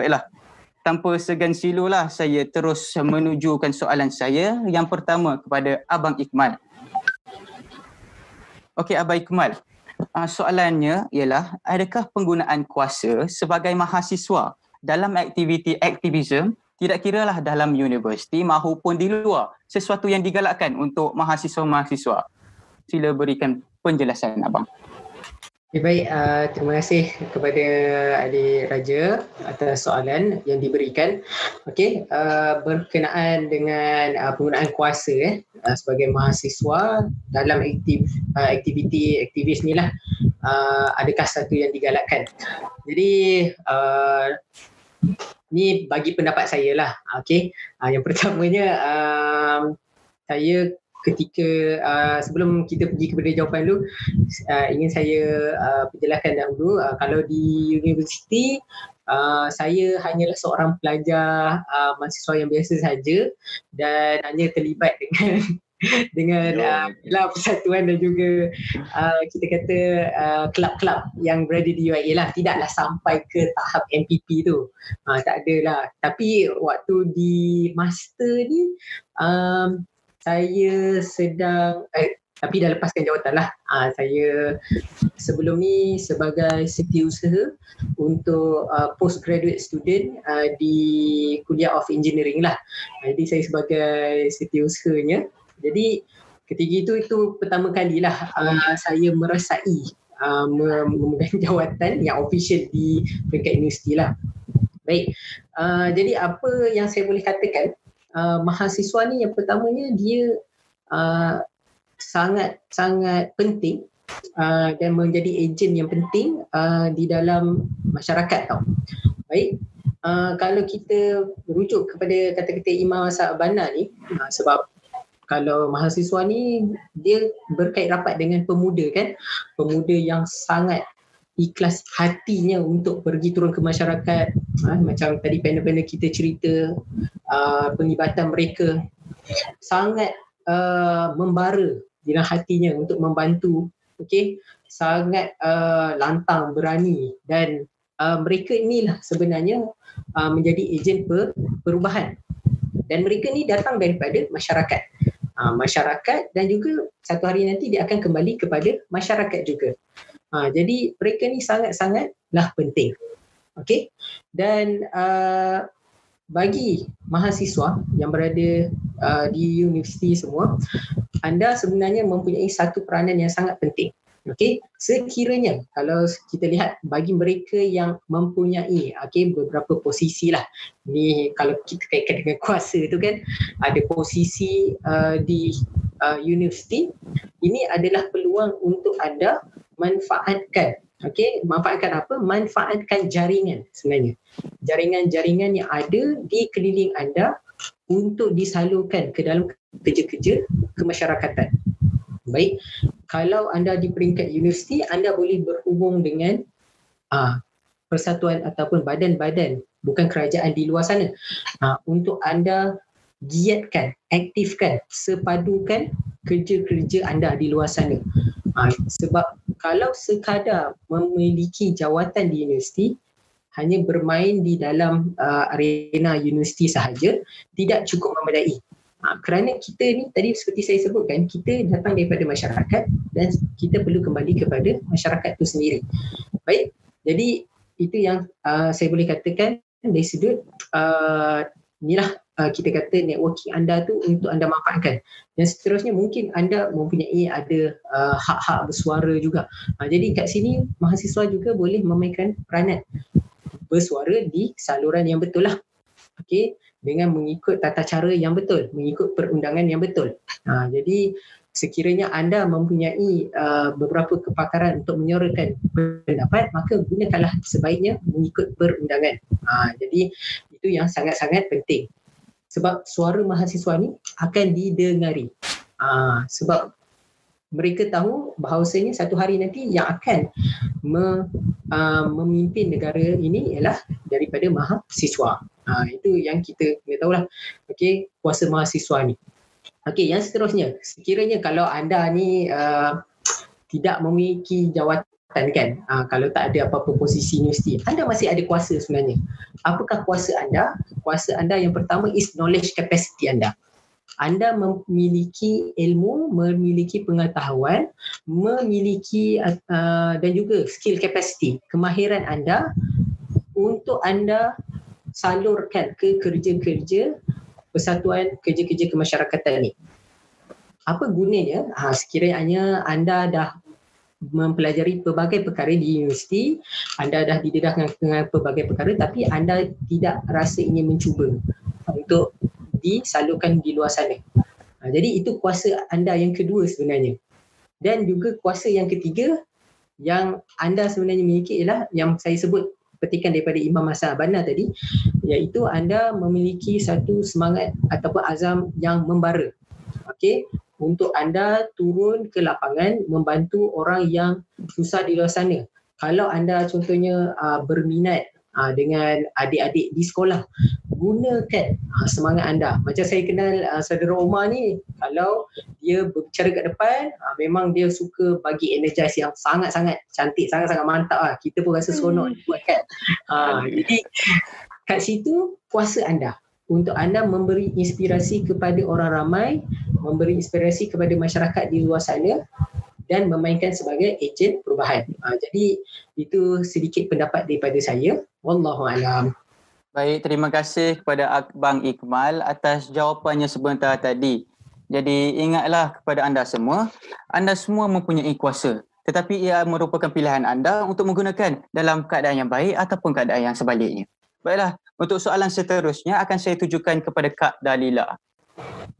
Baiklah, tanpa segan silulah saya terus menujukan soalan saya. Yang pertama kepada Abang Ikmal. Okey, Abang Ikmal uh, soalannya ialah adakah penggunaan kuasa sebagai mahasiswa dalam aktiviti aktivism tidak kiralah dalam universiti maupun di luar sesuatu yang digalakkan untuk mahasiswa-mahasiswa. Sila berikan penjelasan abang. Okay, baik, uh, terima kasih kepada Adik Raja atas soalan yang diberikan. Okey, uh, berkenaan dengan uh, penggunaan kuasa eh, uh, sebagai mahasiswa dalam aktiv, uh, aktiviti aktivis ni lah, uh, adakah satu yang digalakkan? Jadi, uh, ni bagi pendapat saya lah. Okey, uh, yang pertamanya, uh, saya ketika uh, sebelum kita pergi kepada jawapan dulu uh, ingin saya uh, perjelaskan dahulu uh, kalau di universiti uh, saya hanyalah seorang pelajar uh, mahasiswa yang biasa saja dan hanya terlibat dengan dengan uh, lah persatuan dan juga uh, kita kata uh, kelab-kelab yang berada di UIA lah. Tidaklah sampai ke tahap MPP tu. Uh, tak ada lah tapi waktu di master ni um, saya sedang eh, tapi dah lepaskan jawatan lah. Uh, saya sebelum ni sebagai setiausaha untuk uh, postgraduate student uh, di kuliah of engineering lah. Jadi saya sebagai setiausahanya. Jadi ketika itu itu pertama kali lah uh, saya merasai uh, memegang jawatan yang official di peringkat universiti lah. Baik, uh, jadi apa yang saya boleh katakan uh, mahasiswa ni yang pertamanya dia uh, sangat sangat penting uh, dan menjadi ejen yang penting uh, di dalam masyarakat tau. Baik. Uh, kalau kita merujuk kepada kata-kata Imam Asad ni uh, sebab kalau mahasiswa ni dia berkait rapat dengan pemuda kan pemuda yang sangat ikhlas hatinya untuk pergi turun ke masyarakat. Ha, macam tadi panel-panel kita cerita uh, penglibatan mereka. Sangat uh, membara dalam hatinya untuk membantu okey? Sangat uh, lantang berani dan uh, mereka inilah sebenarnya uh, menjadi ejen per, perubahan. Dan mereka ni datang daripada masyarakat. Uh, masyarakat dan juga satu hari nanti dia akan kembali kepada masyarakat juga uh, jadi mereka ni sangat-sangatlah penting. Okey? Dan uh, bagi mahasiswa yang berada uh, di universiti semua anda sebenarnya mempunyai satu peranan yang sangat penting. Okey? Sekiranya kalau kita lihat bagi mereka yang mempunyai okey beberapa posisi lah. Ni kalau kita kaitkan dengan kuasa tu kan ada posisi uh, di uh, universiti ini adalah peluang untuk anda manfaatkan Okey, manfaatkan apa? Manfaatkan jaringan sebenarnya. Jaringan-jaringan yang ada di keliling anda untuk disalurkan ke dalam kerja-kerja kemasyarakatan. Baik, kalau anda di peringkat universiti, anda boleh berhubung dengan uh, persatuan ataupun badan-badan bukan kerajaan di luar sana uh, untuk anda giatkan, aktifkan, sepadukan kerja-kerja anda di luar sana. Uh, sebab kalau sekadar memiliki jawatan di universiti hanya bermain di dalam uh, arena universiti sahaja tidak cukup memadai. Ha, kerana kita ni tadi seperti saya sebutkan kita datang daripada masyarakat dan kita perlu kembali kepada masyarakat itu sendiri. Baik, jadi itu yang uh, saya boleh katakan dari sudut uh, inilah uh, kita kata networking anda tu untuk anda manfaatkan. Dan seterusnya mungkin anda mempunyai ada uh, hak-hak bersuara juga. Uh, jadi kat sini mahasiswa juga boleh memainkan peranan. Bersuara di saluran yang betul lah. Okay? dengan mengikut tata cara yang betul mengikut perundangan yang betul. Uh, jadi sekiranya anda mempunyai uh, beberapa kepakaran untuk menyuarakan pendapat maka gunakanlah sebaiknya mengikut perundangan. Uh, jadi itu yang sangat-sangat penting sebab suara mahasiswa ni akan didengari. Uh, sebab mereka tahu bahawasanya satu hari nanti yang akan me, uh, memimpin negara ini ialah daripada mahasiswa. Uh, itu yang kita kena tahulah. Okey, kuasa mahasiswa ni. Okey, yang seterusnya, sekiranya kalau anda ni uh, tidak memiliki jawatan kan uh, kalau tak ada apa-apa posisi universiti anda masih ada kuasa sebenarnya. Apakah kuasa anda? Kuasa anda yang pertama is knowledge capacity anda. Anda memiliki ilmu memiliki pengetahuan memiliki uh, dan juga skill capacity kemahiran anda untuk anda salurkan ke kerja-kerja persatuan kerja-kerja kemasyarakatan ini apa gunanya? Ha, sekiranya anda dah mempelajari pelbagai perkara di universiti, anda dah didedahkan dengan pelbagai perkara tapi anda tidak rasa ingin mencuba untuk disalurkan di luar sana. Ha, jadi itu kuasa anda yang kedua sebenarnya. Dan juga kuasa yang ketiga yang anda sebenarnya miliki ialah yang saya sebut petikan daripada Imam Masa Abana tadi iaitu anda memiliki satu semangat ataupun azam yang membara. Okey, untuk anda turun ke lapangan membantu orang yang susah di luar sana. Kalau anda contohnya uh, berminat uh, dengan adik-adik di sekolah, gunakan uh, semangat anda. Macam saya kenal uh, saudara Omar ni, kalau dia berbicara kat depan, uh, memang dia suka bagi energize yang sangat-sangat cantik, sangat-sangat mantap lah. Kita pun rasa seronok hmm. buat kan. Uh, jadi kat situ kuasa anda untuk anda memberi inspirasi kepada orang ramai memberi inspirasi kepada masyarakat di luar sana dan memainkan sebagai ejen perubahan. Uh, jadi itu sedikit pendapat daripada saya. Wallahu alam. Baik, terima kasih kepada Abang Iqmal atas jawapannya sebentar tadi. Jadi ingatlah kepada anda semua, anda semua mempunyai kuasa. Tetapi ia merupakan pilihan anda untuk menggunakan dalam keadaan yang baik ataupun keadaan yang sebaliknya. Baiklah, untuk soalan seterusnya akan saya tujukan kepada Kak Dalila.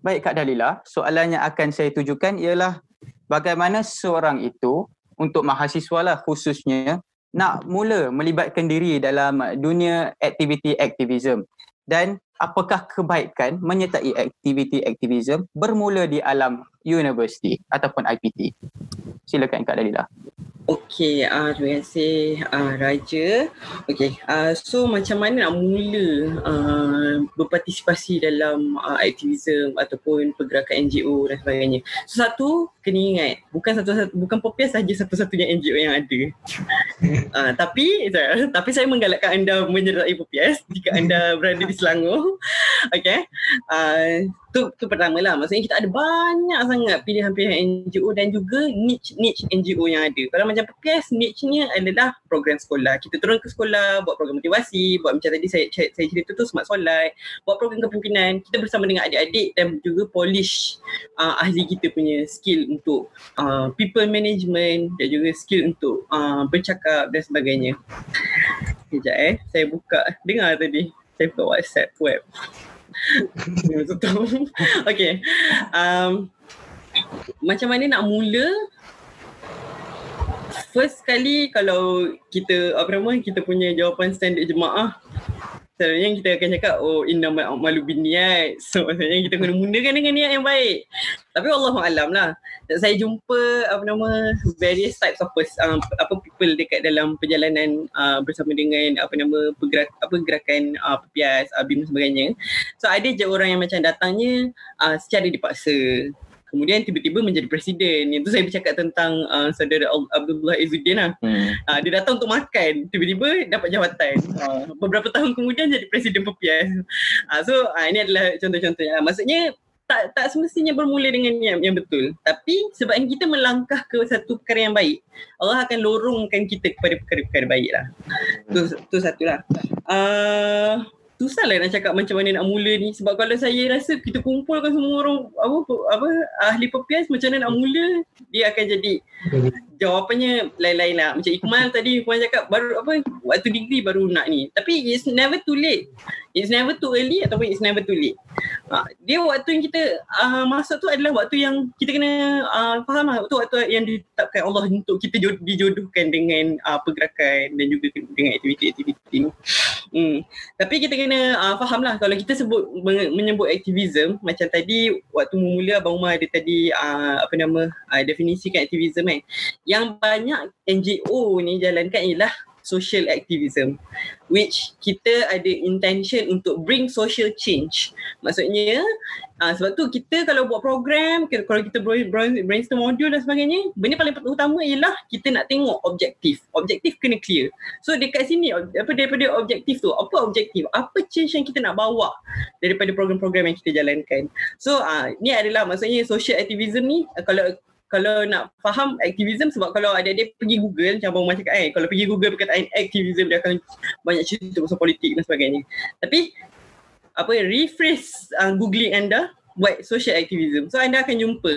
Baik Kak Dalila, soalan yang akan saya tujukan ialah bagaimana seorang itu untuk mahasiswa lah khususnya nak mula melibatkan diri dalam dunia aktiviti aktivism dan apakah kebaikan menyertai aktiviti aktivism bermula di alam universiti ataupun IPT. Silakan Kak Dalila. Okey, uh, terima kasih uh, Raja. Okey, uh, so macam mana nak mula uh, berpartisipasi dalam uh, aktivisme ataupun pergerakan NGO dan sebagainya. So satu, kena ingat, bukan satu, satu bukan Popias saja satu-satunya NGO yang ada. Uh, tapi, sorry, tapi saya menggalakkan anda menyertai Popias jika anda berada di Selangor. Okey. Uh, tu tu pertama lah maksudnya kita ada banyak sangat pilihan-pilihan NGO dan juga niche-niche NGO yang ada. Kalau macam PKS niche-nya adalah program sekolah. Kita turun ke sekolah buat program motivasi buat macam tadi saya saya, saya cerita tu smart solat buat program kepimpinan. Kita bersama dengan adik-adik dan juga polish uh, ahli kita punya skill untuk uh, people management dan juga skill untuk uh, bercakap dan sebagainya. Sekejap eh, saya buka, dengar tadi. Saya buka WhatsApp web okay. Um, macam mana nak mula? First kali kalau kita apa nama kita punya jawapan standard jemaah Selalunya kita akan cakap oh inna malu bin niat. So maksudnya kita kena mulakan dengan niat yang baik. Tapi Allah alam lah. Saya jumpa apa nama various types of pers- um, apa people dekat dalam perjalanan uh, bersama dengan apa nama pergerak apa gerakan uh, PPS, ABIM dan sebagainya. So ada je orang yang macam datangnya uh, secara dipaksa kemudian tiba-tiba menjadi presiden. Yang tu saya bercakap tentang uh, saudara Abdullah Izzuddin lah. Hmm. Uh, dia datang untuk makan, tiba-tiba dapat jawatan. Uh, beberapa tahun kemudian jadi presiden PPS. Uh, so uh, ini adalah contoh-contohnya. Uh, maksudnya tak tak semestinya bermula dengan yang, yang betul. Tapi sebab kita melangkah ke satu perkara yang baik, Allah akan lorongkan kita kepada perkara-perkara baik lah. Tu, tu satu lah. Uh, susah lah nak cakap macam mana nak mula ni. Sebab kalau saya rasa kita kumpulkan semua orang apa apa ahli pepias macam mana nak mula dia akan jadi jawapannya lain-lain lah. Macam Iqmal tadi Iqmal cakap baru apa waktu degree baru nak ni. Tapi it's never too late. It's never too early ataupun it's never too late ha, dia waktu yang kita uh, masuk tu adalah waktu yang kita kena uh, faham lah. Waktu waktu yang ditetapkan Allah untuk kita dijodohkan dengan uh, pergerakan dan juga dengan aktiviti-aktiviti ni. Hmm. tapi kita kena uh, faham lah kalau kita sebut menyebut aktivism macam tadi waktu mula Abang Umar ada tadi uh, apa nama uh, definisikan aktivism kan. Yang banyak NGO ni jalankan ialah social activism which kita ada intention untuk bring social change. Maksudnya uh, sebab tu kita kalau buat program kalau kita brainstorm modul dan sebagainya benda paling utama ialah kita nak tengok objektif. Objektif kena clear. So dekat sini apa daripada objektif tu? Apa objektif? Apa change yang kita nak bawa daripada program-program yang kita jalankan? So uh, ni adalah maksudnya social activism ni. Uh, kalau kalau nak faham aktivism sebab kalau ada dia pergi Google macam abang cakap eh kalau pergi Google perkataan aktivism dia akan banyak cerita pasal politik dan sebagainya. Tapi apa rephrase uh, googling anda buat social activism so anda akan jumpa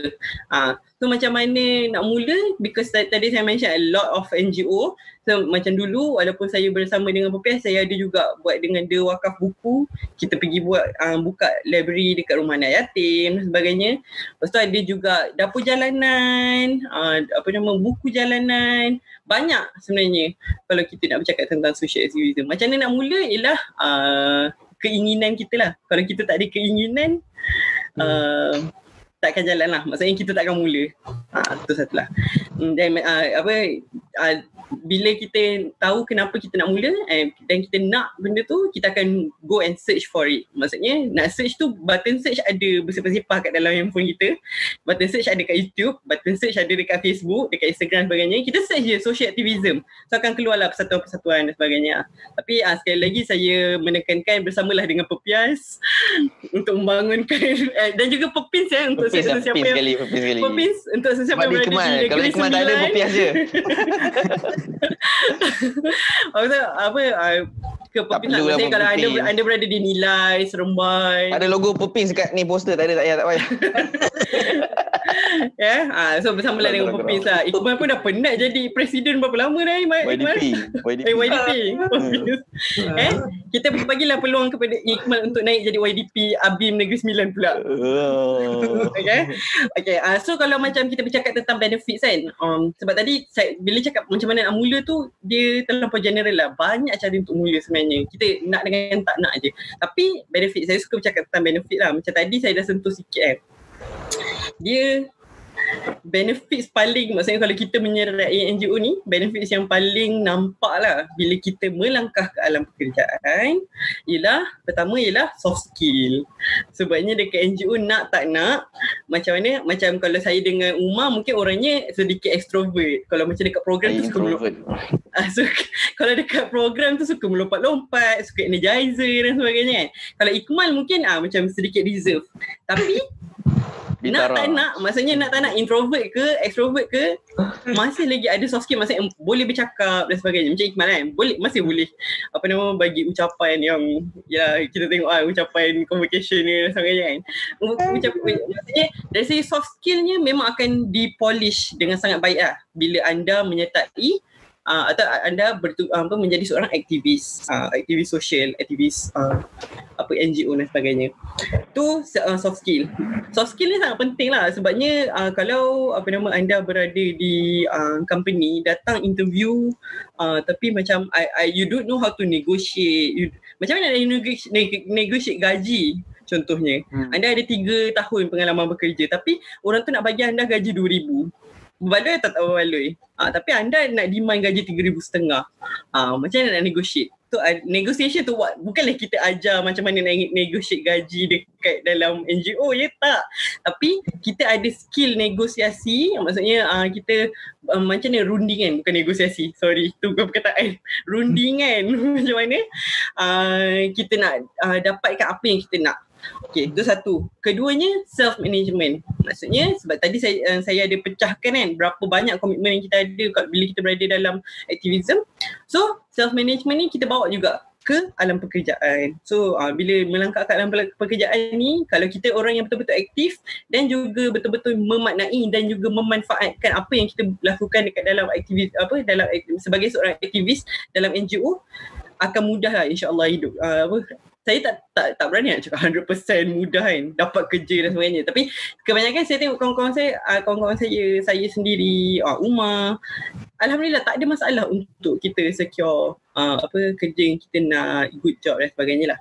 uh, so macam mana nak mula because tadi saya mention a lot of NGO So macam dulu walaupun saya bersama dengan PPS saya ada juga buat dengan The Wakaf Buku kita pergi buat um, buka library dekat rumah anak yatim dan sebagainya. Lepas tu ada juga dapur jalanan, uh, apa nama buku jalanan. Banyak sebenarnya kalau kita nak bercakap tentang social activism. Macam mana nak mula ialah uh, keinginan kita lah. Kalau kita tak ada keinginan uh, takkan jalan lah. Maksudnya kita takkan mula. Ha, itu satu lah. Hmm, dan uh, apa uh, bila kita tahu kenapa kita nak mula eh, dan kita nak benda tu kita akan go and search for it. Maksudnya nak search tu button search ada bersepah-sepah kat dalam handphone kita. Button search ada kat YouTube button search ada dekat Facebook dekat Instagram dan sebagainya. Kita search je social activism. So akan keluarlah persatuan-persatuan dan sebagainya. Tapi uh, sekali lagi saya menekankan bersamalah dengan Pepias untuk membangunkan eh, dan juga pepins ya untuk Pepins lah, siapa pepins yang sekali, pepins sekali. Pepins untuk sesiapa yang berada di Kalau negeri Ikmal tak ada, sembilan. Popias Maksudnya apa uh, ke Tak Pepins lah. Maksudnya kalau anda, anda berada di Nilai, Seremban. Ada logo Pepins kat ni poster tak ada tak payah tak payah. Ya, ah, so bersama lah dengan Pepins lah. Iqbal pun dah penat jadi presiden berapa lama dah Iqbal? Iqbal? YDP. YDP. Eh, YDP. eh, kita bagilah peluang kepada Iqmal untuk naik jadi YDP Abim Negeri Sembilan pula. Oh. Okay. Okay. Uh, so kalau macam kita bercakap tentang benefits kan. Um, sebab tadi saya, bila cakap macam mana nak mula tu dia terlampau general lah. Banyak cara untuk mula sebenarnya. Kita nak dengan tak nak je. Tapi benefit saya suka bercakap tentang benefit lah. Macam tadi saya dah sentuh sikit kan. Dia benefits paling maksudnya kalau kita menyerai NGO ni benefits yang paling nampak lah bila kita melangkah ke alam pekerjaan ialah pertama ialah soft skill sebabnya dekat NGO nak tak nak macam mana macam kalau saya dengan Umar mungkin orangnya sedikit extrovert kalau macam dekat program tu suka melompat. Ah, so, kalau dekat program tu suka melompat-lompat, suka energizer dan sebagainya kan. Kalau Ikmal mungkin ah macam sedikit reserve. Tapi nak Bintara. tak nak, maksudnya nak tak nak introvert ke, extrovert ke, masih lagi ada soft skill, maksudnya boleh bercakap dan sebagainya. Macam Ikmal kan, boleh, masih boleh apa nama bagi ucapan yang ya kita tengok ah ucapan convocation ni dan sebagainya kan. Ucap, maksudnya dari segi soft skillnya memang akan dipolish dengan sangat baik lah bila anda menyertai uh, atau anda bertu, uh, apa menjadi seorang aktivis. Uh, aktivis sosial aktivis uh, apa NGO dan sebagainya. Tu uh, soft skill. Soft skill ni sangat penting lah sebabnya uh, kalau apa nama anda berada di uh, company datang interview uh, tapi macam I, I, you don't know how to negotiate. You, macam mana nak negotiate, negotiate gaji contohnya. Hmm. anda ada tiga tahun pengalaman bekerja tapi orang tu nak bagi anda gaji 2000 atau tak berbaloi? Ah, tapi anda nak demand gaji 3000 setengah. Ah, macam mana nak negotiate? Tu uh, negotiation tu bukanlah kita ajar macam mana nak negotiate gaji dekat dalam NGO ya tak. Tapi kita ada skill negosiasi. Maksudnya uh, kita uh, macam mana rundingan bukan negosiasi. Sorry tu perkataan. Rundingan macam mana? Uh, kita nak uh, dapatkan apa yang kita nak Okay, itu satu. Keduanya self management. Maksudnya sebab tadi saya uh, saya ada pecahkan kan berapa banyak komitmen yang kita ada kat- bila kita berada dalam aktivism. So, self management ni kita bawa juga ke alam pekerjaan. So, uh, bila melangkah ke alam pe- pekerjaan ni, kalau kita orang yang betul-betul aktif dan juga betul-betul memaknai dan juga memanfaatkan apa yang kita lakukan dekat dalam aktivis apa dalam sebagai seorang aktivis dalam NGO akan mudah lah insyaAllah hidup uh, apa saya tak tak tak berani nak cakap 100% mudah kan dapat kerja dan sebagainya. Tapi kebanyakan saya tengok kawan-kawan saya uh, kawan-kawan saya saya sendiri uh, Umar alhamdulillah tak ada masalah untuk kita secure uh, apa kerja yang kita nak good job dan sebagainya lah.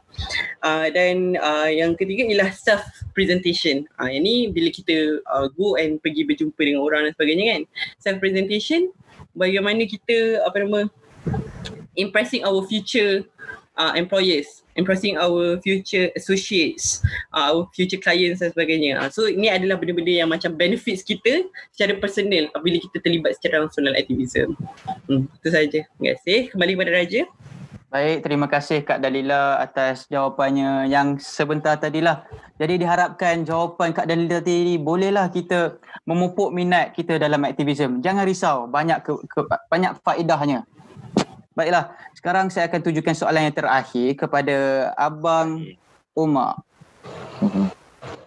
Uh, dan uh, yang ketiga ialah self presentation. Uh, yang ni bila kita uh, go and pergi berjumpa dengan orang dan sebagainya kan self presentation bagaimana kita apa nama impressing our future uh, employers, impressing our future associates, uh, our future clients dan sebagainya. Uh, so ini adalah benda-benda yang macam benefits kita secara personal bila kita terlibat secara langsung dalam aktivism. Hmm, itu saja. Terima kasih. Kembali kepada Raja. Baik, terima kasih Kak Dalila atas jawapannya yang sebentar tadilah. Jadi diharapkan jawapan Kak Dalila tadi bolehlah kita memupuk minat kita dalam aktivism. Jangan risau, banyak ke, ke, banyak faedahnya. Baiklah, sekarang saya akan tujukan soalan yang terakhir kepada Abang Umar.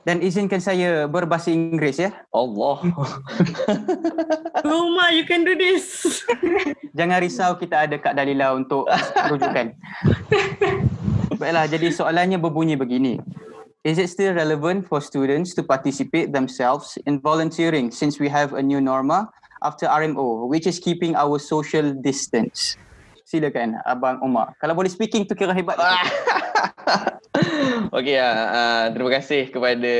Dan izinkan saya berbahasa Inggeris ya. Allah. Roma, you can do this. Jangan risau kita ada Kak Dalila untuk rujukan. Baiklah, jadi soalannya berbunyi begini. Is it still relevant for students to participate themselves in volunteering since we have a new norma after RMO which is keeping our social distance? Silakan Abang Umar. Kalau boleh speaking tu kira hebat. Okey ah, ah, terima kasih kepada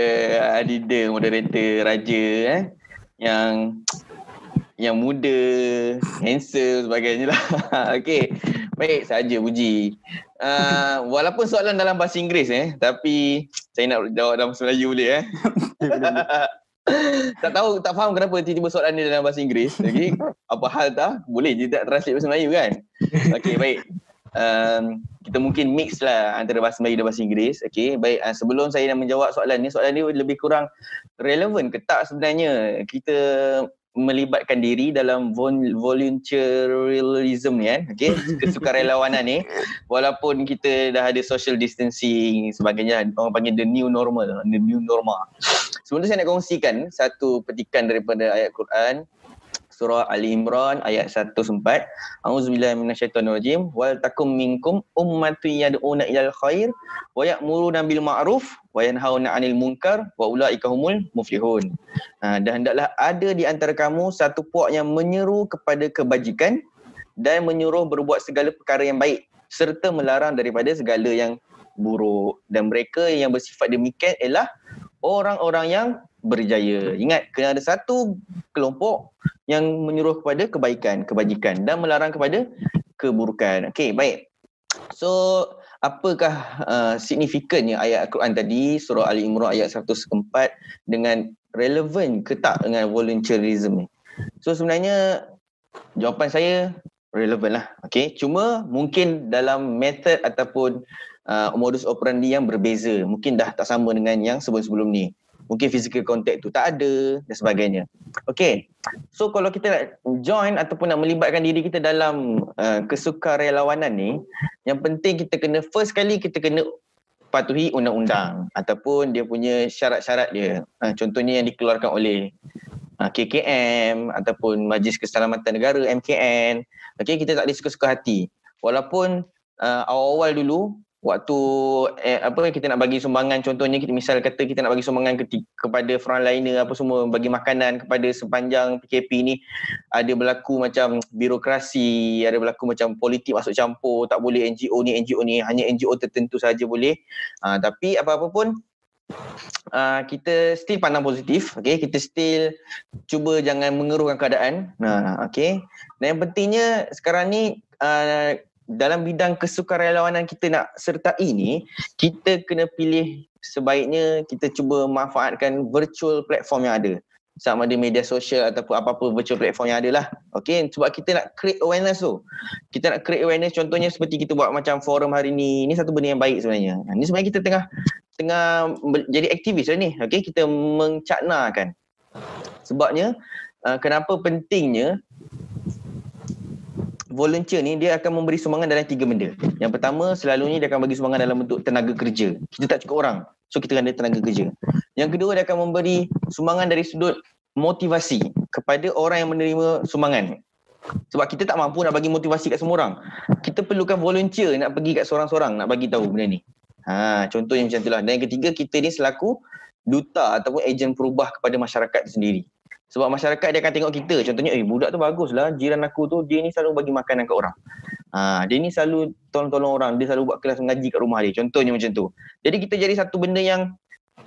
Adida moderator Raja eh yang yang muda, handsome sebagainya lah. Okey. Baik saja puji. Uh, walaupun soalan dalam bahasa Inggeris eh tapi saya nak jawab dalam bahasa Melayu boleh eh. tak tahu tak faham kenapa tiba-tiba soalan ni dalam bahasa Inggeris. Okey. Apa hal tak? Boleh je tak translate bahasa Melayu kan? Okey baik. Um, kita mungkin mix lah antara bahasa Melayu dan bahasa Inggeris. Okay, baik. Uh, sebelum saya nak menjawab soalan ni, soalan ni lebih kurang relevan ke tak sebenarnya kita melibatkan diri dalam volunteerism ni kan okay? kesukarelawanan ni walaupun kita dah ada social distancing sebagainya orang panggil the new normal the new normal sebelum tu saya nak kongsikan satu petikan daripada ayat Quran surah Ali Imran ayat 104 A'udzubillahi minasyaitonirrajim. Wal takum minkum ummatun yad'una ilal khair wa ya'muruna bil ma'ruf wa yanhauna 'anil munkar wa ulaika humul muflihun. Ha, dan hendaklah ada di antara kamu satu puak yang menyeru kepada kebajikan dan menyuruh berbuat segala perkara yang baik serta melarang daripada segala yang buruk. Dan mereka yang bersifat demikian ialah orang-orang yang berjaya. Ingat kena ada satu kelompok yang menyuruh kepada kebaikan, kebajikan dan melarang kepada keburukan. Okey, baik. So, apakah uh, signifikannya ayat Al-Quran tadi surah Ali Imran ayat 104 dengan relevan ke tak dengan volunteerism ni? So, sebenarnya jawapan saya relevan lah. Okey, cuma mungkin dalam method ataupun uh, modus operandi yang berbeza. Mungkin dah tak sama dengan yang sebelum-sebelum ni mungkin physical contact tu tak ada dan sebagainya. Okay, so kalau kita nak join ataupun nak melibatkan diri kita dalam uh, kesukarelawanan ni, yang penting kita kena first kali kita kena patuhi undang-undang ataupun dia punya syarat-syarat dia. Uh, contohnya yang dikeluarkan oleh uh, KKM ataupun Majlis Keselamatan Negara MKN. Okay, kita tak boleh suka-suka hati. Walaupun uh, awal-awal dulu waktu eh, apa kita nak bagi sumbangan contohnya kita misal kata kita nak bagi sumbangan ke, kepada frontliner apa semua bagi makanan kepada sepanjang PKP ni ada berlaku macam birokrasi ada berlaku macam politik masuk campur tak boleh NGO ni NGO ni hanya NGO tertentu saja boleh. Uh, tapi apa-apa pun uh, kita still pandang positif okay kita still cuba jangan mengeruhkan keadaan. Nah okay dan yang pentingnya sekarang ni uh, dalam bidang kesukarelawanan kita nak sertai ni kita kena pilih sebaiknya kita cuba manfaatkan virtual platform yang ada. Sama ada media sosial ataupun apa-apa virtual platform yang ada lah okay sebab kita nak create awareness tu. Kita nak create awareness contohnya seperti kita buat macam forum hari ni. Ni satu benda yang baik sebenarnya. Ha, ni sebenarnya kita tengah tengah jadi aktivis lah ni. Okay kita mencaknakan sebabnya uh, kenapa pentingnya volunteer ni dia akan memberi sumbangan dalam tiga benda. Yang pertama selalunya dia akan bagi sumbangan dalam bentuk tenaga kerja. Kita tak cukup orang. So kita kena tenaga kerja. Yang kedua dia akan memberi sumbangan dari sudut motivasi kepada orang yang menerima sumbangan. Sebab kita tak mampu nak bagi motivasi kat semua orang. Kita perlukan volunteer nak pergi kat seorang-seorang nak bagi tahu benda ni. Ha, contohnya macam itulah. Dan yang ketiga kita ni selaku duta ataupun ejen perubah kepada masyarakat sendiri. Sebab masyarakat dia akan tengok kita. Contohnya, eh budak tu bagus lah. Jiran aku tu, dia ni selalu bagi makanan kat orang. Ha, dia ni selalu tolong-tolong orang. Dia selalu buat kelas mengaji kat rumah dia. Contohnya macam tu. Jadi kita jadi satu benda yang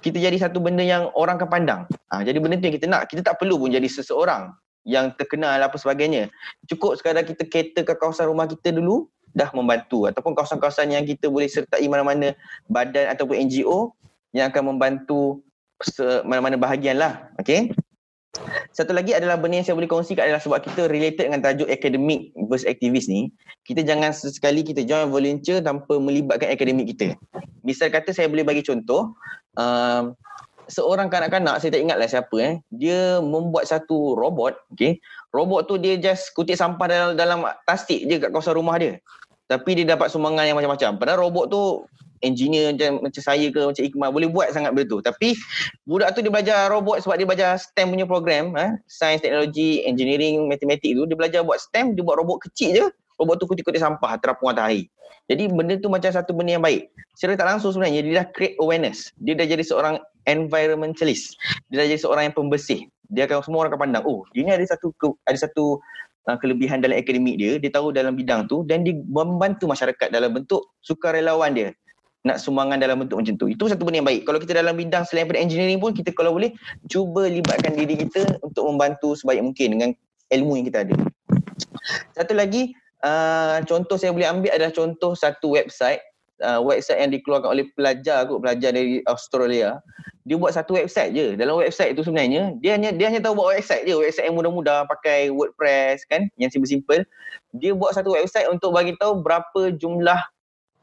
kita jadi satu benda yang orang akan pandang. Ha, jadi benda tu yang kita nak. Kita tak perlu pun jadi seseorang yang terkenal apa sebagainya. Cukup sekadar kita cater ke kawasan rumah kita dulu, dah membantu. Ataupun kawasan-kawasan yang kita boleh sertai mana-mana badan ataupun NGO yang akan membantu mana-mana bahagian lah. Okay? Satu lagi adalah benda yang saya boleh kongsikan adalah sebab kita related dengan tajuk akademik versus aktivis ni, kita jangan sesekali kita join volunteer tanpa melibatkan akademik kita. Misal kata saya boleh bagi contoh, uh, seorang kanak-kanak, saya tak ingatlah siapa eh, dia membuat satu robot, okay. Robot tu dia just kutip sampah dalam, dalam tastik je kat kawasan rumah dia. Tapi dia dapat sumbangan yang macam-macam. Padahal robot tu engineer macam, macam saya ke macam Iqmal boleh buat sangat benda tu. Tapi budak tu dia belajar robot sebab dia belajar STEM punya program eh? science, technology, engineering, matematik tu. Dia belajar buat STEM dia buat robot kecil je. Robot tu kutip-kutip sampah terapung atas air. Jadi benda tu macam satu benda yang baik. Secara tak langsung sebenarnya dia dah create awareness. Dia dah jadi seorang environmentalist. Dia dah jadi seorang yang pembersih. Dia akan semua orang akan pandang oh dia ni ada satu ada satu uh, kelebihan dalam akademik dia, dia tahu dalam bidang tu. Dan dia membantu masyarakat dalam bentuk sukarelawan dia nak sumbangan dalam bentuk macam tu. Itu satu benda yang baik. Kalau kita dalam bidang selain daripada engineering pun kita kalau boleh cuba libatkan diri kita untuk membantu sebaik mungkin dengan ilmu yang kita ada. Satu lagi uh, contoh saya boleh ambil adalah contoh satu website uh, website yang dikeluarkan oleh pelajar kot pelajar dari Australia. Dia buat satu website je. Dalam website itu sebenarnya dia hanya dia hanya tahu buat website je, website yang mudah-mudah pakai WordPress kan, yang simple-simple. Dia buat satu website untuk bagi tahu berapa jumlah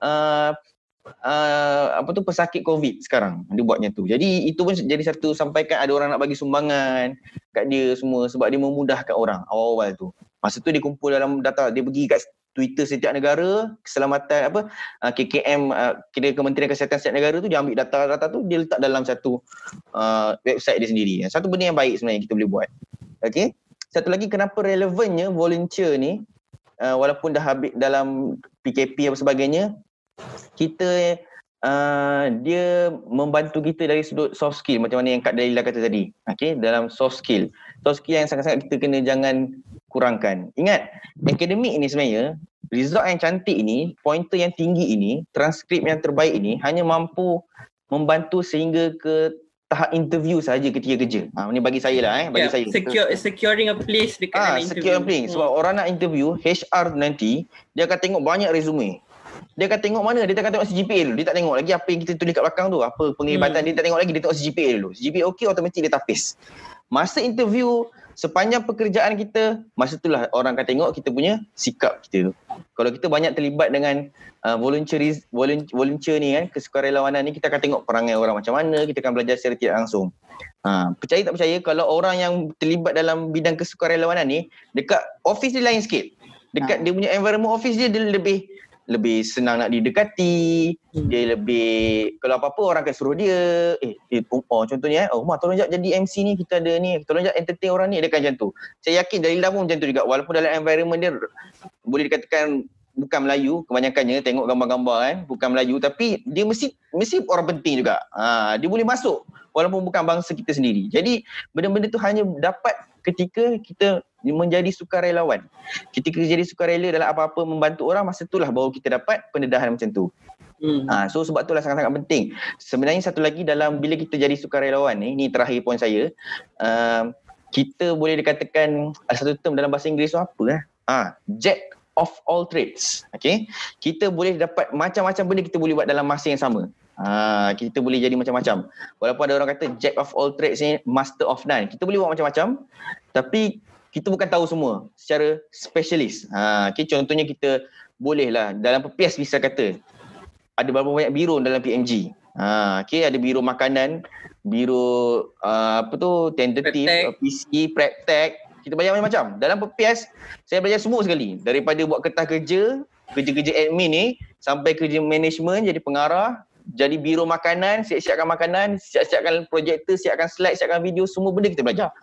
uh, uh, apa tu pesakit covid sekarang dia buat macam tu. Jadi itu pun jadi satu sampaikan ada orang nak bagi sumbangan kat dia semua sebab dia memudahkan orang awal-awal tu. Masa tu dia kumpul dalam data dia pergi kat Twitter setiap negara keselamatan apa uh, KKM uh, kira Kementerian Kesihatan setiap negara tu dia ambil data-data tu dia letak dalam satu uh, website dia sendiri. Satu benda yang baik sebenarnya kita boleh buat. Okey satu lagi kenapa relevannya volunteer ni uh, walaupun dah habis dalam PKP apa sebagainya kita uh, dia membantu kita dari sudut soft skill macam mana yang Kak Dalila kata tadi okey dalam soft skill soft skill yang sangat-sangat kita kena jangan kurangkan. Ingat, akademik ini sebenarnya, result yang cantik ini, pointer yang tinggi ini, transkrip yang terbaik ini hanya mampu membantu sehingga ke tahap interview saja ketika kerja. Ha, ini bagi saya lah eh, bagi yeah, saya. Secure, securing a place dekat ha, interview. Secure a place. Sebab hmm. orang nak interview, HR nanti, dia akan tengok banyak resume. Dia akan tengok mana, dia akan tengok CGPA dulu. Dia tak tengok lagi apa yang kita tulis kat belakang tu, apa penglibatan hmm. dia tak tengok lagi, dia tengok CGPA dulu. CGPA okey, automatik dia tapis. Masa interview, sepanjang pekerjaan kita masa itulah orang akan tengok kita punya sikap kita tu. Kalau kita banyak terlibat dengan uh, volunteer volunteer ni kan kesukarelawanan ni kita akan tengok perangai orang macam mana, kita akan belajar secara tidak langsung. Ha, percaya tak percaya kalau orang yang terlibat dalam bidang kesukarelawanan ni dekat office dia lain sikit. Dekat ha. dia punya environment office dia dia lebih lebih senang nak didekati hmm. dia lebih kalau apa-apa orang akan suruh dia eh, eh oh, contohnya eh oh mak tolong jap jadi MC ni kita ada ni tolong jap entertain orang ni. Dia kan macam tu. Saya yakin dari pun macam tu juga. Walaupun dalam environment dia boleh dikatakan bukan Melayu kebanyakannya tengok gambar-gambar kan bukan Melayu tapi dia mesti mesti orang penting juga. Ha, dia boleh masuk walaupun bukan bangsa kita sendiri. Jadi benda-benda tu hanya dapat ketika kita menjadi sukarelawan. Ketika jadi sukarela dalam apa-apa membantu orang, masa itulah baru kita dapat pendedahan macam tu. Hmm. Ha, so sebab itulah sangat-sangat penting. Sebenarnya satu lagi dalam bila kita jadi sukarelawan ni, ni terakhir poin saya, uh, kita boleh dikatakan ada satu term dalam bahasa Inggeris tu apa eh? Ha, jack of all trades. Okay? Kita boleh dapat macam-macam benda kita boleh buat dalam masa yang sama. Ha, kita boleh jadi macam-macam. Walaupun ada orang kata jack of all trades ni master of none. Kita boleh buat macam-macam. Tapi kita bukan tahu semua secara specialist. Ha, okay, contohnya kita boleh lah dalam PPS bisa kata ada berapa banyak biro dalam PMG. Ha, okay, ada biro makanan, biro uh, apa tu tentative, prep PC, prep tech. Kita belajar macam-macam. Dalam PPS saya belajar semua sekali. Daripada buat kertas kerja, kerja-kerja admin ni sampai kerja management jadi pengarah, jadi biro makanan, siap-siapkan makanan, siap-siapkan projektor, siapkan slide, siapkan video, semua benda kita belajar.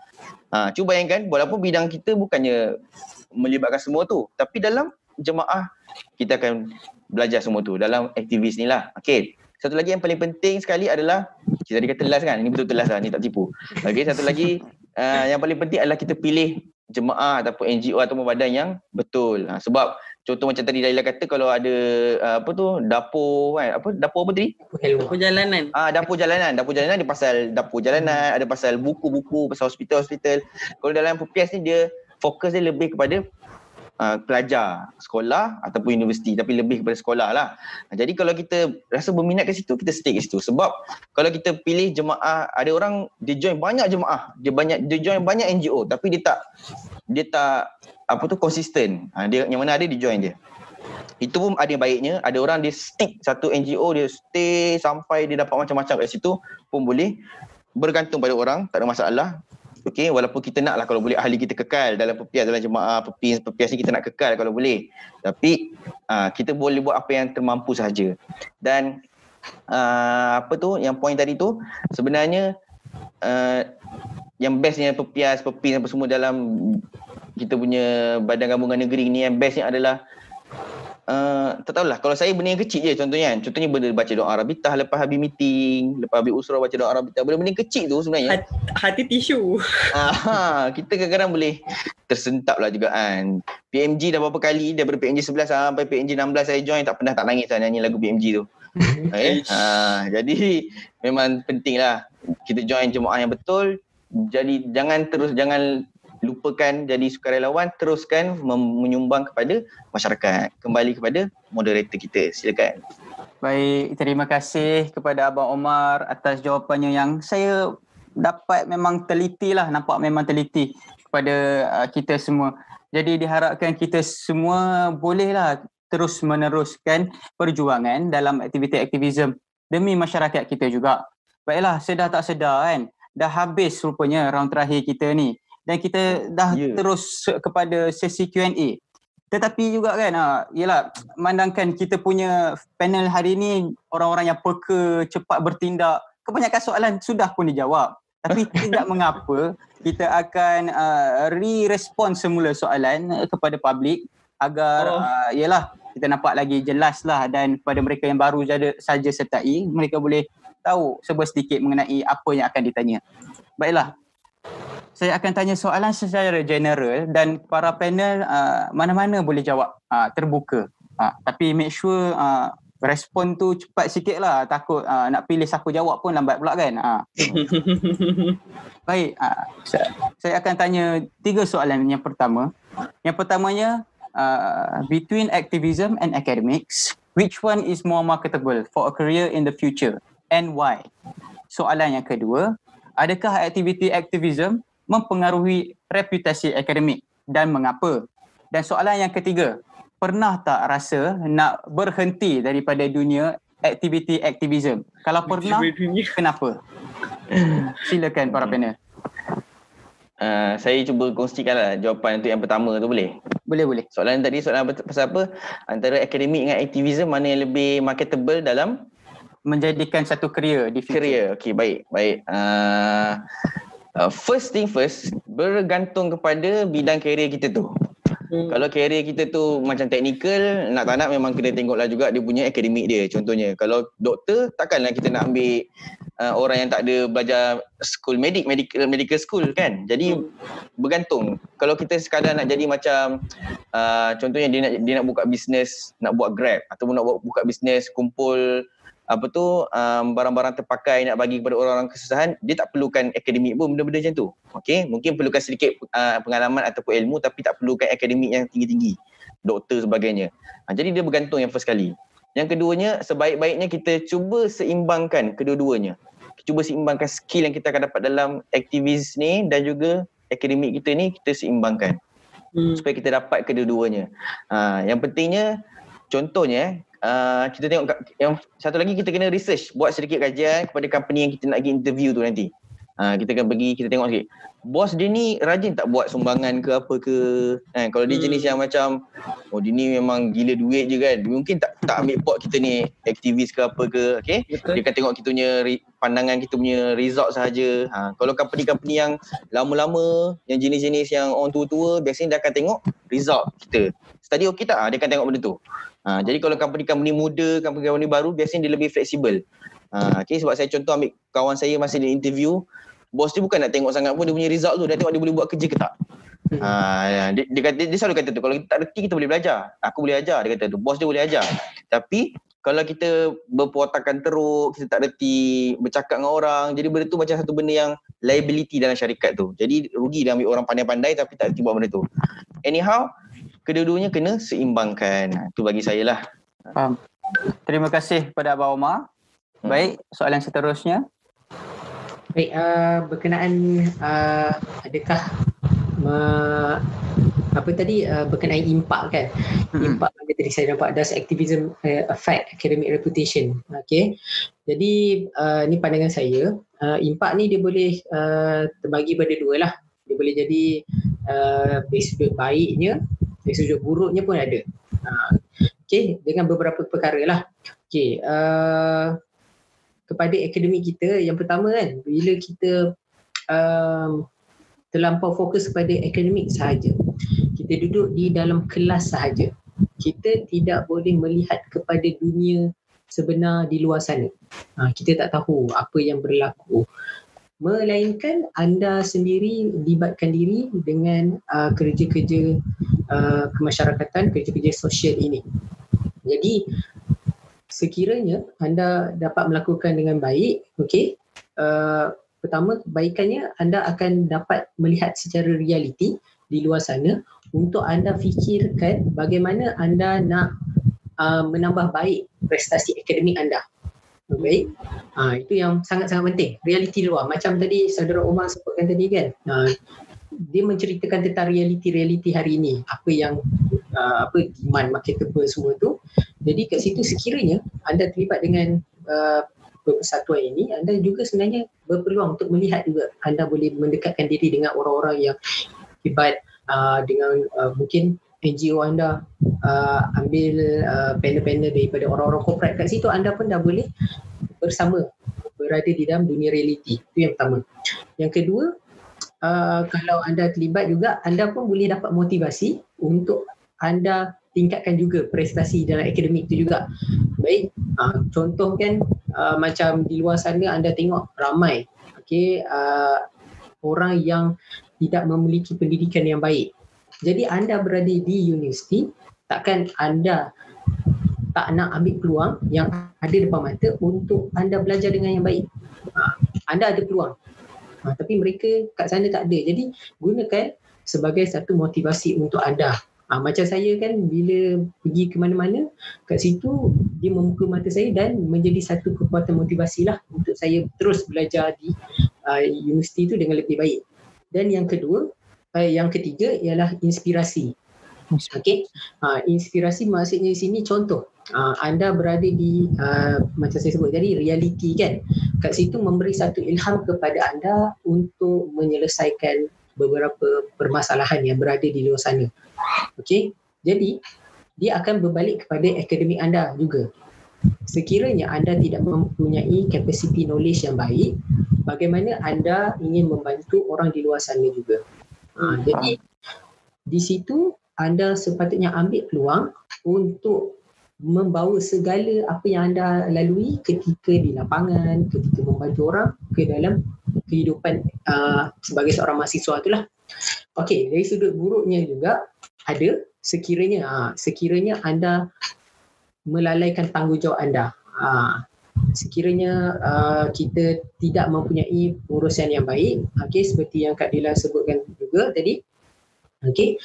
Ha, cuba bayangkan walaupun bidang kita bukannya melibatkan semua tu tapi dalam jemaah kita akan belajar semua tu dalam aktivis ni lah. Okay. Satu lagi yang paling penting sekali adalah kita tadi kata last kan. Ini betul-betul last lah. Ni tak tipu. Okay. Satu lagi uh, yang paling penting adalah kita pilih jemaah ataupun NGO ataupun badan yang betul. Ha, sebab contoh macam tadi Daila kata kalau ada uh, apa tu dapur kan apa dapur apa tadi? Dapur jalanan. Ah dapur jalanan, dapur jalanan ada pasal dapur jalanan, ada pasal buku-buku, pasal hospital-hospital. Kalau dalam PPS ni dia fokus dia lebih kepada uh, pelajar sekolah ataupun universiti tapi lebih kepada sekolah lah. Jadi kalau kita rasa berminat ke situ kita stay ke situ sebab kalau kita pilih jemaah ada orang dia join banyak jemaah, dia banyak dia join banyak NGO tapi dia tak dia tak apa tu konsisten. Ha, dia yang mana ada dia join dia. Itu pun ada yang baiknya. Ada orang dia stick satu NGO dia stay sampai dia dapat macam-macam kat situ pun boleh bergantung pada orang, tak ada masalah. Okey, walaupun kita nak lah kalau boleh ahli kita kekal dalam pepias dalam jemaah pepias pepias ni kita nak kekal kalau boleh. Tapi uh, kita boleh buat apa yang termampu saja. Dan uh, apa tu yang poin tadi tu sebenarnya uh, yang bestnya pepias pepias apa semua dalam kita punya badan gabungan negeri ni yang bestnya adalah Uh, tak tahulah. Kalau saya benda yang kecil je contohnya kan. Contohnya benda baca doa Arabitah lepas habis meeting lepas habis usrah baca doa Arabitah. Benda-benda yang kecil tu sebenarnya. Hati, tisu. Aha, kita kadang-kadang boleh tersentap lah juga kan. PMG dah berapa kali daripada PMG 11 sampai PMG 16 saya join tak pernah tak nangis lah nyanyi lagu PMG tu. Okay? ha, jadi memang penting lah kita join jemaah yang betul. Jadi jangan terus jangan lupakan jadi sukarelawan teruskan menyumbang kepada masyarakat. Kembali kepada moderator kita silakan. Baik terima kasih kepada abang Omar atas jawapannya yang saya dapat memang teliti lah nampak memang teliti kepada uh, kita semua. Jadi diharapkan kita semua bolehlah terus meneruskan perjuangan dalam aktiviti aktivism demi masyarakat kita juga. Baiklah, sedar tak sedar kan, dah habis rupanya round terakhir kita ni dan kita dah yeah. terus kepada sesi Q&A. Tetapi juga kan, ha, yelah, memandangkan kita punya panel hari ni orang-orang yang peka, cepat bertindak, kebanyakan soalan sudah pun dijawab. Tapi tidak mengapa, kita akan uh, re-respon semula soalan uh, kepada publik agar oh. uh, yelah, kita nampak lagi jelas lah dan pada mereka yang baru saja, saja sertai, mereka boleh tahu sebuah sedikit mengenai apa yang akan ditanya. Baiklah, saya akan tanya soalan secara general dan para panel uh, mana-mana boleh jawab uh, terbuka. Uh, tapi make sure uh, respon tu cepat sikit lah. Takut uh, nak pilih siapa jawab pun lambat pula kan. Uh. Baik, uh, saya, saya akan tanya tiga soalan. Yang pertama, yang pertamanya uh, between activism and academics, which one is more marketable for a career in the future and why? Soalan yang kedua, adakah aktiviti aktivism mempengaruhi reputasi akademik dan mengapa? Dan soalan yang ketiga, pernah tak rasa nak berhenti daripada dunia aktiviti aktivism? Kalau pernah, kenapa? Silakan para panel. Uh, saya cuba kongsikanlah jawapan untuk yang pertama tu boleh? Boleh, boleh. Soalan tadi soalan pasal apa? Antara akademik dengan aktivism mana yang lebih marketable dalam menjadikan satu career di future. Career. Okey, baik. Baik. Uh, uh, first thing first bergantung kepada bidang kerjaya kita tu. Hmm. Kalau kerjaya kita tu macam teknikal, nak tak nak memang kena tengoklah juga dia punya akademik dia. Contohnya, kalau doktor, takkanlah kita nak ambil uh, orang yang tak ada belajar school medik, medical, medical school kan. Jadi hmm. bergantung. Kalau kita sekadar nak jadi macam, uh, contohnya dia nak, dia nak buka bisnes, nak buat grab ataupun nak buat, buka bisnes kumpul apa tu um, barang-barang terpakai nak bagi kepada orang-orang kesusahan dia tak perlukan akademik pun benda-benda macam tu. Okey? Mungkin perlukan sedikit uh, pengalaman ataupun ilmu tapi tak perlukan akademik yang tinggi-tinggi. Doktor sebagainya. Ha, jadi dia bergantung yang first kali. Yang keduanya sebaik-baiknya kita cuba seimbangkan kedua-duanya. Cuba seimbangkan skill yang kita akan dapat dalam aktivis ni dan juga akademik kita ni kita seimbangkan. Hmm. supaya kita dapat kedua-duanya. Ha, yang pentingnya contohnya uh, kita tengok yang satu lagi kita kena research buat sedikit kajian kepada company yang kita nak pergi interview tu nanti. Uh, kita akan pergi kita tengok sikit. Bos dia ni rajin tak buat sumbangan ke apa ke. Kan kalau dia hmm. jenis yang macam oh dia ni memang gila duit je kan. Mungkin tak tak ambil pot kita ni aktivis ke apa ke. Okey. Dia akan tengok kita punya pandangan kita punya result sahaja. Ha, kalau company-company yang lama-lama yang jenis-jenis yang orang tua-tua biasanya dia akan tengok result kita. Study okey tak? Ha, dia akan tengok benda tu. Ha, jadi kalau company-company muda, company-company baru biasanya dia lebih fleksibel. Ha, okay, sebab saya contoh ambil kawan saya masa dia interview, bos dia bukan nak tengok sangat pun dia punya result tu, dia tengok dia boleh buat kerja ke tak. Ha, ya, dia, dia, kata, dia selalu kata tu, kalau kita tak reti kita boleh belajar. Aku boleh ajar, dia kata tu. Bos dia boleh ajar. Tapi kalau kita berpuatakan teruk, kita tak reti bercakap dengan orang, jadi benda tu macam satu benda yang liability dalam syarikat tu. Jadi rugi dia ambil orang pandai-pandai tapi tak reti buat benda tu. Anyhow, kedua-duanya kena seimbangkan. Itu bagi saya lah. Faham. Terima kasih kepada Abang Omar. Hmm. Baik, soalan seterusnya. Baik, uh, berkenaan uh, adakah uh, apa tadi uh, berkenaan impak kan? Hmm. Impak yang tadi saya nampak does activism uh, affect academic reputation? Okay. Jadi uh, ni pandangan saya, uh, impak ni dia boleh uh, terbagi pada dua lah. Dia boleh jadi uh, dari sudut baiknya dari sudut buruknya pun ada. Uh, okay, dengan beberapa perkara lah. Okay, uh, kepada akademik kita, yang pertama kan, bila kita um, terlampau fokus kepada akademik sahaja, kita duduk di dalam kelas sahaja, kita tidak boleh melihat kepada dunia sebenar di luar sana. Uh, kita tak tahu apa yang berlaku melainkan anda sendiri libatkan diri dengan uh, kerja-kerja uh, kemasyarakatan, kerja-kerja sosial ini. Jadi sekiranya anda dapat melakukan dengan baik, okey, uh, pertama kebaikannya anda akan dapat melihat secara realiti di luar sana untuk anda fikirkan bagaimana anda nak uh, menambah baik prestasi akademik anda. Baik. Ha, itu yang sangat-sangat penting. Realiti luar. Macam tadi saudara Omar sebutkan tadi kan. Ha, dia menceritakan tentang realiti-realiti hari ini. Apa yang uh, apa demand marketable semua tu. Jadi kat situ sekiranya anda terlibat dengan uh, persatuan ini, anda juga sebenarnya berpeluang untuk melihat juga anda boleh mendekatkan diri dengan orang-orang yang hebat uh, dengan uh, mungkin NGO anda uh, ambil uh, panel-panel daripada orang-orang corporate. Kat situ anda pun dah boleh bersama berada di dalam dunia realiti. Itu yang pertama. Yang kedua uh, kalau anda terlibat juga anda pun boleh dapat motivasi untuk anda tingkatkan juga prestasi dalam akademik itu juga. Baik uh, contoh kan uh, macam di luar sana anda tengok ramai okay, uh, orang yang tidak memiliki pendidikan yang baik jadi anda berada di universiti, takkan anda tak nak ambil peluang yang ada depan mata untuk anda belajar dengan yang baik. Ha, anda ada peluang. Ha, tapi mereka kat sana tak ada. Jadi gunakan sebagai satu motivasi untuk anda. Ha, macam saya kan bila pergi ke mana-mana kat situ dia membuka mata saya dan menjadi satu kekuatan motivasi lah untuk saya terus belajar di uh, universiti itu dengan lebih baik. Dan yang kedua, uh, yang ketiga ialah inspirasi. Okey. Uh, inspirasi maksudnya di sini contoh. Uh, anda berada di uh, macam saya sebut tadi reality kan. Kat situ memberi satu ilham kepada anda untuk menyelesaikan beberapa permasalahan yang berada di luar sana. Okey. Jadi dia akan berbalik kepada akademik anda juga. Sekiranya anda tidak mempunyai capacity knowledge yang baik, bagaimana anda ingin membantu orang di luar sana juga? Ha, jadi di situ anda sepatutnya ambil peluang untuk membawa segala apa yang anda lalui ketika di lapangan, ketika membantu orang ke dalam kehidupan uh, sebagai seorang mahasiswa itulah. Okey, dari sudut buruknya juga ada sekiranya uh, sekiranya anda melalaikan tanggungjawab anda. Uh, sekiranya uh, kita tidak mempunyai urusan yang baik okey seperti yang Kak Dila sebutkan juga tadi okey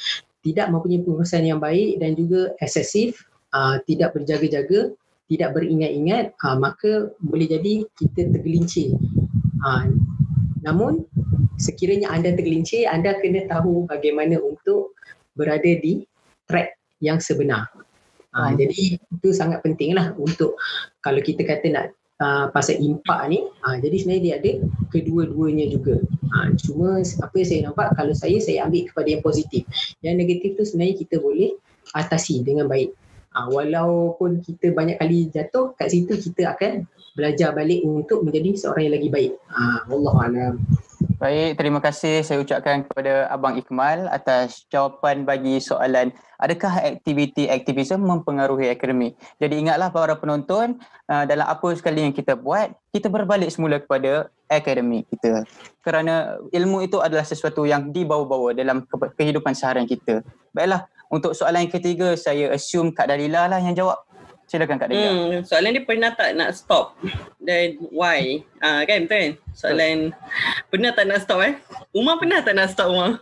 tidak mempunyai urusan yang baik dan juga excessive uh, tidak berjaga-jaga tidak beringat-ingat uh, maka boleh jadi kita tergelincir. Uh, namun sekiranya anda tergelincir anda kena tahu bagaimana untuk berada di track yang sebenar Ha, hmm. Jadi itu sangat penting lah untuk kalau kita kata nak uh, pasal impak ni, ha, jadi sebenarnya dia ada kedua-duanya juga. Ha, cuma apa yang saya nampak kalau saya, saya ambil kepada yang positif. Yang negatif tu sebenarnya kita boleh atasi dengan baik. Ha, walaupun kita banyak kali jatuh, kat situ kita akan belajar balik untuk menjadi seorang yang lagi baik. Ha, Wallahualam. Baik, terima kasih saya ucapkan kepada Abang Ikmal atas jawapan bagi soalan adakah aktiviti aktivisme mempengaruhi akademik. Jadi ingatlah para penonton uh, dalam apa sekali yang kita buat, kita berbalik semula kepada akademik kita. Kerana ilmu itu adalah sesuatu yang dibawa-bawa dalam kehidupan seharian kita. Baiklah, untuk soalan yang ketiga saya assume Kak Dalila lah yang jawab. Silakan Kak Delia. Hmm, soalan dia pernah tak nak stop dan why? Ah uh, kan betul kan? Soalan pernah tak nak stop eh? Umar pernah tak nak stop Umar?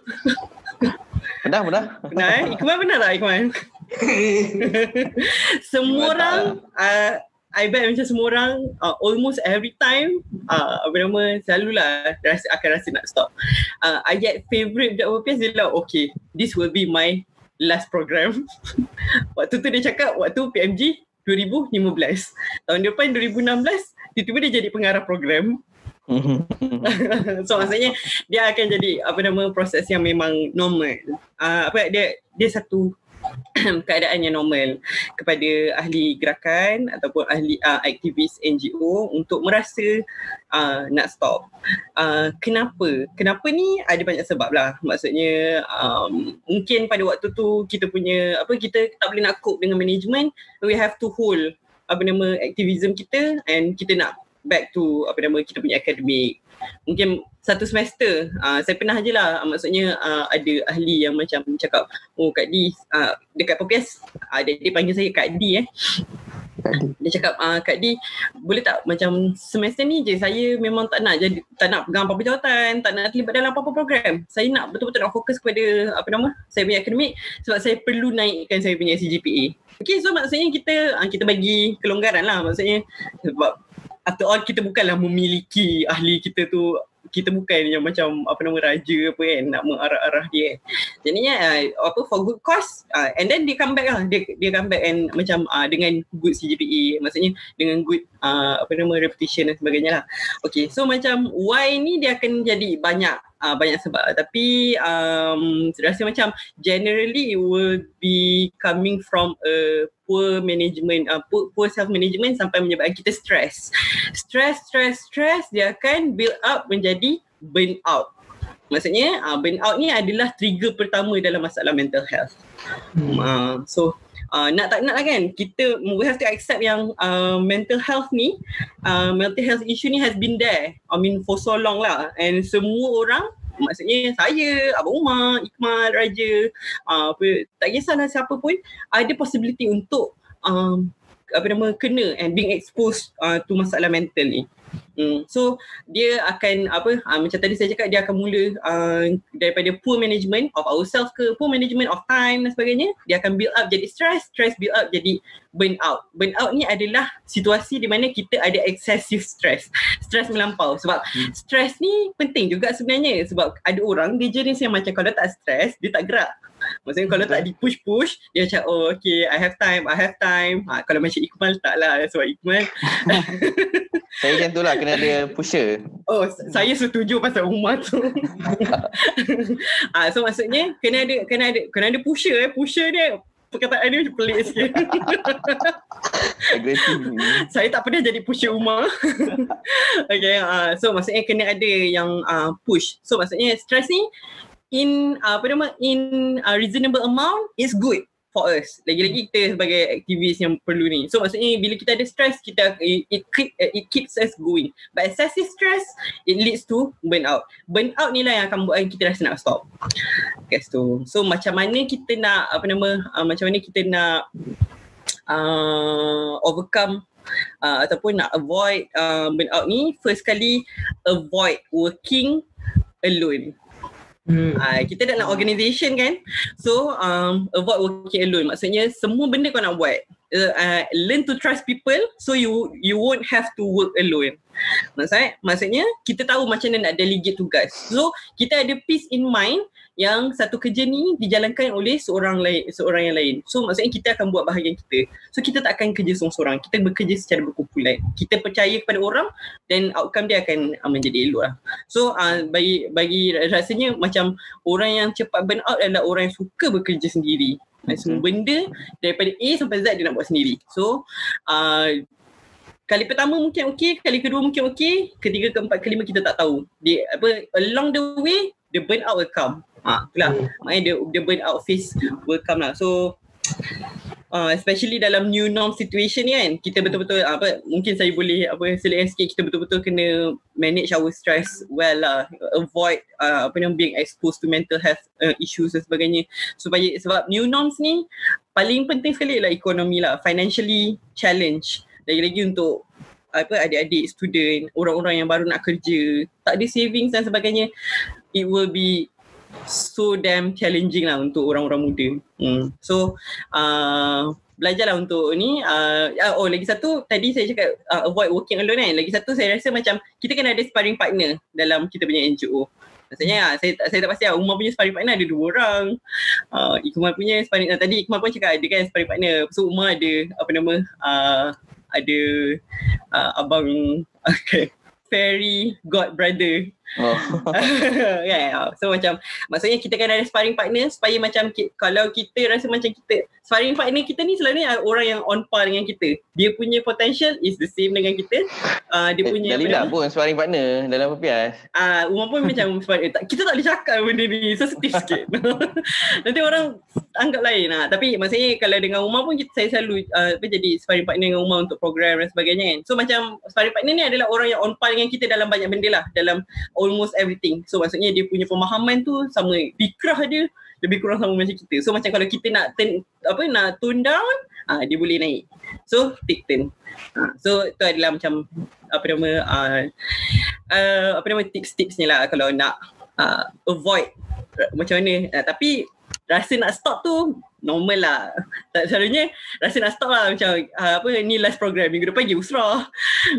Pernah, pernah. Pernah eh? Ikman pernah tak Ikman? semua orang uh, I bet macam semua orang uh, almost every time uh, apa nama selalulah rasa, akan rasa nak stop. Uh, I get favourite budak WPS dia lah okay this will be my last program. waktu tu dia cakap waktu PMG 2015. Tahun depan 2016, tiba-tiba dia jadi pengarah program. so maksudnya dia akan jadi apa nama proses yang memang normal. Uh, apa dia dia satu keadaan yang normal kepada ahli gerakan ataupun ahli uh, aktivis NGO untuk merasa uh, nak stop. Uh, kenapa? Kenapa ni ada banyak sebab lah. Maksudnya um, mungkin pada waktu tu kita punya apa kita tak boleh nak cope dengan management. We have to hold apa nama aktivism kita and kita nak back to apa nama kita punya academic mungkin satu semester. Uh, saya pernah je lah. Uh, maksudnya uh, ada ahli yang macam cakap oh Kak Di uh, dekat PPS uh, dia, dia panggil saya Kak Di eh dia cakap uh, Kak Di boleh tak macam semester ni je saya memang tak nak jadi tak nak pegang apa-apa jawatan tak nak terlibat dalam apa-apa program. Saya nak betul-betul nak fokus kepada apa nama saya punya akademik sebab saya perlu naikkan saya punya CGPA Okay so maksudnya kita uh, kita bagi kelonggaran lah. Maksudnya sebab after all kita bukanlah memiliki ahli kita tu kita bukan yang macam apa nama raja apa kan nak mengarah-arah dia jadinya uh, apa for good cause uh, and then dia come back lah. Dia dia come back and macam uh, dengan good CGPA maksudnya dengan good uh, apa nama reputation dan sebagainya lah. Okay so macam why ni dia akan jadi banyak uh, banyak sebab. Tapi um, rasa macam generally it will be coming from a poor management uh, poor, poor self management sampai menyebabkan kita stress. Stress stress stress dia akan build up menjadi burn out maksudnya uh, burn out ni adalah trigger pertama dalam masalah mental health. Hmm. uh, so uh, nak tak nak lah kan? Kita we have to accept yang uh, mental health ni uh, mental health issue ni has been there. I mean for so long lah. And semua orang maksudnya saya, Abang Umar, Iqmal, Raja, uh, tak kisahlah siapa pun ada possibility untuk um, apa nama kena and being exposed uh, to masalah mental ni. Hmm. So dia akan apa uh, macam tadi saya cakap dia akan mula uh, daripada poor management of ourselves ke poor management of time dan sebagainya dia akan build up jadi stress stress build up jadi burn out. Burn out ni adalah situasi di mana kita ada excessive stress. Stress melampau. Sebab hmm. stress ni penting juga sebenarnya. Sebab ada orang dia jenis yang macam kalau tak stress dia tak gerak Maksudnya kalau tak di push push dia macam oh okay I have time I have time ha, Kalau macam Iqmal tak lah sebab Iqmal Saya macam tu lah kena ada pusher. Oh, saya setuju pasal Umar tu. ah, so maksudnya kena ada kena ada kena ada pusher eh. Pusher dia perkataan dia macam pelik sikit. Agresif. saya tak pernah jadi pusher Umar. okay, uh, so maksudnya kena ada yang uh, push. So maksudnya stress ni in uh, apa nama in uh, reasonable amount is good for us. Lagi-lagi kita sebagai aktivis yang perlu ni. So maksudnya bila kita ada stress, kita it, it, keep, it keeps us going. But excessive stress, it leads to burnout. Burnout ni lah yang akan buat kita rasa nak stop. Okay, so, so macam mana kita nak, apa nama, uh, macam mana kita nak uh, overcome uh, ataupun nak avoid uh, burnout ni, first kali avoid working alone. Uh, kita dalam organisation kan? So um, avoid working alone. Maksudnya semua benda kau nak buat uh, uh, learn to trust people so you you won't have to work alone. Maksudnya maksudnya kita tahu macam mana nak delegate tugas. So kita ada peace in mind yang satu kerja ni dijalankan oleh seorang lain seorang yang lain. So maksudnya kita akan buat bahagian kita. So kita tak akan kerja seorang-seorang. Kita bekerja secara berkumpulan. Kita percaya kepada orang dan outcome dia akan uh, menjadi elok lah. So uh, bagi bagi rasanya macam orang yang cepat burn out adalah orang yang suka bekerja sendiri. Okay. Semua benda daripada A sampai Z dia nak buat sendiri. So uh, Kali pertama mungkin okey, kali kedua mungkin okey, ketiga, keempat, kelima kita tak tahu. Dia apa along the way the burn out will come. Ha, itulah. Hmm. Maknanya dia, dia burn out phase will come lah. So, uh, especially dalam new norm situation ni kan, kita betul-betul apa mungkin saya boleh apa selitkan sikit kita betul-betul kena manage our stress well lah. Avoid uh, apa yang being exposed to mental health uh, issues dan sebagainya. Supaya sebab new norms ni paling penting sekali lah ekonomi lah. Financially challenge. Lagi-lagi untuk apa adik-adik student, orang-orang yang baru nak kerja, tak ada savings dan sebagainya, it will be so damn challenging lah untuk orang-orang muda. Hmm. So uh, belajarlah untuk ni. Uh, oh lagi satu tadi saya cakap uh, avoid working alone kan. Lagi satu saya rasa macam kita kena ada sparring partner dalam kita punya NGO. Maksudnya saya saya tak pasti lah, Umar punya sparring partner ada dua orang. Uh, Ikmal punya sparring uh, tadi Ikmal pun cakap ada kan sparring partner. So Umar ada apa nama uh, ada uh, abang okay, fairy god brother Oh. yeah, so macam maksudnya kita kan ada sparring partner supaya macam ki, kalau kita rasa macam kita sparring partner kita ni selalunya orang yang on par dengan kita. Dia punya potential is the same dengan kita. Uh, dia eh, punya Dalina pun sparring partner dalam pepias. Ah, uh, Umar pun macam sparring. Kita tak boleh cakap benda ni sensitif sikit. Nanti orang anggap lain lah. Tapi maksudnya kalau dengan Umar pun kita, saya selalu uh, jadi sparring partner dengan Umar untuk program dan sebagainya kan. So macam sparring partner ni adalah orang yang on par dengan kita dalam banyak benda lah. Dalam almost everything. So maksudnya dia punya pemahaman tu sama fikrah dia lebih kurang sama macam kita. So macam kalau kita nak turn, apa nak tone down, ah dia boleh naik. So take turn. Ah, so itu adalah macam apa nama uh, uh, apa nama tips-tipsnya lah kalau nak uh, avoid uh, macam mana. Uh, tapi rasa nak stop tu normal lah. Tak selalunya rasa nak stop lah macam uh, apa ni last program minggu depan pergi usrah.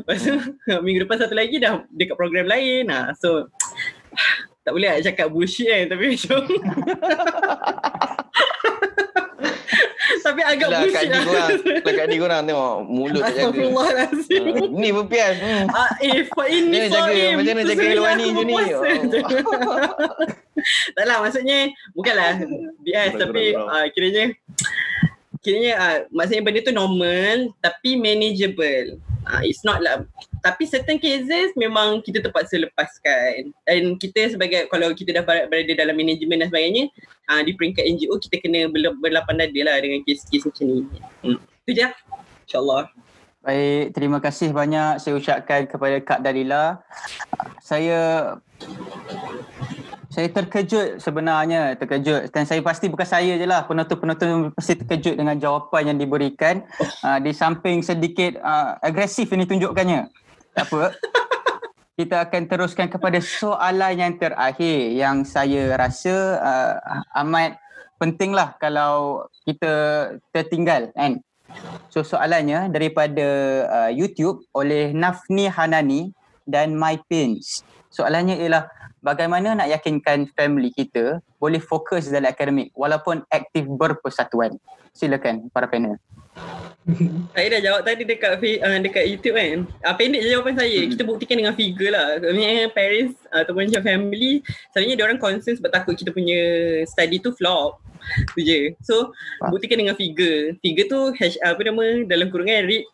Lepas tu minggu depan satu lagi dah dekat program lain. Uh, so tak boleh nak cakap bullshit kan tapi macam tapi agak Lah kat bullshit ni lah. korang, lah kat ni korang tengok mulut tak jaga. Astagfirullahalazim. Ah, Ni berpias. Hmm. Ah, eh, fa inni Dia nak jaga, saim. macam mana jaga luar ni je ni? berpuasa. tak lah, maksudnya bukanlah bias tapi uh, kiranya kiranya uh, maksudnya benda tu normal tapi manageable. Uh, it's not lah tapi certain cases memang kita terpaksa lepaskan dan kita sebagai kalau kita dah ber- berada dalam manajemen dan sebagainya uh, di peringkat NGO kita kena berla- berlapan dada lah dengan kes-kes macam ni. Hmm. Itu je lah. InsyaAllah. Baik, terima kasih banyak saya ucapkan kepada Kak Dalila. Saya saya terkejut sebenarnya, terkejut dan saya pasti bukan saya je lah, penonton-penonton pasti terkejut dengan jawapan yang diberikan. Uh, di samping sedikit uh, agresif ini tunjukkannya. Tak apa. Kita akan teruskan kepada soalan yang terakhir yang saya rasa uh, amat pentinglah kalau kita tertinggal kan. So soalannya daripada uh, YouTube oleh Nafni Hanani dan My Pins. Soalannya ialah bagaimana nak yakinkan family kita boleh fokus dalam akademik walaupun aktif berpersatuan. Silakan para panel. Saya dah jawab tadi dekat uh, dekat YouTube kan. Uh, pendek je jawapan saya. Kita buktikan dengan figure lah. Maksudnya parents uh, ataupun macam family sebenarnya dia orang concern sebab takut kita punya study tu flop. Tu je. So Faham. buktikan dengan figure. Figure tu H, apa nama dalam kurungan read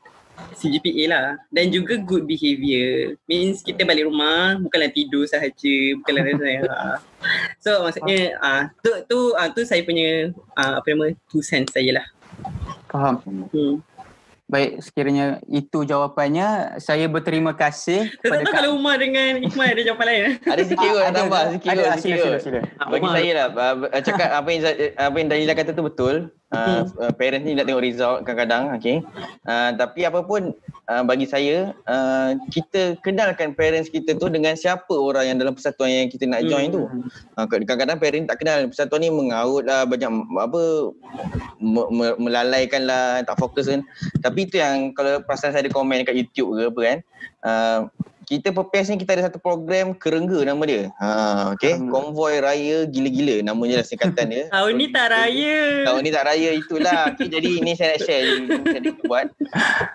CGPA lah dan juga good behaviour means kita balik rumah bukanlah tidur sahaja bukanlah saya so maksudnya ah tu tu ah, tu saya punya ah, apa nama two cents saya lah Faham. hmm. Baik, sekiranya itu jawapannya, saya berterima kasih Tak kepada tahu kalau Umar dengan Iqmal ada jawapan lain? Ada sikit kot, Ah, ada, tambah ada. sikit Ada, kot, ah, sikit sila, kot. sila, sila. Bagi saya lah, uh, cakap apa yang apa yang Dalila kata tu betul. Uh, uh, parents ni nak tengok result kadang-kadang, okay. Uh, tapi apa pun uh, bagi saya, uh, kita kenalkan parents kita tu dengan siapa orang yang dalam persatuan yang kita nak join tu. Uh, kadang-kadang parents tak kenal persatuan ni mengaut lah, banyak apa, me- me- melalaikan lah, tak fokus kan. Tapi itu yang kalau perasan saya ada komen kat YouTube ke apa kan, uh, kita Perpes ni kita ada satu program Kerengga nama dia. Ha okey, Kerengga. konvoi raya gila-gila nama je lah singkatan dia. Tahun ni tak raya Tahun ni tak raya itulah. Okay, jadi ini saya nak share macam dia buat.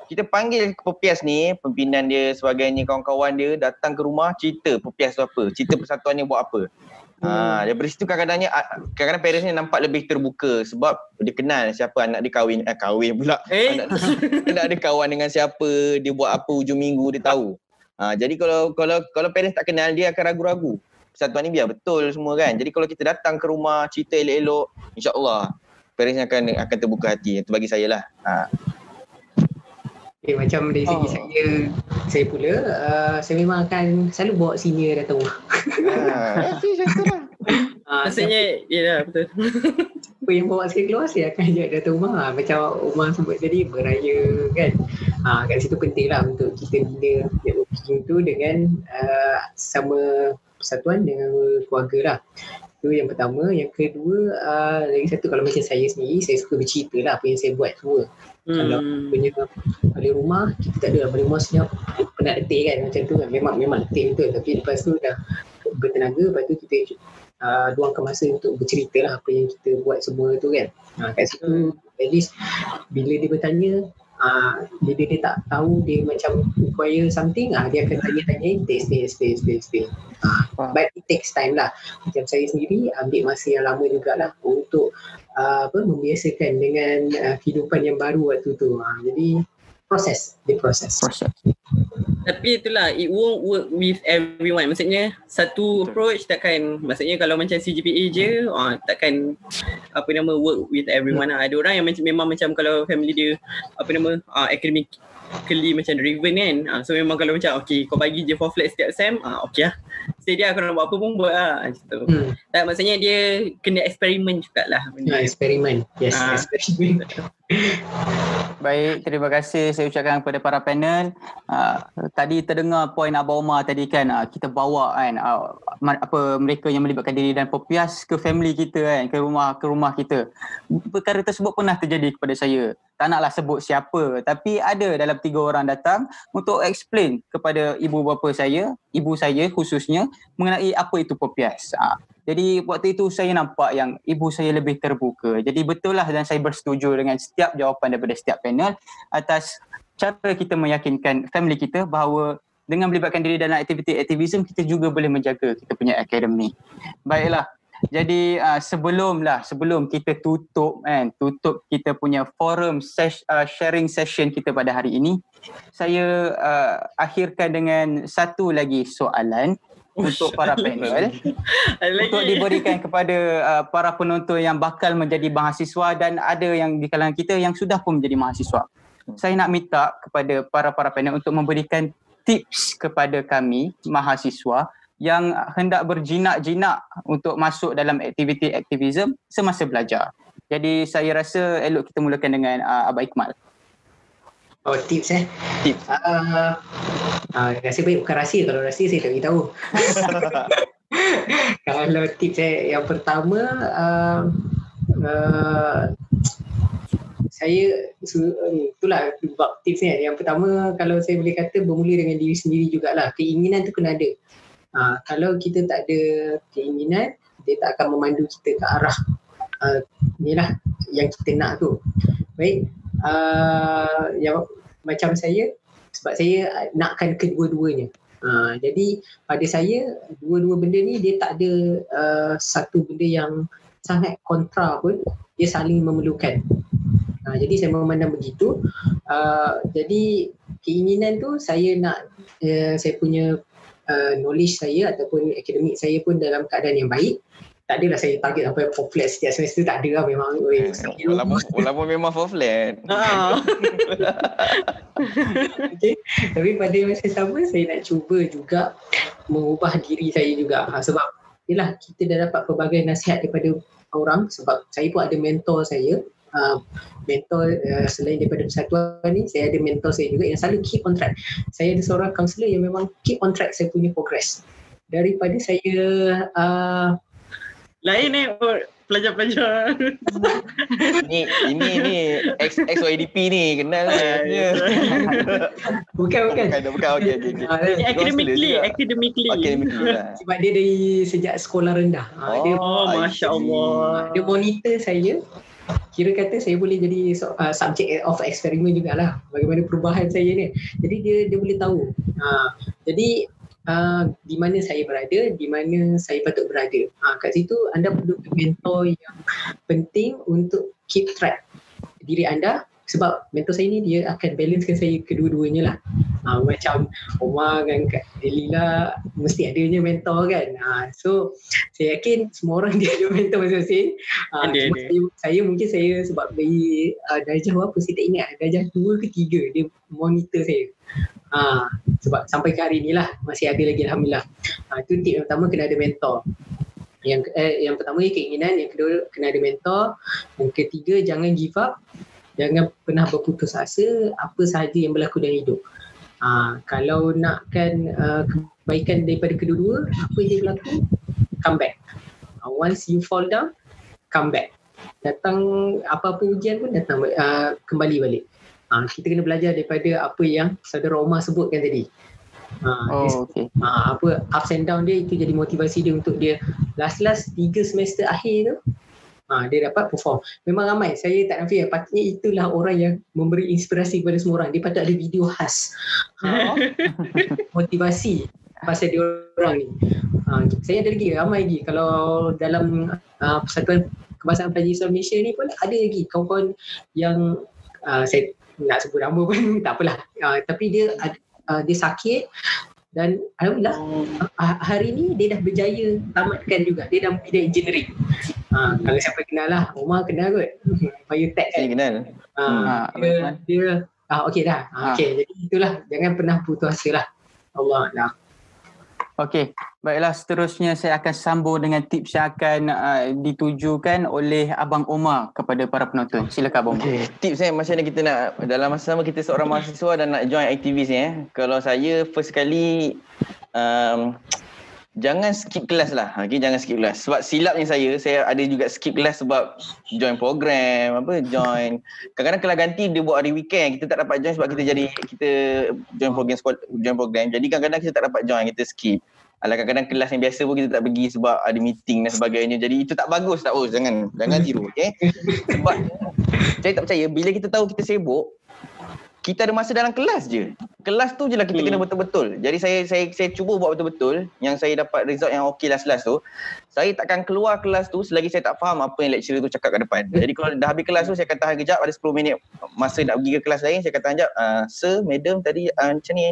Kita panggil Perpias ni, pimpinan dia sebagainya kawan-kawan dia datang ke rumah cerita Perpias tu apa, cerita persatuan ni buat apa. Ha, daripada situ kadang-kadangnya ah, kadang-kadang parents ni nampak lebih terbuka sebab dia kenal siapa anak dia kahwin eh kahwin pula. Eh Anak, anak dia kawan dengan siapa, dia buat apa hujung minggu dia tahu. Ha, jadi kalau kalau kalau parents tak kenal dia akan ragu-ragu. Persatuan ni biar betul semua kan. Jadi kalau kita datang ke rumah cerita elok-elok, insya-Allah parents akan akan terbuka hati. Itu bagi saya lah. Ha. Okay, macam dari segi Oh. saya saya pula uh, saya memang akan selalu bawa senior datang rumah. ha. Uh, Maksudnya Ya lah betul. Siapa yang bawa saya keluar saya akan ajak datang rumah ha. macam Umar sebut tadi beraya kan? Ha, kat situ penting lah untuk kita bina networking tu dengan uh, sama persatuan dengan keluarga lah. Itu yang pertama. Yang kedua uh, lagi satu kalau macam saya sendiri saya suka bercerita lah apa yang saya buat semua. Kalau hmm. punya balik rumah kita tak ada lah. Balik rumah senyap penat letih kan? Macam tu kan? Memang memang letih betul. Tapi lepas tu dah bertenaga lepas tu kita uh, luangkan masa untuk bercerita lah apa yang kita buat semua tu kan. Uh, kat situ at least bila dia bertanya uh, bila dia tak tahu dia macam require something uh, dia akan tanya-tanya stay stay stay stay stay. Uh, but it takes time lah. Macam saya sendiri ambil masa yang lama jugalah untuk uh, apa membiasakan dengan uh, kehidupan yang baru waktu tu. Uh, jadi proses, dia proses. Proses. Tapi itulah It won't work with everyone Maksudnya Satu approach takkan Maksudnya kalau macam CGPA je ah, Takkan Apa nama Work with everyone lah Ada orang yang macam, memang macam Kalau family dia Apa nama ah, Academically macam driven kan ah, So memang kalau macam Okay kau bagi je for flat setiap sem ah, Okay lah Stay dia kalau nak buat apa pun buat lah Macam tu Hmm. Tak maksudnya dia Kena eksperimen jugalah benda Ya, eksperimen. Yes, Ah. eksperimen. Baik, terima kasih saya ucapkan kepada para panel. Uh, tadi terdengar poin Abah Omar tadi kan uh, kita bawa kan uh, apa mereka yang melibatkan diri dan popias ke family kita kan ke rumah ke rumah kita. Perkara tersebut pernah terjadi kepada saya. Tak naklah sebut siapa tapi ada dalam tiga orang datang untuk explain kepada ibu bapa saya, ibu saya khususnya mengenai apa itu popias. Uh, jadi waktu itu saya nampak yang ibu saya lebih terbuka. Jadi betul lah dan saya bersetuju dengan setiap jawapan daripada setiap panel atas cara kita meyakinkan family kita bahawa dengan melibatkan diri dalam aktiviti aktivism kita juga boleh menjaga kita punya akademi. Baiklah. Jadi uh, sebelumlah sebelum kita tutup kan tutup kita punya forum ses- uh, sharing session kita pada hari ini saya uh, akhirkan dengan satu lagi soalan untuk para panel untuk diberikan kepada uh, para penonton yang bakal menjadi mahasiswa dan ada yang di kalangan kita yang sudah pun menjadi mahasiswa. Saya nak minta kepada para-para panel untuk memberikan tips kepada kami mahasiswa yang hendak berjinak-jinak untuk masuk dalam aktiviti aktivism semasa belajar. Jadi saya rasa elok kita mulakan dengan uh, Abah Ikmal. Oh tips eh. Tips. Uh, uh, rasa baik bukan rahsia. Kalau rahsia saya tak beritahu. Kalau tips saya yang pertama uh, uh, saya itulah bab tips ni yang pertama kalau saya boleh kata bermula dengan diri sendiri jugalah keinginan tu kena ada uh, kalau kita tak ada keinginan dia tak akan memandu kita ke arah uh, inilah yang kita nak tu baik uh, yang macam saya sebab saya nakkan kedua-duanya. Uh, jadi pada saya dua-dua benda ni dia tak ada uh, satu benda yang sangat kontra pun dia saling memerlukan. Uh, jadi saya memandang begitu. Uh, jadi keinginan tu saya nak uh, saya punya uh, knowledge saya ataupun akademik saya pun dalam keadaan yang baik tak adalah saya target sampai four flat setiap semester tak ada lah memang. Eh, walaupun, walaupun memang four flat. Ha. okay. tapi pada masa sama saya nak cuba juga mengubah diri saya juga. Ha, sebab yelah kita dah dapat pelbagai nasihat daripada orang. Sebab saya pun ada mentor saya. Uh, mentor uh, selain daripada persatuan ni saya ada mentor saya juga yang selalu keep on track. Saya ada seorang kaunselor yang memang keep on track saya punya progress. Daripada saya uh, lain ni oh, pelajar-pelajar. ni ini ni ex ex YDP ni kenal ah, ya. bukan bukan. Bukan bukan okey okey. Okay. Academically, academically. Academically. Lah. Sebab dia dari sejak sekolah rendah. Oh, dia, oh masya-Allah. Dia monitor saya kira kata saya boleh jadi uh, subject of experiment jugalah bagaimana perubahan saya ni jadi dia dia boleh tahu uh, jadi uh, di mana saya berada, di mana saya patut berada. Uh, kat situ anda perlu mentor yang penting untuk keep track diri anda sebab mentor saya ni dia akan balancekan saya kedua-duanya lah. Uh, macam Omar dan Kak Delila mesti adanya mentor kan. Uh, so saya yakin semua orang dia ada mentor masing-masing. Uh, ada, ada. Saya, saya mungkin saya sebab dari uh, darjah apa saya tak ingat. Darjah dua ke tiga dia monitor saya. Ha, sebab sampai ke hari inilah masih ada lagi Alhamdulillah. Ha, itu tip yang pertama kena ada mentor. Yang eh, yang pertama keinginan, yang kedua kena ada mentor. Yang ketiga jangan give up. Jangan pernah berputus asa apa sahaja yang berlaku dalam hidup. Ha, kalau nakkan uh, kebaikan daripada kedua-dua, apa yang berlaku? Come back. Uh, once you fall down, come back. Datang apa-apa ujian pun datang uh, kembali balik. Ha, kita kena belajar daripada apa yang saudara Omar sebutkan tadi. Ha, oh, okay. Ha, apa ups and down dia itu jadi motivasi dia untuk dia last-last tiga semester akhir tu ha, dia dapat perform. Memang ramai. Saya tak nafi patutnya itulah orang yang memberi inspirasi kepada semua orang. Dia patut ada video khas. Ha, motivasi pasal dia orang ni. Ha, saya ada lagi, ramai lagi. Kalau dalam uh, Persatuan Kebangsaan Pelajar Islam Malaysia ni pun ada lagi kawan-kawan yang uh, saya nak sebut nama pun tak apalah. Uh, tapi dia uh, dia sakit dan alhamdulillah uh, hari ni dia dah berjaya tamatkan juga. Dia dah bidang engineering. Uh, kalau siapa kenal lah, Omar kenal kot. Biotech kan. Saya kenal. Uh, hmm. dia, dia ah okey dah. Uh, okey jadi itulah jangan pernah putus asa lah. Allah dah. Okey, baiklah seterusnya saya akan sambung dengan tips yang akan uh, ditujukan oleh Abang Omar kepada para penonton. Silakan Abang Omar. Okay. Tips eh macam mana kita nak dalam masa sama kita seorang mahasiswa dan nak join aktivis ni eh. Kalau saya first kali um, jangan skip kelas lah. Okay, jangan skip kelas. Sebab silapnya saya, saya ada juga skip kelas sebab join program, apa join. Kadang-kadang kelas ganti dia buat hari weekend. Kita tak dapat join sebab kita jadi kita join program join program. Jadi kadang-kadang kita tak dapat join, kita skip. Alah kadang-kadang kelas yang biasa pun kita tak pergi sebab ada meeting dan sebagainya. Jadi itu tak bagus tak bos. Jangan jangan tiru okey. Sebab saya tak percaya bila kita tahu kita sibuk kita ada masa dalam kelas je. Kelas tu je lah kita hmm. kena betul-betul. Jadi saya saya saya cuba buat betul-betul yang saya dapat result yang okey last-last tu. Saya takkan keluar kelas tu selagi saya tak faham apa yang lecturer tu cakap kat depan. Jadi kalau dah habis kelas tu saya akan tahan kejap ada 10 minit masa nak pergi ke kelas lain saya akan tahan kejap. Uh, sir, madam tadi uh, macam ni.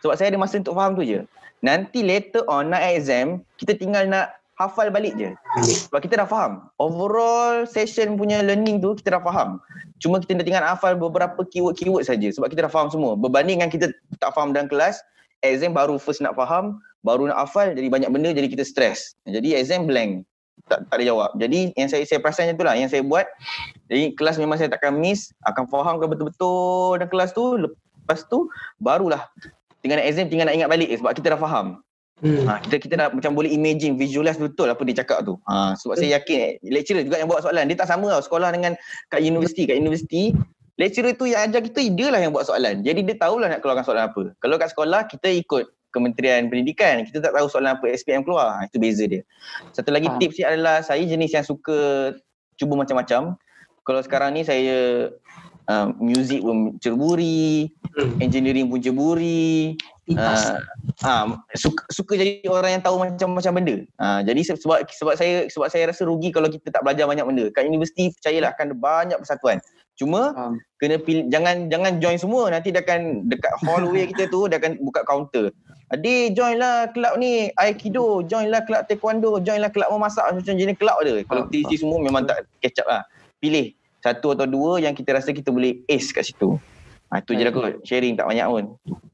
Sebab saya ada masa untuk faham tu je. Nanti later on nak exam, kita tinggal nak hafal balik je. Sebab kita dah faham. Overall session punya learning tu kita dah faham. Cuma kita dah tinggal hafal beberapa keyword-keyword saja sebab kita dah faham semua. Berbanding dengan kita tak faham dalam kelas, exam baru first nak faham, baru nak hafal jadi banyak benda jadi kita stres. Jadi exam blank. Tak, tak ada jawab. Jadi yang saya saya perasan tu lah yang saya buat. Jadi kelas memang saya takkan miss, akan faham ke betul-betul dalam kelas tu. Lepas tu barulah tinggal nak exam tinggal nak ingat balik sebab kita dah faham. Hmm. Ha, kita kita dah macam boleh imagine visualize betul apa dia cakap tu. Ha, sebab hmm. saya yakin eh, lecturer juga yang buat soalan dia tak sama tau sekolah dengan kat universiti kat universiti lecturer tu yang ajar kita dia lah yang buat soalan. Jadi dia tahulah nak keluarkan soalan apa. Kalau kat sekolah kita ikut Kementerian Pendidikan kita tak tahu soalan apa SPM keluar. Ha, itu beza dia. Satu lagi ha. tips dia adalah saya jenis yang suka cuba macam-macam. Kalau sekarang ni saya uh, music pun cerburi, hmm. engineering pun cerburi, uh, uh, suka, suka jadi orang yang tahu macam-macam benda. Uh, jadi sebab sebab saya sebab saya rasa rugi kalau kita tak belajar banyak benda. Kat universiti percayalah akan ada banyak persatuan. Cuma um. kena pilih jangan jangan join semua nanti dia akan dekat hallway kita tu dia akan buka counter. Adik join lah kelab ni Aikido, join lah kelab taekwondo, join lah kelab memasak macam jenis kelab ada. Kalau kita isi semua memang tak catch up lah. Pilih satu atau dua yang kita rasa kita boleh ace kat situ. Ha, itu je lah kot. Sharing tak banyak pun.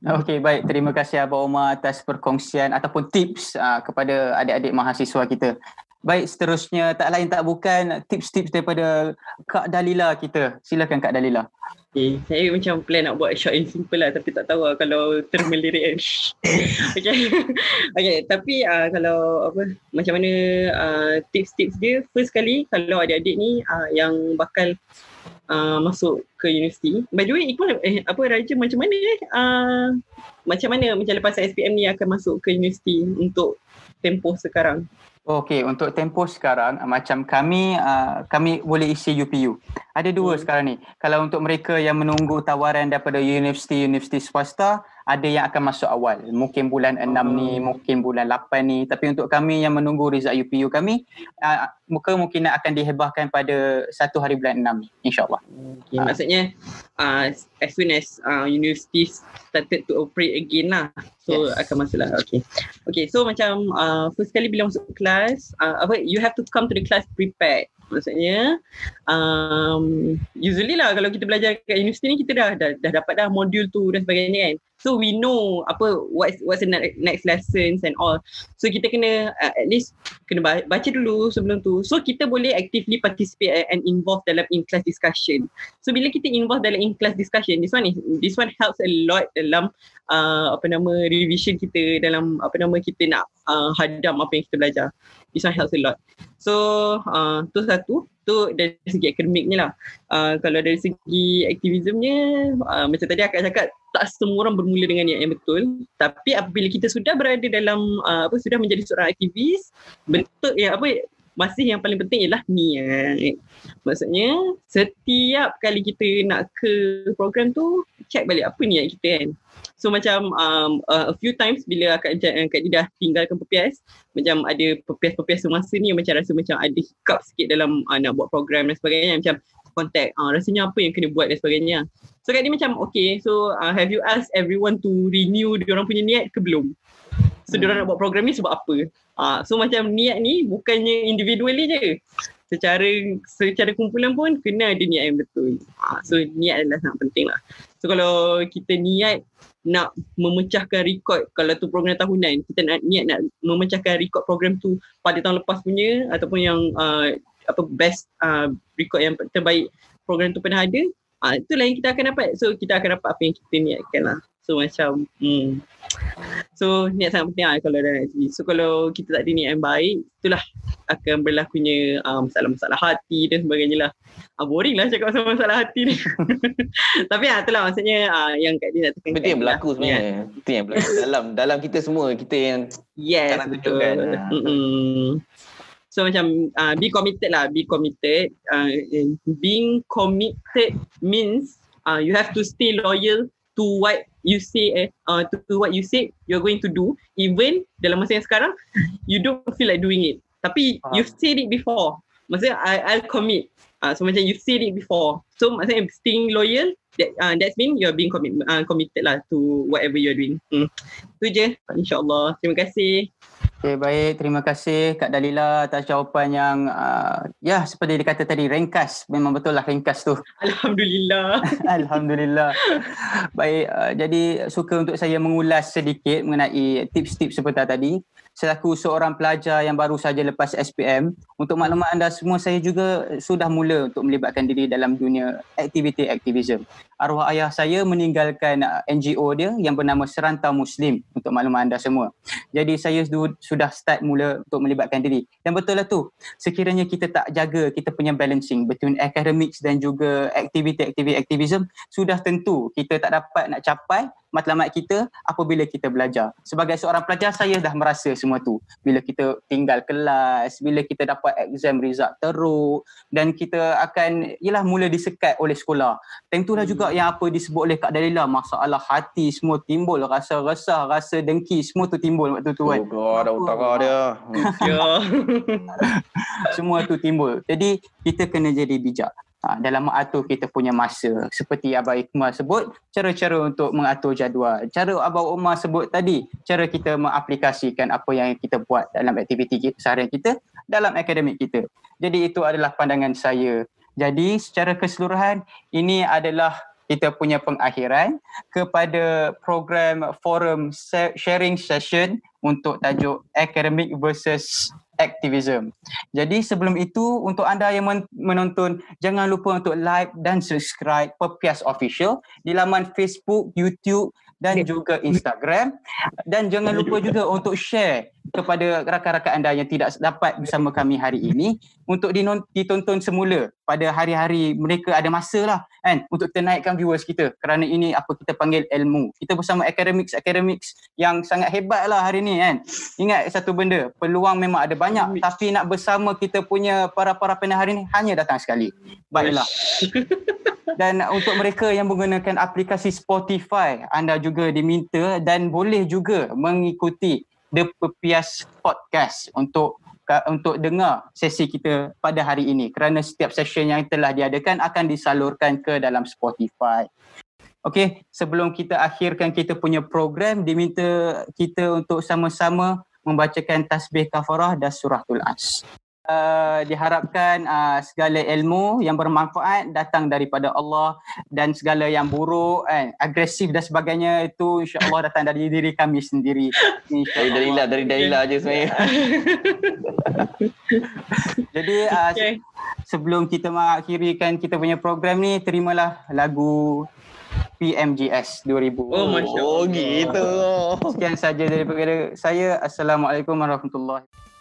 Okey, baik. Terima kasih Abang Omar atas perkongsian ataupun tips uh, kepada adik-adik mahasiswa kita. Baik, seterusnya tak lain tak bukan tips-tips daripada Kak Dalila kita. Silakan Kak Dalila. Okay, saya macam plan nak buat short and simple lah tapi tak tahu lah kalau term lirik kan. okay. okay, tapi uh, kalau apa macam mana uh, tips-tips dia first kali kalau adik-adik ni uh, yang bakal uh, masuk ke universiti. By the way, Iqbal, eh, apa Raja macam mana eh? Uh, macam mana macam lepas SPM ni akan masuk ke universiti untuk tempoh sekarang? Okey, untuk tempoh sekarang macam kami uh, kami boleh isi UPU. Ada dua hmm. sekarang ni. Kalau untuk mereka yang menunggu tawaran daripada universiti-universiti swasta, ada yang akan masuk awal. Mungkin bulan 6 ni, oh. mungkin bulan 8 ni. Tapi untuk kami yang menunggu result UPU kami, uh, muka mungkin akan dihebahkan pada satu hari bulan 6 ni, insyaAllah. Okay, uh. Maksudnya, uh, as soon as uh, university started to operate again lah. So, yes. akan masuk lah. Okay. Okay, so macam uh, first kali bila masuk kelas, uh, apa, you have to come to the class prepared. Maksudnya um, usually lah kalau kita belajar kat universiti ni kita dah, dah dah dapat dah modul tu dan sebagainya kan. So we know apa what's what's the next lessons and all. So kita kena uh, at least kena baca dulu sebelum tu. So kita boleh actively participate and involve dalam in class discussion. So bila kita involve dalam in class discussion, this one is this one helps a lot dalam uh, apa nama revision kita dalam apa nama kita nak uh, hadam apa yang kita belajar. This one helps a lot. So uh, tu satu, tu dari segi akademiknya lah. Uh, kalau dari segi aktivismnya, uh, macam tadi akak cakap, tak semua orang bermula dengan niat yang betul. Tapi apabila kita sudah berada dalam, uh, apa sudah menjadi seorang aktivis, betul ya apa masih yang paling penting ialah niat. Maksudnya setiap kali kita nak ke program tu, check balik apa niat kita kan. So macam um, uh, a few times bila Kak, Kak Dida tinggalkan PPS, macam ada PPS-PPS semasa ni macam rasa macam ada hiccup sikit dalam uh, nak buat program dan sebagainya. Macam contact, uh, rasanya apa yang kena buat dan sebagainya. So Kak Dida macam okay, so uh, have you asked everyone to renew dia orang punya niat ke belum? So hmm. diorang nak buat program ni sebab apa? Uh, so macam niat ni bukannya individually je. Secara secara kumpulan pun kena ada niat yang betul. Uh, so niat adalah sangat penting lah. So kalau kita niat nak memecahkan rekod kalau tu program tahunan kita nak niat nak memecahkan rekod program tu pada tahun lepas punya ataupun yang uh, apa best uh, rekod yang terbaik program tu pernah ada uh, itulah yang kita akan dapat so kita akan dapat apa yang kita niatkan lah so macam hmm. so niat sangat penting lah kalau dalam aktiviti so kalau kita tak ada niat yang baik itulah akan berlakunya uh, masalah-masalah hati dan sebagainya lah ah, boring lah cakap pasal masalah hati ni. Tapi ah itulah maksudnya ah, yang Kak Din nak tekankan. Itu yang berlaku lah. sebenarnya. Yeah. Itu yang berlaku dalam dalam kita semua kita yang yes, tunjukkan. Mm-hmm. So macam uh, be committed lah, be committed. Uh, being committed means uh, you have to stay loyal to what you say eh, uh, to, to what you say you're going to do even dalam masa yang sekarang you don't feel like doing it tapi uh. you've said it before maksudnya I, I'll commit Uh, so macam you said it before. So maksudnya staying loyal, that, uh, that's mean you're being commit, uh, committed lah to whatever you're doing. Hmm. Itu je. InsyaAllah. Terima kasih. Okay, baik. Terima kasih Kak Dalila atas jawapan yang uh, ya seperti dikata tadi ringkas. Memang betul lah ringkas tu. Alhamdulillah. Alhamdulillah. baik, uh, jadi suka untuk saya mengulas sedikit mengenai tips-tips seperti tadi selaku seorang pelajar yang baru saja lepas SPM. Untuk maklumat anda semua, saya juga sudah mula untuk melibatkan diri dalam dunia aktiviti aktivism. Arwah ayah saya meninggalkan uh, NGO dia yang bernama Serantau Muslim untuk maklumat anda semua. Jadi saya sudah start mula untuk melibatkan diri. Dan betul lah tu, sekiranya kita tak jaga kita punya balancing between academics dan juga aktiviti-aktiviti aktivism, sudah tentu kita tak dapat nak capai matlamat kita apabila kita belajar. Sebagai seorang pelajar saya dah merasa semua tu. Bila kita tinggal kelas, bila kita dapat exam result teruk dan kita akan ialah mula disekat oleh sekolah. Tentulah hmm. juga yang apa disebut oleh Kak Dalila masalah hati semua timbul, rasa resah, rasa dengki semua tu timbul waktu tu kan. Oh ada utara dia. Ya. semua tu timbul. Jadi kita kena jadi bijak. Ha, dalam mengatur kita punya masa. Seperti Abang Iqmal sebut cara-cara untuk mengatur jadual. Cara Abang Umar sebut tadi cara kita mengaplikasikan apa yang kita buat dalam aktiviti kita, seharian kita dalam akademik kita. Jadi itu adalah pandangan saya. Jadi secara keseluruhan ini adalah kita punya pengakhiran kepada program forum sharing session untuk tajuk academic versus activism. Jadi sebelum itu untuk anda yang menonton jangan lupa untuk like dan subscribe Pepias Official di laman Facebook, YouTube dan juga Instagram. Dan jangan lupa juga untuk share kepada rakan-rakan anda yang tidak dapat bersama kami hari ini untuk ditonton semula pada hari-hari mereka ada masa lah kan? Untuk kita naikkan viewers kita. Kerana ini apa kita panggil ilmu. Kita bersama academics academics yang sangat hebat lah hari ni kan? Ingat satu benda peluang memang ada banyak. Tapi nak bersama kita punya para-para panel hari ni hanya datang sekali. Baiklah. Dan untuk mereka yang menggunakan aplikasi Spotify anda juga diminta dan boleh juga mengikuti The Pepias Podcast untuk untuk dengar sesi kita pada hari ini kerana setiap session yang telah diadakan akan disalurkan ke dalam Spotify. Okey, sebelum kita akhirkan kita punya program diminta kita untuk sama-sama membacakan tasbih kafarah dan suratul as uh, diharapkan uh, segala ilmu yang bermanfaat datang daripada Allah dan segala yang buruk eh, agresif dan sebagainya itu insya-Allah datang dari diri kami sendiri insya-Allah dari dalilah dari dalilah aja sebenarnya jadi uh, okay. sebelum kita mengakhirikan kita punya program ni terimalah lagu PMGS 2000. Oh, Masya Allah. Oh, gitu. Sekian saja daripada saya. Assalamualaikum warahmatullahi wabarakatuh.